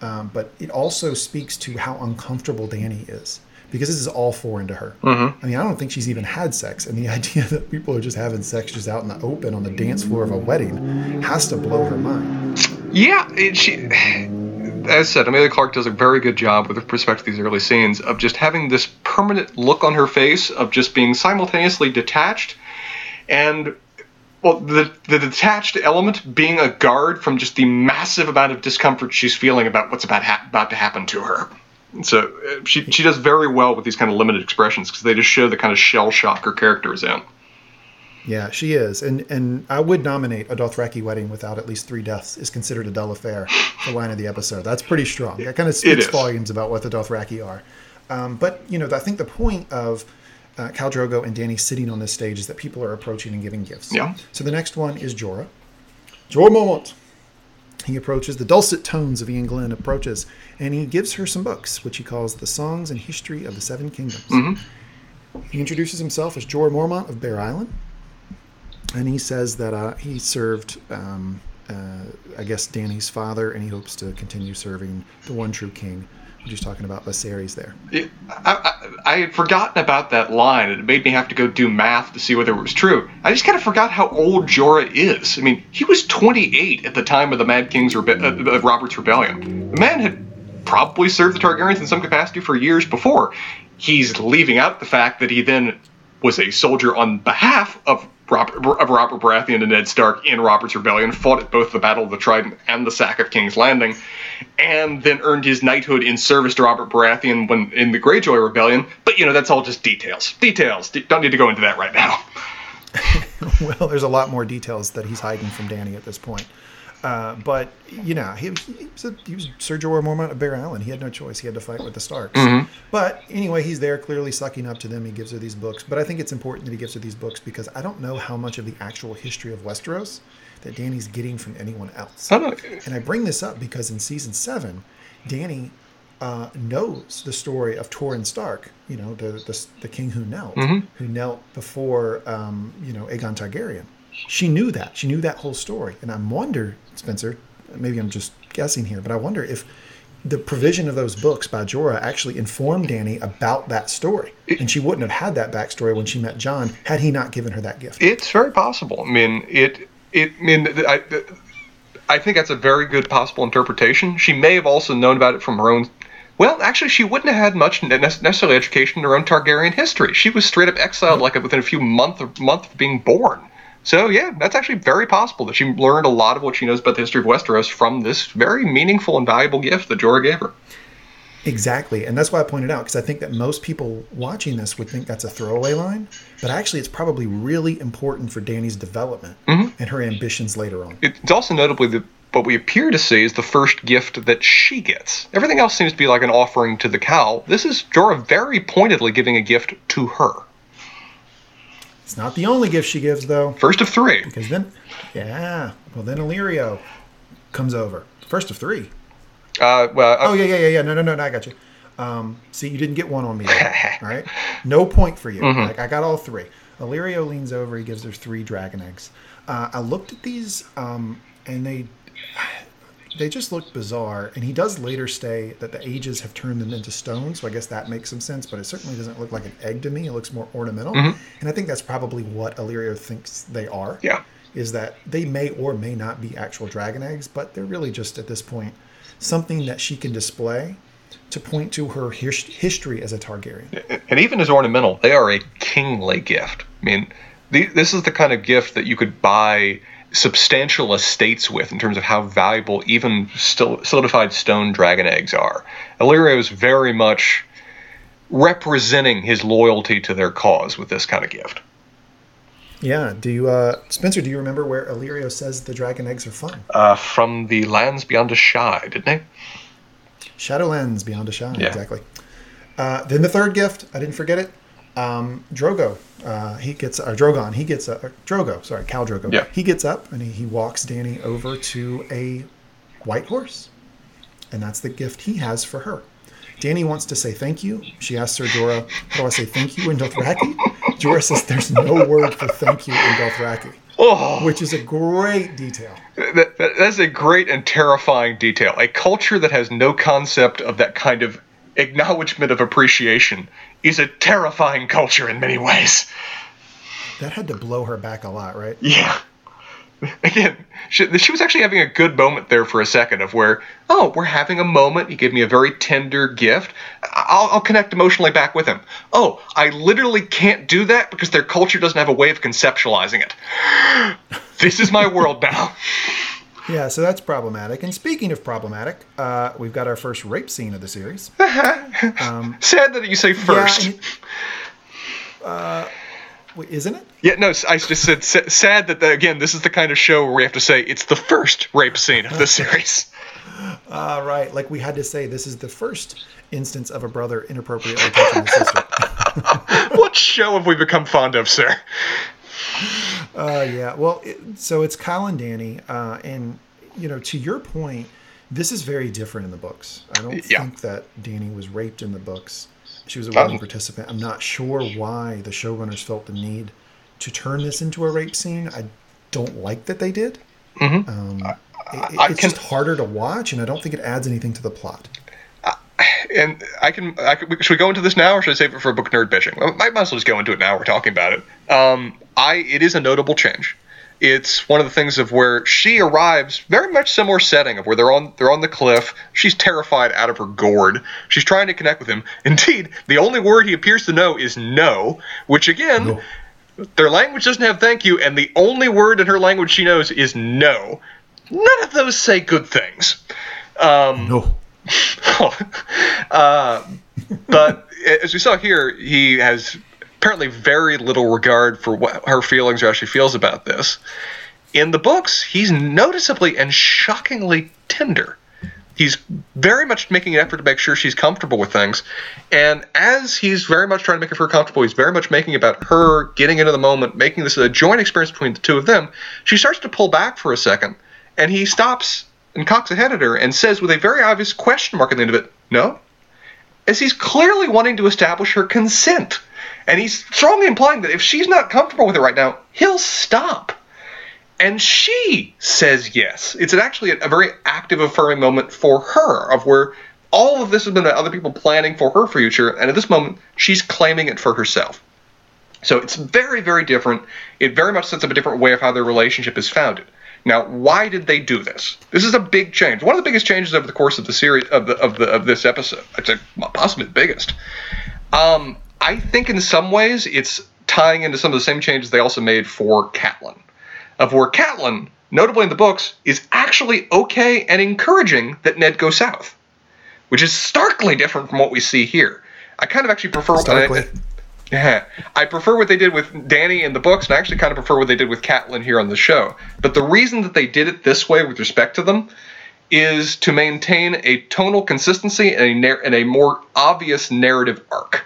Um, but it also speaks to how uncomfortable Dany is because this is all foreign to her. Mm-hmm. I mean, I don't think she's even had sex, and the idea that people are just having sex just out in the open on the dance floor of a wedding has to blow her mind. Yeah, it, she. As said, Emilia Clarke does a very good job with respect to these early scenes of just having this permanent look on her face of just being simultaneously detached and well, the the detached element being a guard from just the massive amount of discomfort she's feeling about what's about ha- about to happen to her. So uh, she she does very well with these kind of limited expressions because they just show the kind of shell shock her character is in. Yeah, she is, and and I would nominate a Dothraki wedding without at least three deaths is considered a dull affair. The line of the episode that's pretty strong. That kind of speaks volumes about what the Dothraki are. Um, but you know, I think the point of uh, Khal Drogo and Dany sitting on this stage is that people are approaching and giving gifts. Yeah. So the next one is Jorah. Jorah Mormont. He approaches the dulcet tones of Iain Glen approaches, and he gives her some books, which he calls the Songs and History of the Seven Kingdoms. He introduces himself as Jorah Mormont of Bear Island, and he says that uh, he served, um, uh, I guess, Dany's father, and he hopes to continue serving the one true king. Just talking about Viserys there. It, I, I, I had forgotten about that line, and it made me have to go do math to see whether it was true. I just kind of forgot how old Jorah is. I mean, he was 28 at the time of the Mad King's rebe- uh, of Robert's rebellion. The man had probably served the Targaryens in some capacity for years before. He's leaving out the fact that he then was a soldier on behalf of Robert, of Robert Baratheon and Ned Stark in Robert's Rebellion, fought at both the Battle of the Trident and the sack of King's Landing, and then earned his knighthood in service to Robert Baratheon when in the Greyjoy Rebellion. But you know, that's all just details. Details. Don't need to go into that right now. well, there's a lot more details that he's hiding from Dany at this point. Uh, but you know, he, he, was a, he was Sir Jorah Mormont of Bear Island. He had no choice. He had to fight with the Starks. But anyway, he's there, clearly sucking up to them. He gives her these books. But I think it's important that he gives her these books because I don't know how much of the actual history of Westeros that Dany's getting from anyone else. I. And I bring this up because in season seven, Dany uh, knows the story of Torrhen Stark, you know, the the, the king who knelt, who knelt before, um, you know, Aegon Targaryen. She knew that. She knew that whole story. And I wonder, Spencer, maybe I'm just guessing here, but I wonder if the provision of those books by Jorah actually informed Dany about that story. And she wouldn't have had that backstory when she met Jon had he not given her that gift. It's very possible. I mean, it. It. I mean, I. I think that's a very good possible interpretation. She may have also known about it from her own. Well, actually, she wouldn't have had much necessarily education in her own Targaryen history. She was straight up exiled, like within a few month month of being born. So yeah, that's actually very possible that she learned a lot of what she knows about the history of Westeros from this very meaningful and valuable gift that Jorah gave her. Exactly. And that's why I pointed out, because I think that most people watching this would think that's a throwaway line, but actually it's probably really important for Dany's development mm-hmm. and her ambitions later on. It's also notably that what we appear to see is the first gift that she gets. Everything else seems to be like an offering to the cow. This is Jorah very pointedly giving a gift to her. It's not the only gift she gives, though, First of three. because then, yeah, well, then Illyrio comes over. First of three. Uh, well, Oh, yeah, yeah, yeah, yeah. No, no, no, no I got you. Um, see, you didn't get one on me. All right? No point for you. Like, I got all three. Illyrio leans over. He gives her three dragon eggs. Uh, I looked at these, um, and they they just look bizarre. And he does later say that the ages have turned them into stone, so I guess that makes some sense. But it certainly doesn't look like an egg to me. It looks more ornamental, mm-hmm. and I think that's probably what Illyrio thinks they are. Yeah. is that they may or may not be actual dragon eggs, but they're really just at this point something that she can display to point to her his- history as a Targaryen. and even as ornamental, they are a kingly gift. I mean, the, this is the kind of gift that you could buy substantial estates with in terms of how valuable even still solidified stone dragon eggs are. Illyrio is very much representing his loyalty to their cause with this kind of gift. Yeah. Do you, uh, Spencer? Do you remember where Illyrio says the dragon eggs are fun? Uh, from the lands beyond Asshai, didn't he? Shadowlands Beyond Asshai. Yeah. Exactly. Uh, then the third gift, I didn't forget it. Um, Drogo, uh, he gets or Drogon, he gets uh, Drogo. Sorry, Khal Drogo. Yeah. He gets up and he, he walks Dany over to a white horse, and that's the gift he has for her. Danny wants to say thank you. She asks Sir Jorah, "How do I say thank you in Dothraki?" Jorah says, "There's no word for thank you in Dothraki," Oh, which is a great detail. that, that- that's a great and terrifying detail. A culture that has no concept of that kind of acknowledgement of appreciation is a terrifying culture in many ways. That had to blow her back a lot, right? Yeah. Again, she, she was actually having a good moment there for a second of where, oh, we're having a moment. He gave me a very tender gift. I'll, I'll connect emotionally back with him. Oh, I literally can't do that because their culture doesn't have a way of conceptualizing it. This is my world now. Yeah, so that's problematic. And speaking of problematic, uh, we've got our first rape scene of the series. Sad that you say first. Yeah, and uh, isn't it? Yeah, no, I just said sa- sad that the, again this is the kind of show where we have to say it's the first rape scene of the series. Uh, right, like we had to say, this is the first instance of a brother inappropriately touching his sister. what show have we become fond of, sir? Uh, yeah. Well, it, so it's Kyle and Dany, uh, and you know, to your point, this is very different in the books. I don't Yeah. think that Dany was raped in the books. She was a willing participant. I'm not sure why the showrunners felt the need to turn this into a rape scene. I don't like that they did. Um, Mm-hmm. I it's can- just harder to watch, and I don't think it adds anything to the plot. And I can, I can. Should we go into this now, or should I save it for book nerd bitching? I might as well just go into it now. We're talking about it. Um, I. It is a notable change. It's one of the things of where she arrives, very much similar setting of where they're on they're on the cliff. She's terrified out of her gourd. She's trying to connect with him. Indeed, the only word he appears to know is no, which again, No. their language doesn't have thank you, and the only word in her language she knows is no. None of those say good things. Um, No. uh, but as we saw here, he has apparently very little regard for what her feelings or how she feels about this. In the books, he's noticeably and shockingly tender. He's very much making an effort to make sure she's comfortable with things. And as he's very much trying to make her comfortable, he's very much making about her getting into the moment, making this a joint experience between the two of them. She starts to pull back for a second, and he stops and cocks ahead at her and says, with a very obvious question mark at the end of it, No? As he's clearly wanting to establish her consent. And he's strongly implying that if she's not comfortable with it right now, he'll stop. And she says yes. It's actually a, a very active, affirming moment for her, of where all of this has been about other people planning for her future, and at this moment, she's claiming it for herself. So it's very, very different. It very much sets up a different way of how their relationship is founded. Now, why did they do this? This is a big change. One of the biggest changes over the course of the series of the of the of this episode. I'd say possibly the biggest. Um, I think in some ways it's tying into some of the same changes they also made for Catelyn, of where Catelyn, notably in the books, is actually okay and encouraging that Ned go south, which is starkly different from what we see here. I kind of actually prefer Starkly. Yeah, I prefer what they did with Dany in the books, and I actually kind of prefer what they did with Catelyn here on the show. But the reason that they did it this way with respect to them is to maintain a tonal consistency and a, nar- and a more obvious narrative arc.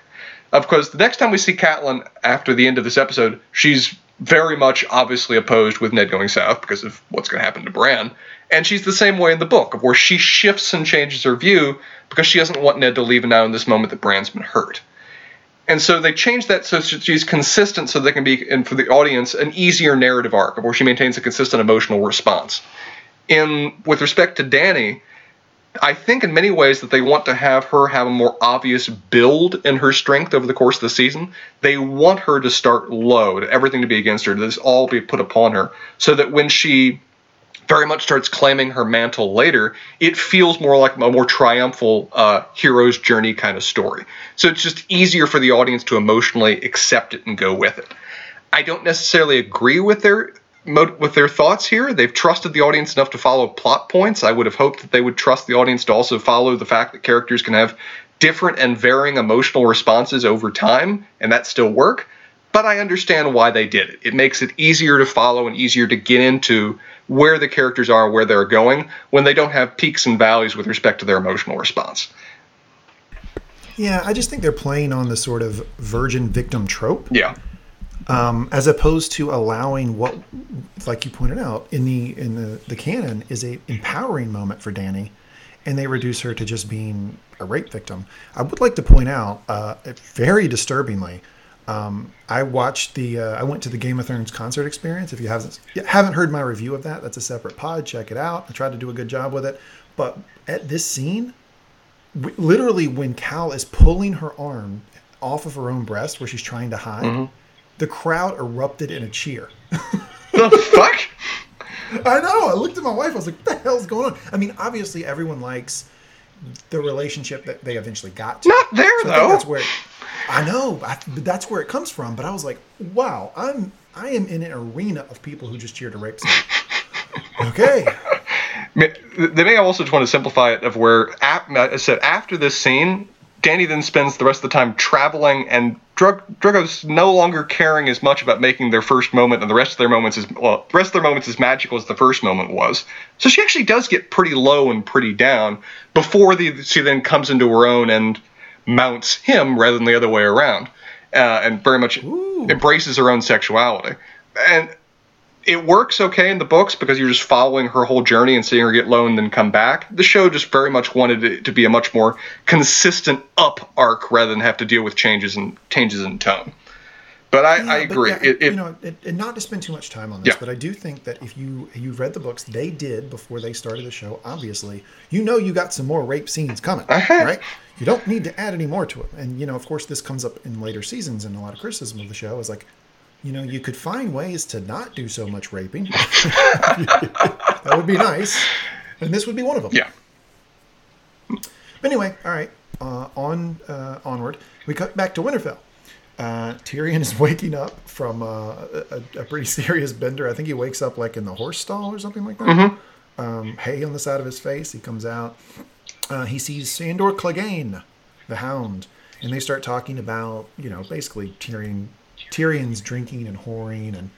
Of course, the next time we see Catelyn after the end of this episode, she's very much obviously opposed with Ned going south because of what's going to happen to Bran. And she's the same way in the book, of where she shifts and changes her view because she doesn't want Ned to leave now in this moment that Bran's been hurt. And so they changed that so she's consistent so they can be, and for the audience, an easier narrative arc where she maintains a consistent emotional response. In with respect to Dany, I think in many ways that they want to have her have a more obvious build in her strength over the course of the season. They want her to start low, to everything to be against her, to this all be put upon her, so that when she very much starts claiming her mantle later, it feels more like a more triumphal uh, hero's journey kind of story. So it's just easier for the audience to emotionally accept it and go with it. I don't necessarily agree with their with their thoughts here. They've trusted the audience enough to follow plot points. I would have hoped that they would trust the audience to also follow the fact that characters can have different and varying emotional responses over time, and that still work. But I understand why they did it. It makes it easier to follow and easier to get into where the characters are, where they're going, when they don't have peaks and valleys with respect to their emotional response. Yeah, I just think they're playing on the sort of virgin victim trope. Yeah. um, as opposed to allowing what, like you pointed out in the in the, the canon, is a empowering moment for Dany, and they reduce her to just being a rape victim. I would like to point out, uh, very disturbingly, um, I watched the uh, I went to the Game of Thrones concert experience. If you haven't haven't heard my review of that, that's a separate pod. Check it out. I tried to do a good job with it, but at this scene, w- literally when Khal is pulling her arm off of her own breast where she's trying to hide, the crowd erupted in a cheer. the fuck? I know. I looked at my wife. I was like, "What the hell's going on?" I mean, obviously, everyone likes the relationship that they eventually got to. Not there So though. that's where I know. I, that's where it comes from. But I was like, "Wow, I'm I am in an arena of people who just cheered a rape scene." okay. They may also just want to simplify it of where, I said, after this scene, Dany then spends the rest of the time traveling, and Drug- Drogo's no longer caring as much about making their first moment, and the rest of their moments is well, the rest of their moments as magical as the first moment was. So she actually does get pretty low and pretty down before the, she then comes into her own and mounts him rather than the other way around, uh, and very much Ooh. embraces her own sexuality. And it works okay in the books because you're just following her whole journey and seeing her get low and then come back. The show just very much wanted it to be a much more consistent up arc rather than have to deal with changes in changes in tone. But I, I Yeah, but agree. yeah, it, it, you know, it, and not to spend too much time on this, Yeah. but I do think that if you you've read the books, they did before they started the show. Obviously, you know you got some more rape scenes coming, Uh-huh. right? You don't need to add any more to it. And you know, of course, this comes up in later seasons, and a lot of criticism of the show is like, you know, you could find ways to not do so much raping. that would be nice, and this would be one of them. yeah. But anyway, all right. Uh, on uh, onward, we cut back to Winterfell. Uh, Tyrion is waking up from uh, a, a pretty serious bender. I think he wakes up like in the horse stall or something like that. Um, hay on the side of his face. He comes out. Uh, he sees Sandor Clegane, the Hound, and they start talking about you know basically Tyrion. Tyrion's drinking and whoring, and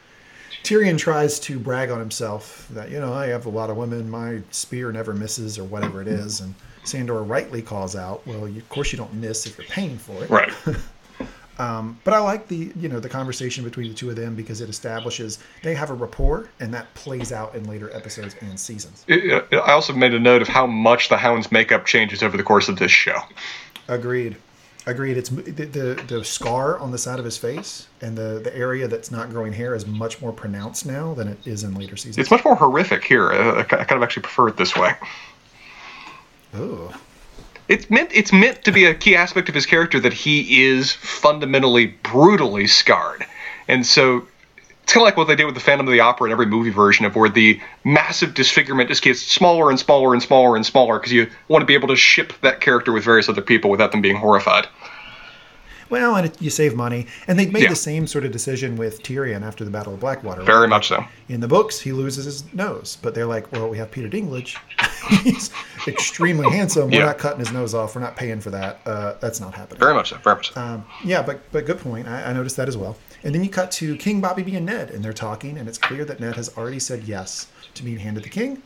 Tyrion tries to brag on himself that you know I have a lot of women, my spear never misses or whatever it is, and Sandor rightly calls out, "Well, you, of course you don't miss if you're paying for it." Right. But I like the you know the conversation between the two of them because it establishes they have a rapport, and that plays out in later episodes and seasons. It- I also made a note of how much the Hound's makeup changes over the course of this show. Agreed. Agreed. It's the, the the scar on the side of his face and the the area that's not growing hair is much more pronounced now than it is in later seasons. It's much more horrific here. Uh, I I kind of actually prefer it this way. oh, It's meant it's meant to be a key aspect of his character that he is fundamentally brutally scarred, and so it's kind of like what they did with the Phantom of the Opera in every movie version of where the massive disfigurement just gets smaller and smaller and smaller and smaller because you want to be able to ship that character with various other people without them being horrified. Well, and it, you save money. And they made Yeah. the same sort of decision with Tyrion after the Battle of Blackwater. right? Very much so. In the books, he loses his nose, but they're like, well, we have Peter Dinklage. He's extremely handsome. We're Yeah. not cutting his nose off. We're not paying for that. Uh, that's not happening. Very much so. Very much so. Um, yeah, but but good point. I, I noticed that as well. And then you cut to King Bobby B and Ned, and they're talking, and it's clear that Ned has already said yes to being handed the king,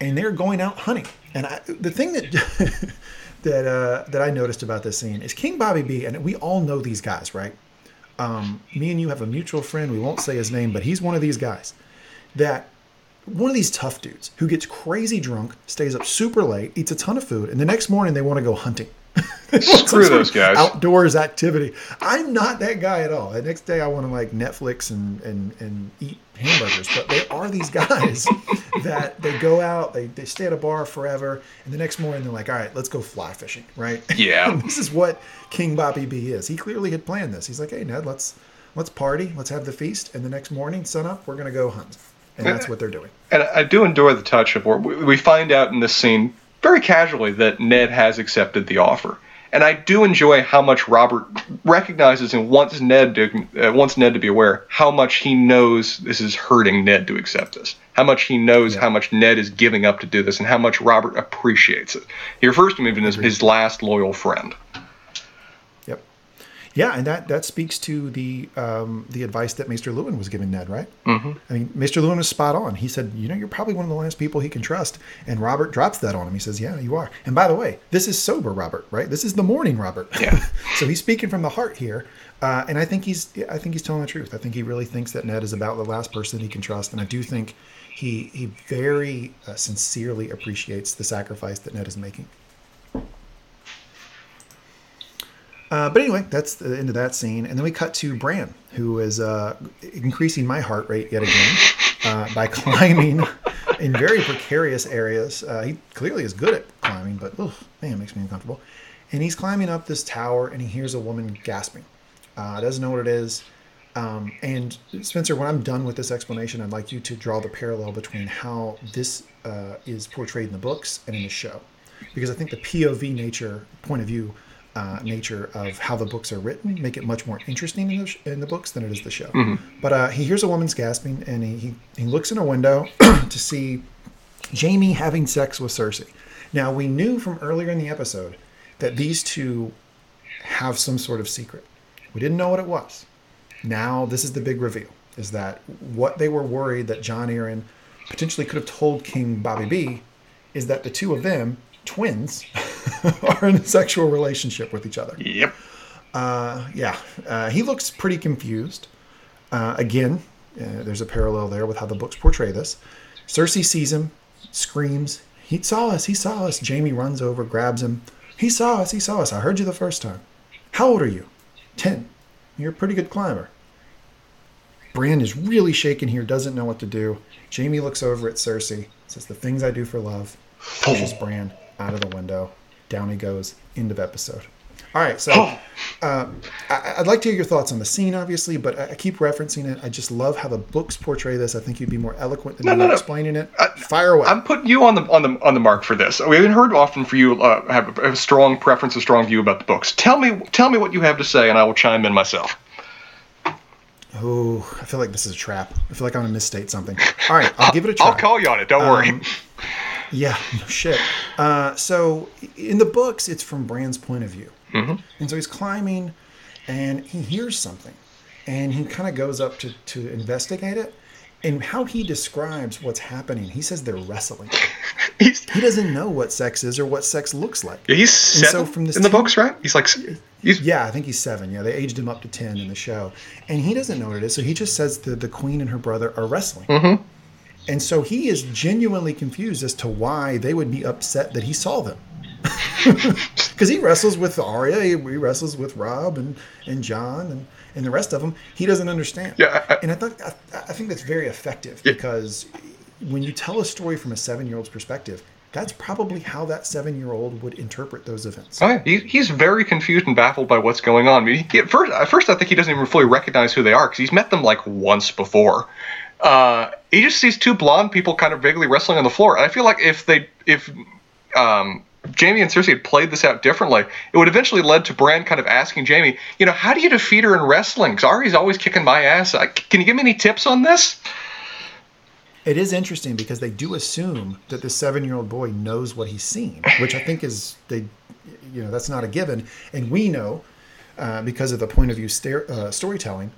and they're going out hunting. And I, the thing that that uh, that I noticed about this scene is King Bobby B, and we all know these guys, right? Um, me and you have a mutual friend. We won't say his name, but he's one of these guys that one of these tough dudes who gets crazy drunk, stays up super late, eats a ton of food, and the next morning they want to go hunting. They want some Screw those guys. Outdoors activity. I'm not that guy at all. The next day I want to like Netflix and, and, and eat hamburgers. But they are these guys that they go out, they, they stay at a bar forever, and the next morning they're like, all right, let's go fly fishing, right? Yeah. And this is what King Bobby B is. He clearly had planned this. He's like, hey Ned, let's let's party, let's have the feast, and the next morning, sun up, we're gonna go hunt. And that's what they're doing. And I do enjoy the touch of where we find out in this scene very casually that Ned has accepted the offer. And I do enjoy how much Robert recognizes and wants Ned to uh, wants Ned to be aware how much he knows this is hurting Ned to accept this. How much he knows Yeah. how much Ned is giving up to do this, and how much Robert appreciates it. He refers to him even as his last loyal friend. Yeah, and that that speaks to the um, the advice that Maester Luwin was giving Ned, right? Mm-hmm. I mean, Maester Luwin was spot on. He said, "You know, you're probably one of the last people he can trust." And Robert drops that on him. He says, "Yeah, you are." And by the way, this is sober Robert, right? This is the morning Robert. Yeah. so he's speaking from the heart here, uh, and I think he's I think he's telling the truth. I think he really thinks that Ned is about the last person he can trust, and I do think he he very uh, sincerely appreciates the sacrifice that Ned is making. Uh, but anyway, that's the end of that scene. And then we cut to Bran, who is uh, increasing my heart rate yet again uh, by climbing in very precarious areas. Uh, he clearly is good at climbing, but man, it makes me uncomfortable. And he's climbing up this tower and he hears a woman gasping. Uh, doesn't know what it is. Um, and Spencer, when I'm done with this explanation, I'd like you to draw the parallel between how this uh, is portrayed in the books and in the show, because I think the POV nature, point of view uh, nature of how the books are written, make it much more interesting in the, sh- in the books than it is the show. But uh, he hears a woman's gasping, and he, he, he looks in a window to see Jaime having sex with Cersei. Now we knew from earlier in the episode that these two have some sort of secret. We didn't know what it was. Now this is the big reveal: is that what they were worried that Jon Arryn potentially could have told King Bobby B is that the two of them, twins, are in a sexual relationship with each other. Yep. Uh, yeah, uh, he looks pretty confused. Uh, again, uh, there's a parallel there with how the books portray this. Cersei sees him, screams, He saw us, he saw us. Jaime runs over, grabs him. He saw us, he saw us. I heard you the first time. How old are you? Ten. You're a pretty good climber. Bran is really shaken here, doesn't know what to do. Jaime looks over at Cersei, says, The things I do for love. Pushes Bran out of the window. Down he goes. End of episode. All right, so uh, I, I'd like to hear your thoughts on the scene, obviously, but I, I keep referencing it. I just love how the books portray this. I think you'd be more eloquent than No, me no, no. explaining it. Fire away. I'm putting you on the on the on the mark for this. We haven't heard often for you uh, have a, a strong preference, a strong view about the books. Tell me, tell me what you have to say, and I will chime in myself. oh, I feel like this is a trap. I feel like I'm to misstate something. All right, I'll give it a try. I'll call you on it. Don't worry. Yeah, no shit. Uh, so in the books, it's from Bran's point of view, Mm-hmm. and so he's climbing, and he hears something, and he kind of goes up to to investigate it. And how he describes what's happening, he says they're wrestling. He doesn't know what sex is or what sex looks like. he's And so seven from this in the team- books, right? He's like he's Yeah, I think he's seven. Yeah, they aged him up to ten in the show, and he doesn't know what it is. So he just says the the queen and her brother are wrestling, Mm-hmm. And so he is genuinely confused as to why they would be upset that he saw them. Because he wrestles with Arya, he, wrestles with Robb and, and Jon and, and the rest of them. He doesn't understand. Yeah, I- and I thought I, I think that's very effective Yeah. because when you tell a story from a seven year old's perspective, that's probably how that seven year old would interpret those events. Oh, yeah. He, he's very confused and baffled by what's going on. I mean, he, at first, at first, I think he doesn't even fully recognize who they are because he's met them like once before. Uh, he just sees two blonde people kind of vaguely wrestling on the floor. And I feel like if they, if um, Jaime and Cersei had played this out differently, it would eventually led to Bran kind of asking Jaime, you know, how do you defeat her in wrestling? Because Arya's always kicking my ass. I, can you give me any tips on this? It is interesting because they do assume that the seven-year-old boy knows what he's seen, which I think is they, you know, that's not a given, and we know uh, because of the point of view uh, storytelling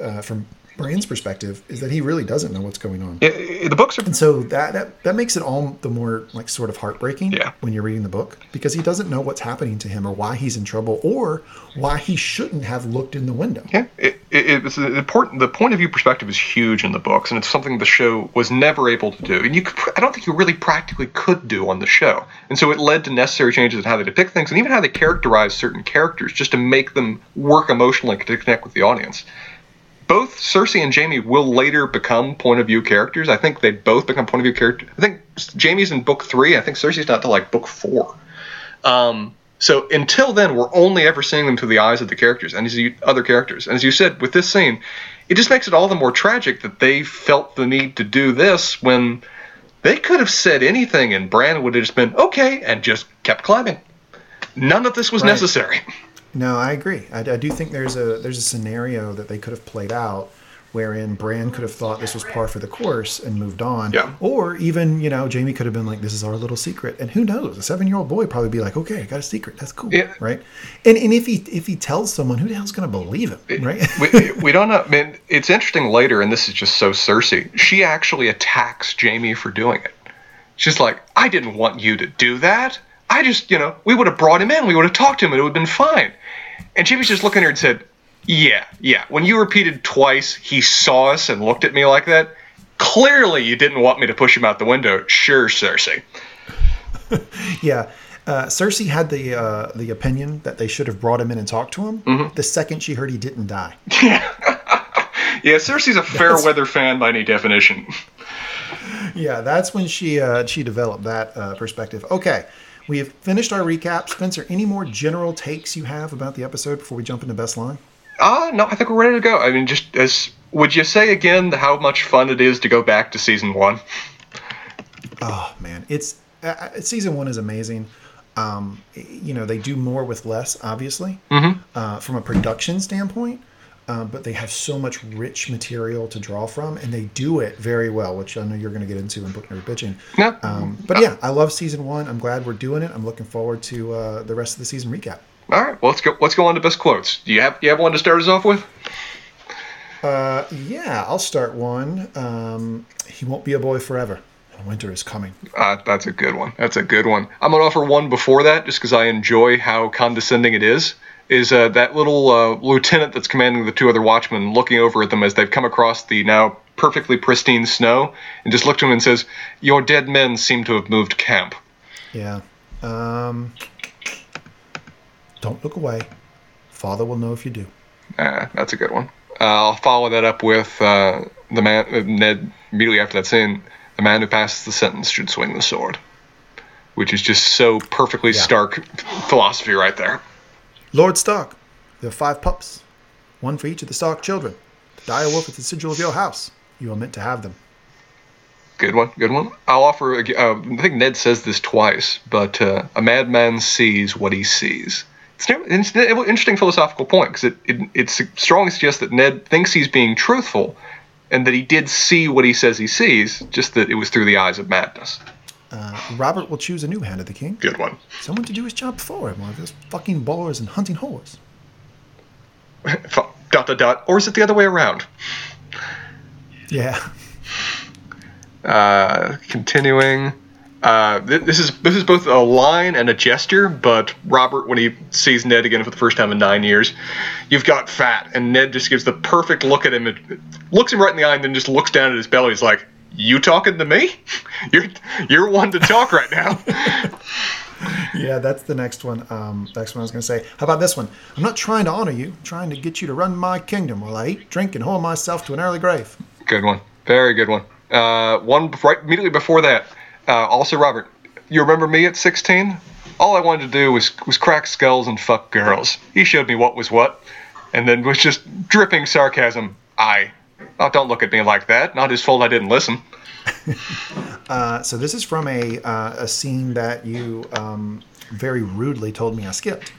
uh, from Bran's perspective is that he really doesn't know what's going on. I- I- the books are And so that, that that makes it all the more like sort of heartbreaking Yeah. when you're reading the book because he doesn't know what's happening to him or why he's in trouble or why he shouldn't have looked in the window. Yeah, it, it, it's important. The point of view perspective is huge in the books, and it's something the show was never able to do. And you, could, I don't think you really practically could do on the show. And so it led to necessary changes in how they depict things, and even how they characterize certain characters, just to make them work emotionally to connect with the audience. Both Cersei and Jaime will later become point of view characters. I think they both become point of view characters. I think Jaime's in book three. I think Cersei's not till like book four. Um, so until then, we're only ever seeing them through the eyes of the characters and as other characters. And as you said, with this scene, it just makes it all the more tragic that they felt the need to do this when they could have said anything and Bran would have just been okay and just kept climbing. None of this was Right. necessary. No, I agree. I, I do think there's a there's a scenario that they could have played out wherein Bran could have thought this was par for the course and moved on. Yeah. Or even, you know, Jaime could have been like, this is our little secret. And who knows? A seven year old boy probably be like, okay, I got a secret. That's cool. Yeah. Right. And and if he if he tells someone, who the hell's going to believe him? Right. we, we don't know. I mean, it's interesting later, and this is just so Cersei. She actually attacks Jaime for doing it. She's like, I didn't want you to do that. I just, you know, we would have brought him in. We would have talked to him, and it would have been fine. And Jaime's just looking at her and said, Yeah, yeah. When you repeated twice, he saw us and looked at me like that. Clearly, you didn't want me to push him out the window. Sure, Cersei. yeah. Uh, Cersei had the uh, the opinion that they should have brought him in and talked to him Mm-hmm. the second she heard he didn't die. Yeah, Cersei's a fair weather fan by any definition. yeah, that's when she uh, she developed that uh, perspective. Okay, we have finished our recap. Spencer, any more general takes you have about the episode before we jump into best line? Uh, no, I think we're ready to go. I mean, just as would you say again how much fun it is to go back to season one? Oh man, it's uh, uh, season one is amazing. Um, you know, they do more with less, obviously, uh, from a production standpoint. Uh, but they have so much rich material to draw from, and they do it very well, which I know you're going to get into in book nerd bitching. No. Um, but yeah, I love season one. I'm glad we're doing it. I'm looking forward to uh, the rest of the season recap. All right. Well, let's go. Let's go on to best quotes. Do you have you have one to start us off with? Uh, yeah, I'll start one. Um, he won't be a boy forever. Winter is coming. Uh, that's a good one. That's a good one. I'm gonna offer one before that, just because I enjoy how condescending it is. Is uh, that little uh, lieutenant that's commanding the two other watchmen looking over at them as they've come across the now perfectly pristine snow, and just look to him and says, "Your dead men seem to have moved camp." Yeah. Um, don't look away. Father will know if you do. Uh, that's a good one. Uh, I'll follow that up with uh, the man uh, Ned immediately after that scene. The man who passes the sentence should swing the sword, which is just so perfectly Yeah. stark philosophy right there. Lord Stark, there are five pups, one for each of the Stark children. The dire wolf is the sigil of your house. You are meant to have them. Good one, good one. I'll offer. Uh, I think Ned says this twice, but uh, a madman sees what he sees. It's, an interesting philosophical point because it, it it strongly suggests that Ned thinks he's being truthful, and that he did see what he says he sees, just that it was through the eyes of madness. Uh, Robert will choose a new hand of the king. Good one. Someone to do his job for him, one of those fucking ballers and hunting whores. Dot dot dot. Or is it the other way around? Yeah. Uh, continuing. Uh, th- this is this is both a line and a gesture, but Robert, when he sees Ned again for the first time in nine years, you've got fat, and Ned just gives the perfect look at him, and looks him right in the eye, and then just looks down at his belly. He's like, "You talking to me? You're you're one to talk right now." Yeah, that's the next one. Um, next one I was going to say. How about this one? I'm not trying to honor you, I'm trying to get you to run my kingdom while I eat, drink, and whore myself to an early grave. good one, very good one. Uh, one right immediately before that. Uh, also, Robert, you remember me at 16? All I wanted to do was was crack skulls and fuck girls. He showed me what was what, and then was just dripping sarcasm. I, oh, don't look at me like that. Not his fault I didn't listen. Uh, so this is from a, uh, a scene that you um, very rudely told me I skipped.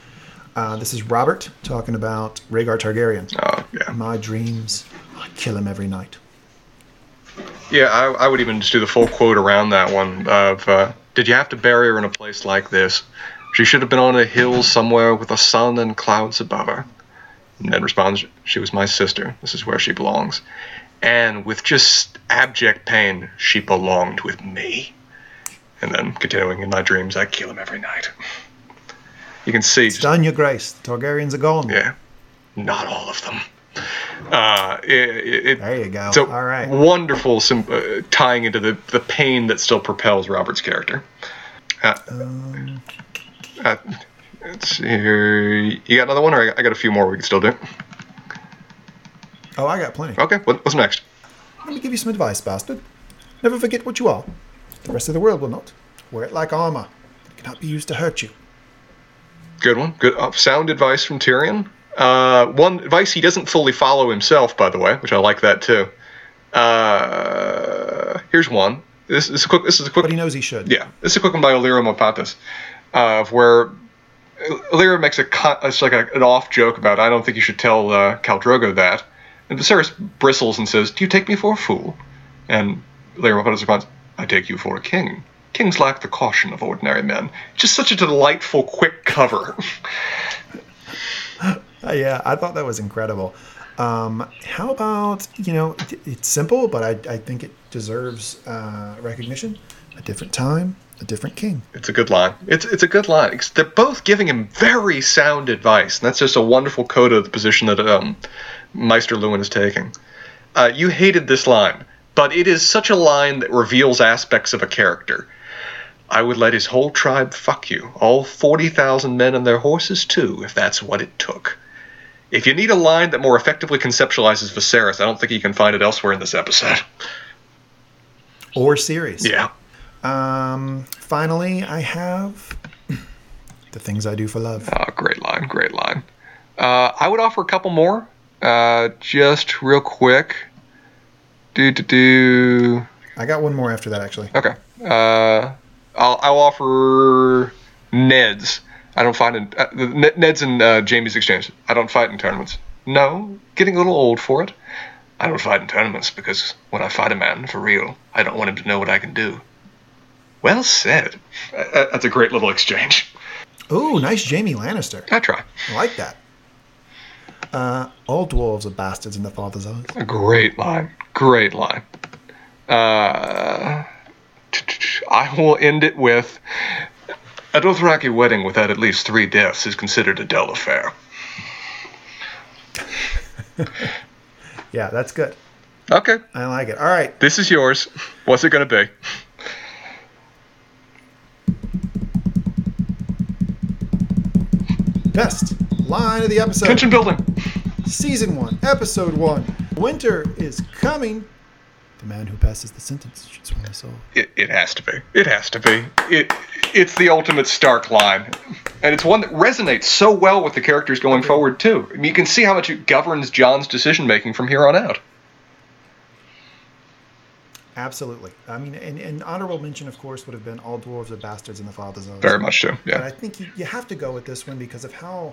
Uh, this is Robert talking about Rhaegar Targaryen. Oh yeah, My dreams, I kill him every night. yeah. I, I would even just do the full quote around that one of, uh, "Did you have to bury her in a place like this? She should have been on a hill somewhere with the sun and clouds above her." Ned responds, She was my sister. This is where she belongs. And with just abject pain, she belonged with me. And then, continuing in my dreams, I kill him every night. You can see, just, Done, your grace. The Targaryens are gone. yeah, not all of them. Uh, it, it, it- There you go. so All right. wonderful sim- uh, tying into the, the pain that still propels Robert's character. Uh, Um, uh, let's see here. You got another one, or I got a few more we can still do? oh, I got plenty. Okay, what, what's next? Let me give you some advice, bastard. Never forget what you are. The rest of the world will not. Wear it like armor. It cannot be used to hurt you. Good one. Good uh, sound advice from Tyrion. Uh, one advice he doesn't fully follow himself, by the way, which I like that too. Uh, here's one. This is a quick. This is a quick. But he knows he should. Yeah, this is a quick one by Illyrio Mopatis, uh, of where Illyrio makes a. It's like a, an off joke about I don't think you should tell uh, Khal Drogo that, and Viserys bristles and says, "Do you take me for a fool?" And Mopatis responds, "I take you for a king." Kings lack the caution of ordinary men. Just such a delightful, quick cover. Uh, yeah, I thought that was incredible. Um, how about, you know, it's simple, but I, I think it deserves uh, recognition. A different time, a different king. It's a good line. It's it's a good line. They're both giving him very sound advice, and that's just a wonderful coda of the position that um, Maester Luwin is taking. Uh, you hated this line, but it is such a line that reveals aspects of a character. I would let his whole tribe fuck you, all forty thousand men and their horses too, if that's what it took. If you need a line that more effectively conceptualizes Viserys, I don't think you can find it elsewhere in this episode. Or series. Yeah. Um, finally, I have the things I do for love. Oh, great line, great line. Uh, I would offer a couple more, uh, just real quick. Do do do. I got one more after that, actually. Okay. Uh, I'll I'll offer Ned's. I don't find in uh, Ned's and uh, Jaime's exchange. I don't fight in tournaments. No, getting a little old for it. I don't fight in tournaments because when I fight a man for real, I don't want him to know what I can do. Well said. Uh, uh, that's a great little exchange. Ooh, nice Jaime Lannister. I try. I like that. Uh, all dwarves are bastards in the father's eyes. A great line. Great line. Uh, I will end it with a Dothraki wedding without at least three deaths is considered a dull affair. Yeah, that's good. Okay, I like it. All right. this is yours. What's it going to be? Best line of the episode. Tension building. Season 1, Episode 1. Winter is coming. The man who passes the sentence should swallow his soul. It, it has to be. It has to be. It it's the ultimate Stark line, and it's one that resonates so well with the characters going forward too. I mean, you can see how much it governs Jon's decision making from here on out. Absolutely. I mean, and, and honorable mention, of course, would have been all dwarves are bastards in the father's eyes. Very much so. Yeah. But I think you, you have to go with this one because of how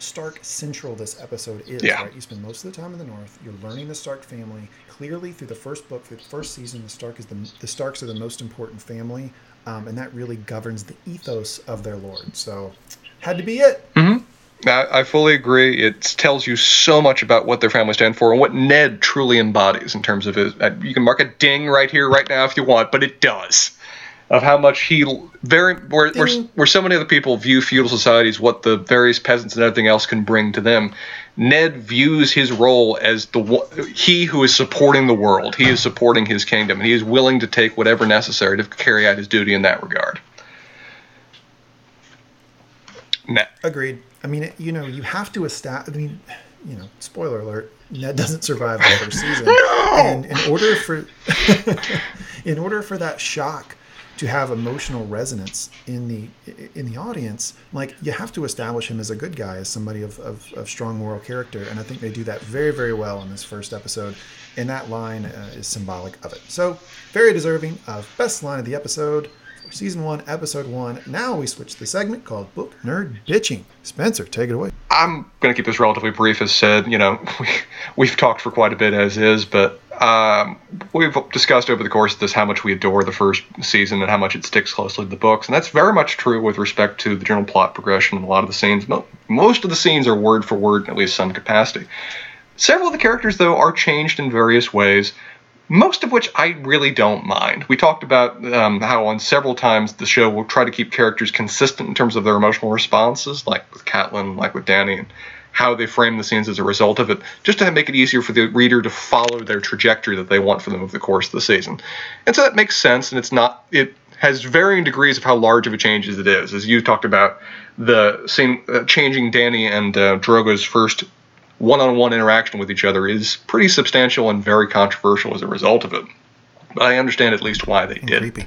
Stark central this episode is. Yeah. Right? You spend most of the time in the North. You're learning the Stark family clearly through the first book, through the first season. The Stark is the the Starks are the most important family, um, and that really governs the ethos of their lord. So, had to be it. I, fully agree. It tells you so much about what their family stand for and what Ned truly embodies in terms of his. Uh, you can mark a ding right here, right now, if you want, but it does. Of how much he very where, where, where so many other people view feudal societies, what the various peasants and everything else can bring to them. Ned views his role as the he who is supporting the world. He is supporting his kingdom, and he is willing to take whatever necessary to carry out his duty in that regard. Agreed. I mean, you know, you have to establish. I mean, you know, spoiler alert: Ned doesn't survive the first season, and in order for in order for that shock to have emotional resonance in the in the audience, like you have to establish him as a good guy, as somebody of, of, of strong moral character, and I think they do that very very well in this first episode, and that line uh, is symbolic of it. So, very deserving of best line of the episode. Season one, episode one. Now we switch to the segment called Book Nerd Bitching. Spencer, take it away. I'm going to keep this relatively brief. As said, you know, we, we've talked for quite a bit as is, but um, we've discussed over the course of this how much we adore the first season and how much it sticks closely to the books, and that's very much true with respect to the general plot progression and a lot of the scenes. Most of the scenes are word for word in at least some capacity. Several of the characters, though, are changed in various ways most of which I really don't mind. We talked about um, how on several times the show will try to keep characters consistent in terms of their emotional responses, like with Catelyn, like with Dany, and how they frame the scenes as a result of it, just to make it easier for the reader to follow their trajectory that they want for them over the course of the season. And so that makes sense, and it's not it has varying degrees of how large of a change as it is. As you talked about the scene uh, changing Dany and uh, Drogo's first one-on-one interaction with each other is pretty substantial and very controversial as a result of it. But I understand at least why they did. creepy.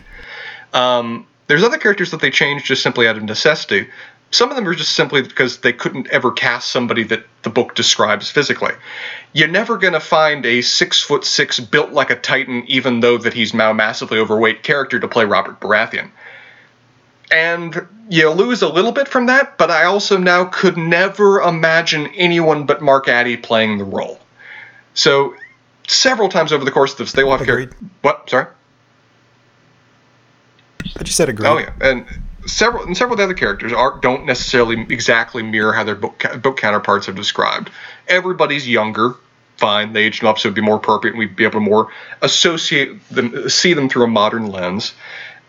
Um, there's other characters that they changed just simply out of necessity. Some of them are just simply because they couldn't ever cast somebody that the book describes physically. You're never going to find a six foot six, built like a titan, even though that he's now massively overweight character to play Robert Baratheon. And you lose a little bit from that, but I also now could never imagine anyone but Mark Addy playing the role. So several times over the course of this, they will have Agreed. characters. What? Sorry. I just said agree. Oh yeah, and several and several of the other characters are don't necessarily exactly mirror how their book book counterparts are described. Everybody's younger, fine. They aged them up, so it'd be more appropriate, and we'd be able to more associate them, see them through a modern lens.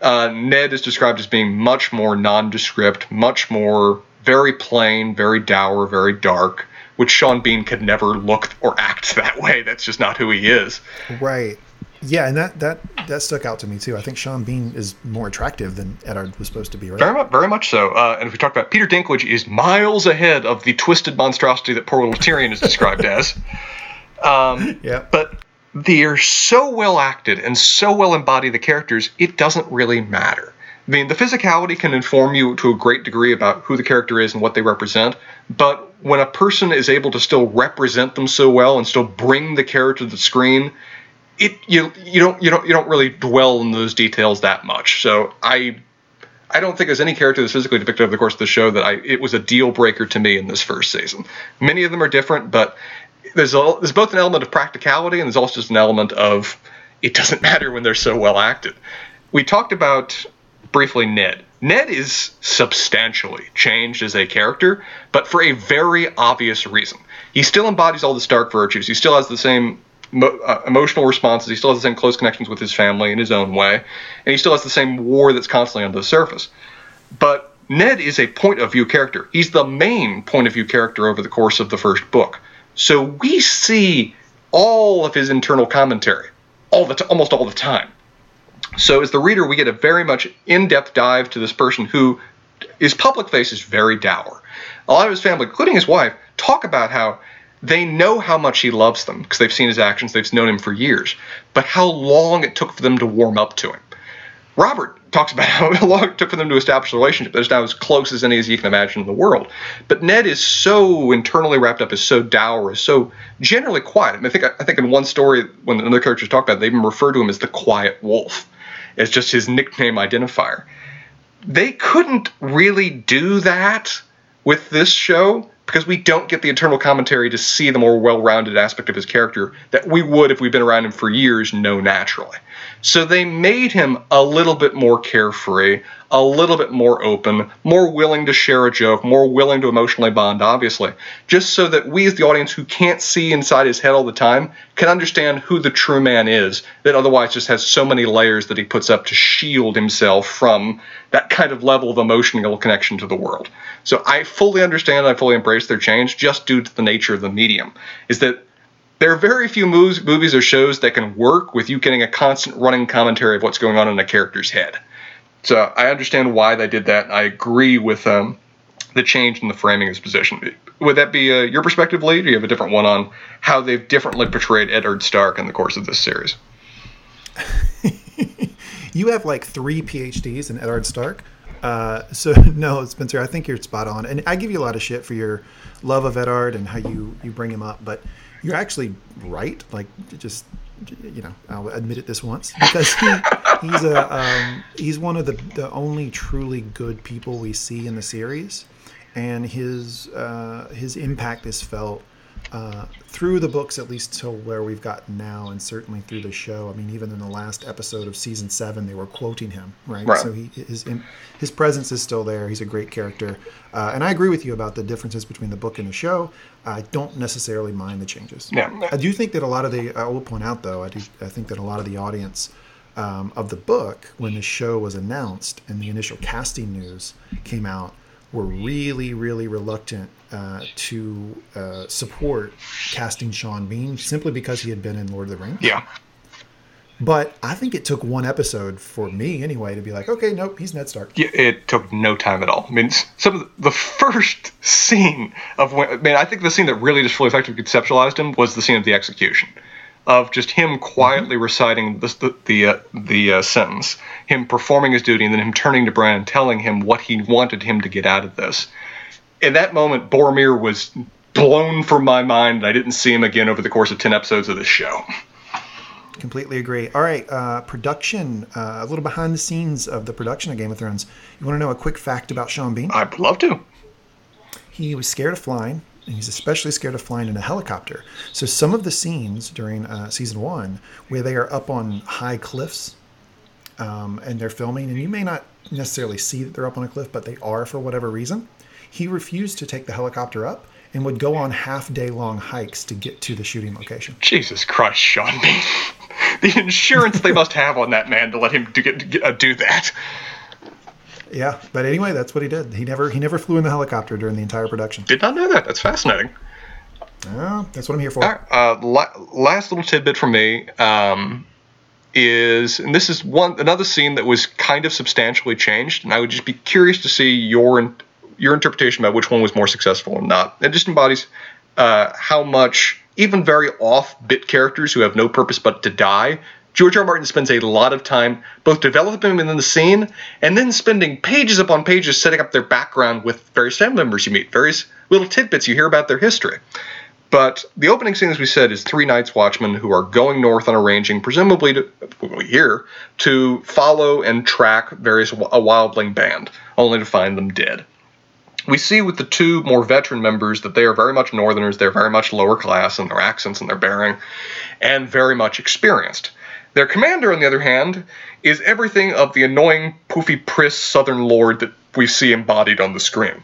Uh, Ned is described as being much more nondescript, much more very plain, very dour, very dark. Which Sean Bean could never look or act that way. That's just not who he is. Right. Yeah, and that that that stuck out to me too. I think Sean Bean is more attractive than Eddard was supposed to be, right? Very much, very much so. Uh, and if we talk about Peter Dinklage, is miles ahead of the twisted monstrosity that poor little Tyrion is described as. Um, Yeah. but they're so well acted and so well embody the characters, it doesn't really matter. I mean, the physicality can inform you to a great degree about who the character is and what they represent, but when a person is able to still represent them so well and still bring the character to the screen, it you you don't you don't you don't really dwell in those details that much. So I I don't think there's any character that's physically depicted over the course of the show that I it was a deal breaker to me in this first season. Many of them are different, but there's a, there's both an element of practicality and there's also just an element of it doesn't matter when they're so well acted. We talked about briefly Ned. Ned is substantially changed as a character, but for a very obvious reason. He still embodies all the Stark virtues. He still has the same uh, emotional responses. He still has the same close connections with his family in his own way, and he still has the same war that's constantly under the surface. But Ned is a point of view character. He's the main point of view character over the course of the first book. So we see all of his internal commentary all the t- almost all the time. So as the reader, we get a very much in-depth dive to this person who his public face is very dour. A lot of his family, including his wife, talk about how they know how much he loves them because they've seen his actions, they've known him for years, but how long it took for them to warm up to him. Robert talks about how long it took for them to establish a relationship that's now as close as any as you can imagine in the world. But Ned is so internally wrapped up, is so dour, is so generally quiet. I, mean, I think I think in one story when other characters talk about it, they even refer to him as the quiet wolf. It's just his nickname identifier. They couldn't really do that with this show because we don't get the internal commentary to see the more well-rounded aspect of his character that we would if we've been around him for years know naturally. So they made him a little bit more carefree, a little bit more open, more willing to share a joke, more willing to emotionally bond, obviously, just so that we, as the audience who can't see inside his head all the time, can understand who the true man is, that otherwise just has so many layers that he puts up to shield himself from that kind of level of emotional connection to the world. So I fully understand, I fully embrace their change just due to the nature of the medium. Is that there are very few movies, movies or shows that can work with you getting a constant running commentary of what's going on in a character's head. So I understand why they did that. I agree with um, the change in the framing of his position. Would that be uh, your perspective, Lee? Do you have a different one on how they've differently portrayed Eddard Stark in the course of this series? you have like three PhDs in Eddard Stark. Uh, so no, Spencer, I think you're spot on, and I give you a lot of shit for your love of Eddard and how you you bring him up, but you're actually right. Like, just you know, I'll admit it this once because he, he's a um, he's one of the the only truly good people we see in the series, and his uh, his impact is felt uh, through the books, at least till where we've gotten now, and certainly through the show. I mean, even in the last episode of season seven, they were quoting him, right? right. So he, his his presence is still there. He's a great character, uh, and I agree with you about the differences between the book and the show. I don't necessarily mind the changes. Yeah. I do think that a lot of the I will point out though, I do I think that a lot of the audience. Um, of the book, when the show was announced and the initial casting news came out, were really, really reluctant uh, to uh, support casting Sean Bean simply because he had been in Lord of the Rings. Yeah. But I think it took one episode for me anyway to be like, okay, nope, he's Ned Stark. Yeah, it took no time at all. I mean, some of the, the first scene of when, I mean, I think the scene that really just fully effectively conceptualized him was the scene of the execution of just him quietly mm-hmm. reciting the the the, uh, the uh, sentence, him performing his duty, and then him turning to Bran, and telling him what he wanted him to get out of this. In that moment, Boromir was blown from my mind, and I didn't see him again over the course of ten episodes of this show. Completely agree. All right, uh, production, uh, a little behind the scenes of the production of Game of Thrones. You want to know a quick fact about Sean Bean? I'd love to. He was scared of flying and he's especially scared of flying in a helicopter. So some of the scenes during uh, season one where they are up on high cliffs um, and they're filming, and you may not necessarily see that they're up on a cliff, but they are for whatever reason. He refused to take the helicopter up and would go on half day long hikes to get to the shooting location. Jesus Christ, Sean the insurance they must have on that man to let him do, get, uh, do that. Yeah, but anyway, that's what he did. He never he never flew in the helicopter during the entire production. Did not know that. That's fascinating. Yeah, that's what I'm here for. uh, la- last little tidbit from me um, is, and this is one another scene that was kind of substantially changed, and I would just be curious to see your your interpretation about which one was more successful or not. It just embodies uh, how much even very off bit characters who have no purpose but to die George R. R. Martin spends a lot of time both developing them in the scene and then spending pages upon pages setting up their background with various family members you meet, various little tidbits you hear about their history. But the opening scene, as we said, is three Night's Watchmen who are going north on a ranging, presumably to, hear, to follow and track various a wildling band, only to find them dead. We see with the two more veteran members that they are very much Northerners, they're very much lower class in their accents and their bearing, and very much experienced Their commander, on the other hand, is everything of the annoying, poofy priss Southern Lord that we see embodied on the screen.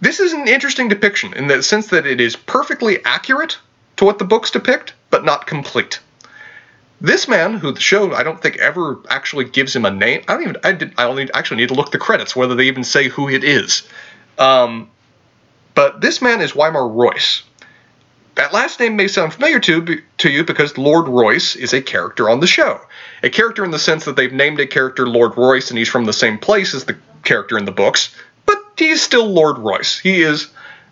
This is an interesting depiction in the sense that it is perfectly accurate to what the books depict, but not complete. This man, who the show I don't think ever actually gives him a name. I don't even. I did. I only actually need to look the credits whether they even say who it is. Um, but this man is Waymar Royce. That last name may sound familiar to, to you because Lord Royce is a character on the show. A character in the sense that they've named a character Lord Royce and he's from the same place as the character in the books, but he's still Lord Royce. He is,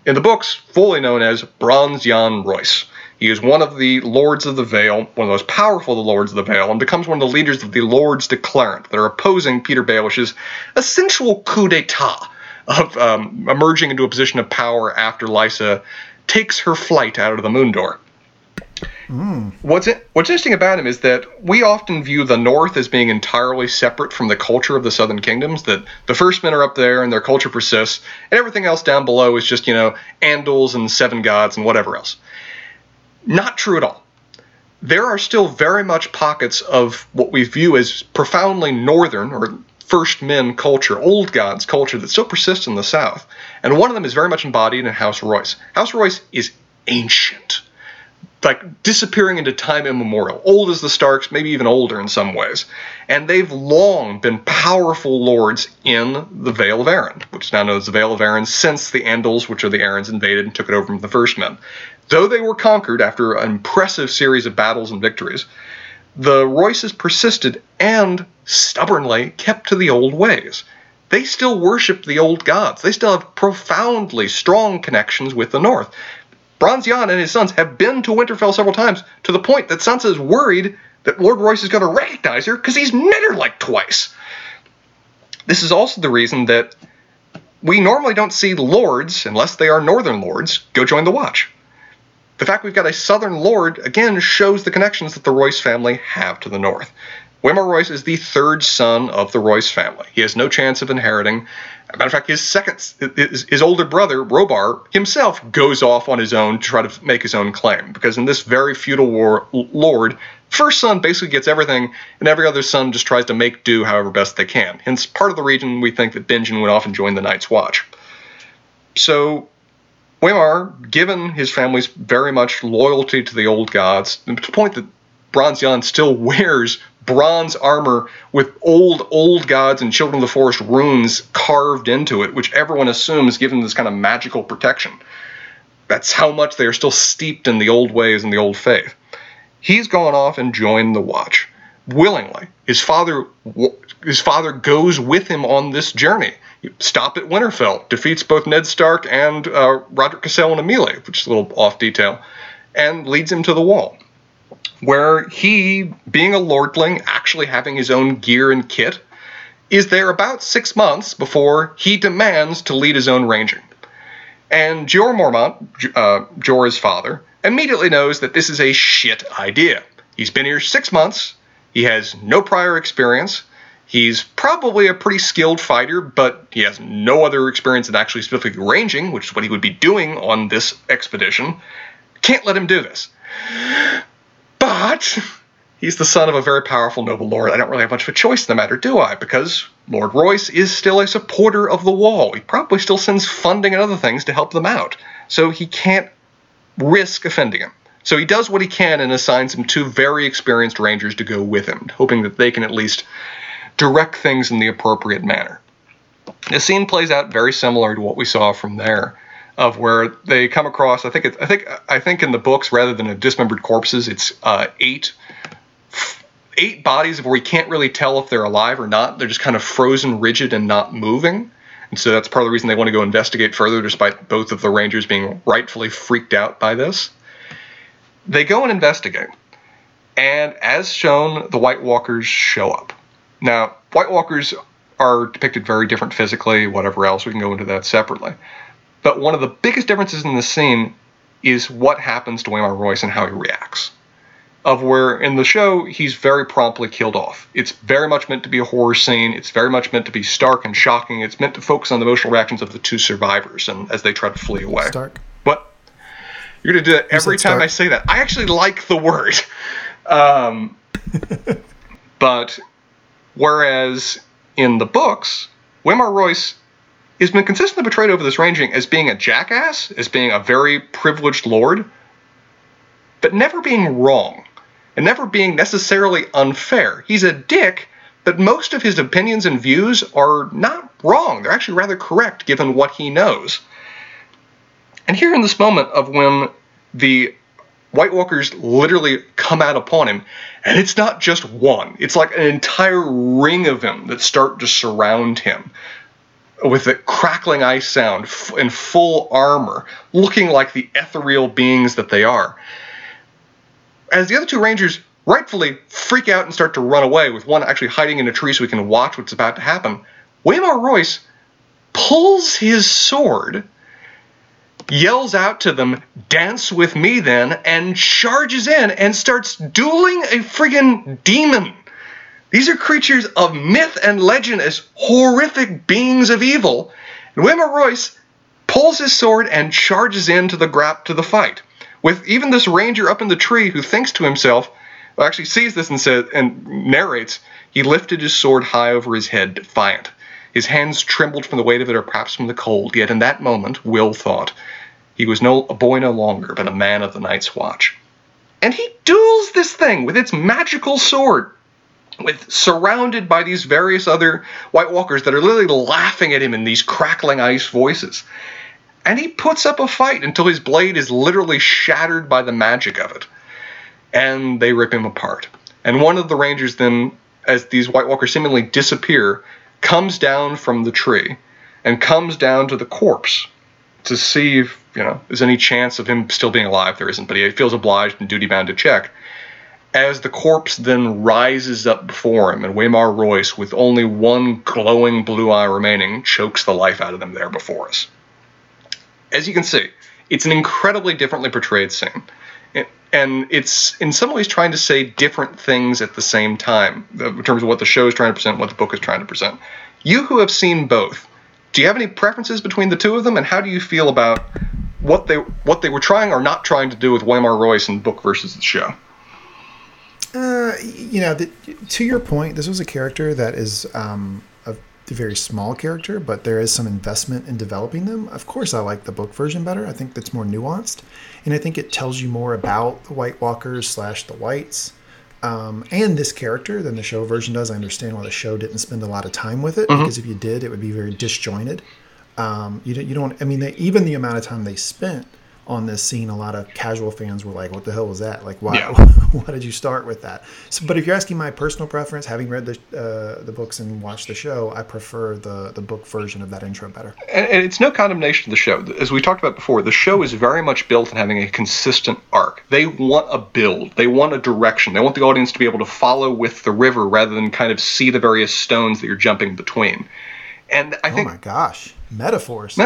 in the books, fully known as Bronze Yohn Royce. He is one of the Lords of the Vale, one of the most powerful of the Lords of the Vale, and becomes one of the leaders of the Lords Declarant that are opposing Petyr Baelish's essential coup d'etat of um, emerging into a position of power after Lysa takes her flight out of the moon door. Mm. What's it, what's interesting about him is that we often view the North as being entirely separate from the culture of the Southern kingdoms. That the First Men are up there and their culture persists, and everything else down below is just you know Andals and Seven Gods and whatever else. Not true at all. There are still very much pockets of what we view as profoundly Northern or First Men culture, Old Gods culture that still persists in the South. And one of them is very much embodied in House Royce. House Royce is ancient, like disappearing into time immemorial, old as the Starks, maybe even older in some ways. And they've long been powerful lords in the Vale of Arryn, which is now known as the Vale of Arryn since the Andals, which are the Arryns, invaded and took it over from the First Men. Though they were conquered after an impressive series of battles and victories, the Royces persisted and stubbornly kept to the old ways. They still worship the old gods. They still have profoundly strong connections with the North. Bronze Yohn and his sons have been to Winterfell several times to the point that Sansa is worried that Lord Royce is going to recognize her because he's met her like twice. This is also the reason that we normally don't see lords, unless they are northern lords, go join the Watch. The fact we've got a southern lord, again, shows the connections that the Royce family have to the north. Waymar Royce is the third son of the Royce family. He has no chance of inheriting. Matter of fact, his second, his, his older brother, Robar, himself goes off on his own to try to make his own claim. Because in this very feudal war, lord, first son basically gets everything, and every other son just tries to make do however best they can. Hence, part of the reason we think that Benjen went off and joined the Night's Watch. So Waymar, given his family's very much loyalty to the old gods, to the point that Bronze Yohn still wears bronze armor with old, old gods and children of the forest runes carved into it, which everyone assumes give them this kind of magical protection. That's how much they are still steeped in the old ways and the old faith. He's gone off and joined the Watch willingly. His father, his father goes with him on this journey stop at Winterfell, defeats both Ned Stark and uh, Rodrik Cassel and Emilia, which is a little off detail, and leads him to the wall, where he, being a lordling, actually having his own gear and kit, is there about six months before he demands to lead his own ranging. And Jeor Mormont, uh, Jorah's father, immediately knows that this is a shit idea. He's been here six months, he has no prior experience, He's probably a pretty skilled fighter, but he has no other experience in actually specifically ranging, which is what he would be doing on this expedition. Can't let him do this. But he's the son of a very powerful noble lord. I don't really have much of a choice in the matter, do I? Because Lord Royce is still a supporter of the wall. He probably still sends funding and other things to help them out. So he can't risk offending him. So he does what he can and assigns him two very experienced rangers to go with him, hoping that they can at least direct things in the appropriate manner. The scene plays out very similar to what we saw from there, of where they come across. I think it, I think I think in the books, rather than a dismembered corpses, it's uh, eight eight bodies where we can't really tell if they're alive or not. They're just kind of frozen, rigid, and not moving. And so that's part of the reason they want to go investigate further, despite both of the Rangers being rightfully freaked out by this. They go and investigate. And as shown, the White Walkers show up. Now, White Walkers are depicted very different physically, whatever else. We can go into that separately. But one of the biggest differences in this scene is what happens to Waymar Royce and how he reacts. Of where in the show he's very promptly killed off. It's very much meant to be a horror scene. It's very much meant to be stark and shocking. It's meant to focus on the emotional reactions of the two survivors and as they try to flee away. Stark. What? You're gonna do that every time I say that. I actually like the word. Um, but whereas in the books, Waymar Royce has been consistently portrayed over this ranging as being a jackass, as being a very privileged lord, but never being wrong, and never being necessarily unfair. He's a dick, but most of his opinions and views are not wrong. They're actually rather correct given what he knows. And here in this moment of when the White Walkers literally come out upon him, and it's not just one, it's like an entire ring of them that start to surround him with a crackling ice sound in full armor, looking like the ethereal beings that they are. As the other two Rangers rightfully freak out and start to run away, with one actually hiding in a tree so we can watch what's about to happen, Waymar Royce pulls his sword yells out to them, Dance with me then, and charges in and starts dueling a friggin' demon. These are creatures of myth and legend as horrific beings of evil. And Waymar Royce pulls his sword and charges into the grap to the fight. With even this ranger up in the tree who thinks to himself, well, actually sees this and says and narrates, he lifted his sword high over his head, defiant. His hands trembled from the weight of it or perhaps from the cold, yet in that moment Will thought, he was no a boy no longer, but a man of the Night's Watch. And he duels this thing with its magical sword, with surrounded by these various other White Walkers that are literally laughing at him in these crackling ice voices. And he puts up a fight until his blade is literally shattered by the magic of it. And they rip him apart. And one of the Rangers then, as these White Walkers seemingly disappear, comes down from the tree and comes down to the corpse to see if you know there's any chance of him still being alive. There isn't, but he feels obliged and duty bound to check. As the corpse then rises up before him, and Waymar Royce, with only one glowing blue eye remaining, chokes the life out of them there before us. As you can see, it's an incredibly differently portrayed scene. and it's in some ways trying to say different things at the same time in terms of what the show is trying to present, what the book is trying to present. You who have seen both, do you have any preferences between the two of them, and how do you feel about what they what they were trying or not trying to do with Waymar Royce in book versus the show? Uh, you know, the, to your point, this was a character that is um, a very small character, but there is some investment in developing them. Of course, I like the book version better. I think that's more nuanced, and I think it tells you more about the White Walkers slash the Whites um, and this character than the show version does. I understand why the show didn't spend a lot of time with it mm-hmm. because if you did, it would be very disjointed. Um, you don't, you don't. I mean, they, even the amount of time they spent on this scene, a lot of casual fans were like, "What the hell was that? Like, why? Yeah. why did you start with that?" So, but if you're asking my personal preference, having read the uh, the books and watched the show, I prefer the the book version of that intro better. And, and, it's no condemnation of the show. As we talked about before, the show is very much built on having a consistent arc. They want a build. They want a direction. They want the audience to be able to follow with the river rather than kind of see the various stones that you're jumping between. And I think, oh my gosh, metaphors.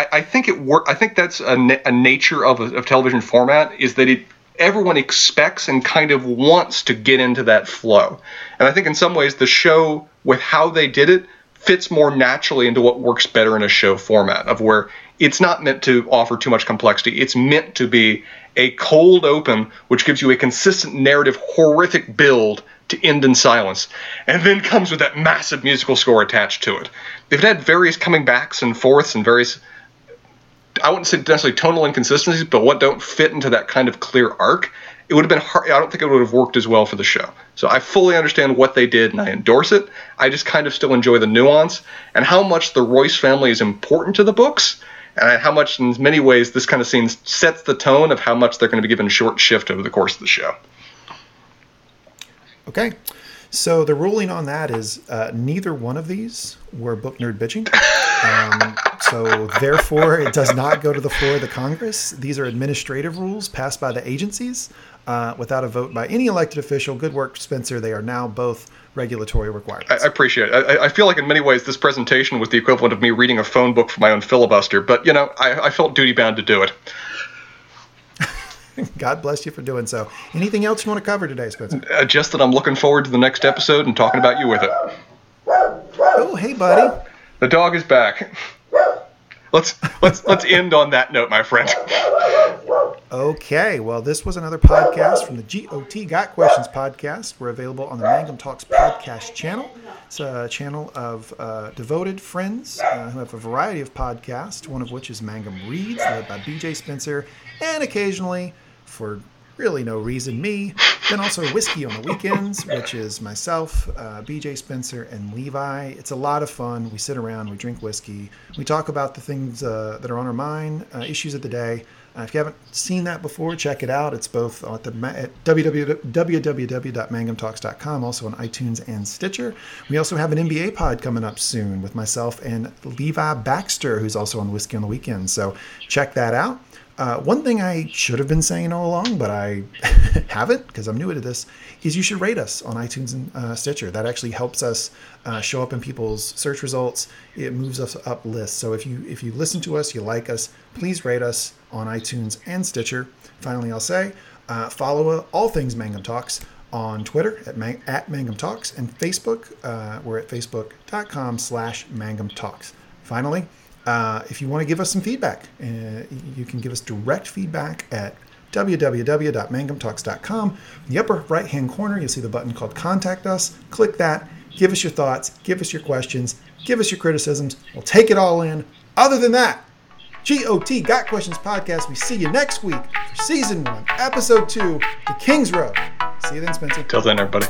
I, I think it work. I think that's a, na- a nature of a of television format is that it everyone expects and kind of wants to get into that flow. And I think in some ways the show with how they did it fits more naturally into what works better in a show format of where it's not meant to offer too much complexity. It's meant to be a cold open which gives you a consistent narrative horrific build to end in silence, and then comes with that massive musical score attached to it. It had various coming backs and forths and various I wouldn't say necessarily tonal inconsistencies, but what don't fit into that kind of clear arc, it would have been hard. I don't think it would have worked as well for the show. So I fully understand what they did and I endorse it. I just kind of still enjoy the nuance and how much the Royce family is important to the books and how much, in many ways, this kind of scene sets the tone of how much they're going to be given short shift over the course of the show. Okay. So the ruling on that is uh, neither one of these were book nerd bitching. Um, so therefore, it does not go to the floor of the Congress. These are administrative rules passed by the agencies uh, without a vote by any elected official. Good work, Spencer. They are now both regulatory requirements. I, I appreciate it. I, I, feel like in many ways this presentation was the equivalent of me reading a phone book for my own filibuster, but you know, I, I felt duty bound to do it. God bless you for doing so. Anything else you want to cover today, Spencer? Uh, just that I'm looking forward to the next episode and talking about you with it. Oh, hey, buddy. The dog is back. let's let's let's end on that note, my friend. Okay, well, this was another podcast from the GOT Got Questions podcast. We're available on the Mangum Talks podcast channel. It's a channel of uh, devoted friends uh, who have a variety of podcasts, one of which is Mangum Reads, led by BJ Spencer, and occasionally, for really no reason, me. Then also Whiskey on the Weekends, which is myself, uh, BJ Spencer, and Levi. It's a lot of fun. We sit around, we drink whiskey, we talk about the things uh, that are on our mind, uh, issues of the day. Uh, if you haven't seen that before, check it out. It's both at the at www.mangumtalks.com, also on iTunes and Stitcher. We also have an NBA pod coming up soon with myself and Levi Baxter, who's also on Whiskey on the Weekend. So check that out. Uh, one thing I should have been saying all along, but I haven't because I'm new to this, is you should rate us on iTunes and uh, Stitcher. That actually helps us uh, show up in people's search results. It moves us up lists. So if you if you listen to us, you like us, please rate us on iTunes and Stitcher. Finally, I'll say uh, follow all things Mangum Talks on Twitter at, Man- at Mangum Talks and Facebook. Uh, we're at facebook.com slash Mangum Talks. Finally, uh, if you want to give us some feedback, uh, you can give us direct feedback at www.mangumtalks.com. In the upper right hand corner, you'll see the button called Contact Us. Click that, give us your thoughts, give us your questions, give us your criticisms. We'll take it all in. Other than that, GOT Got Questions Podcast. We see you next week for season one, episode two, The King's Road. See you then, Spencer. Till then, everybody.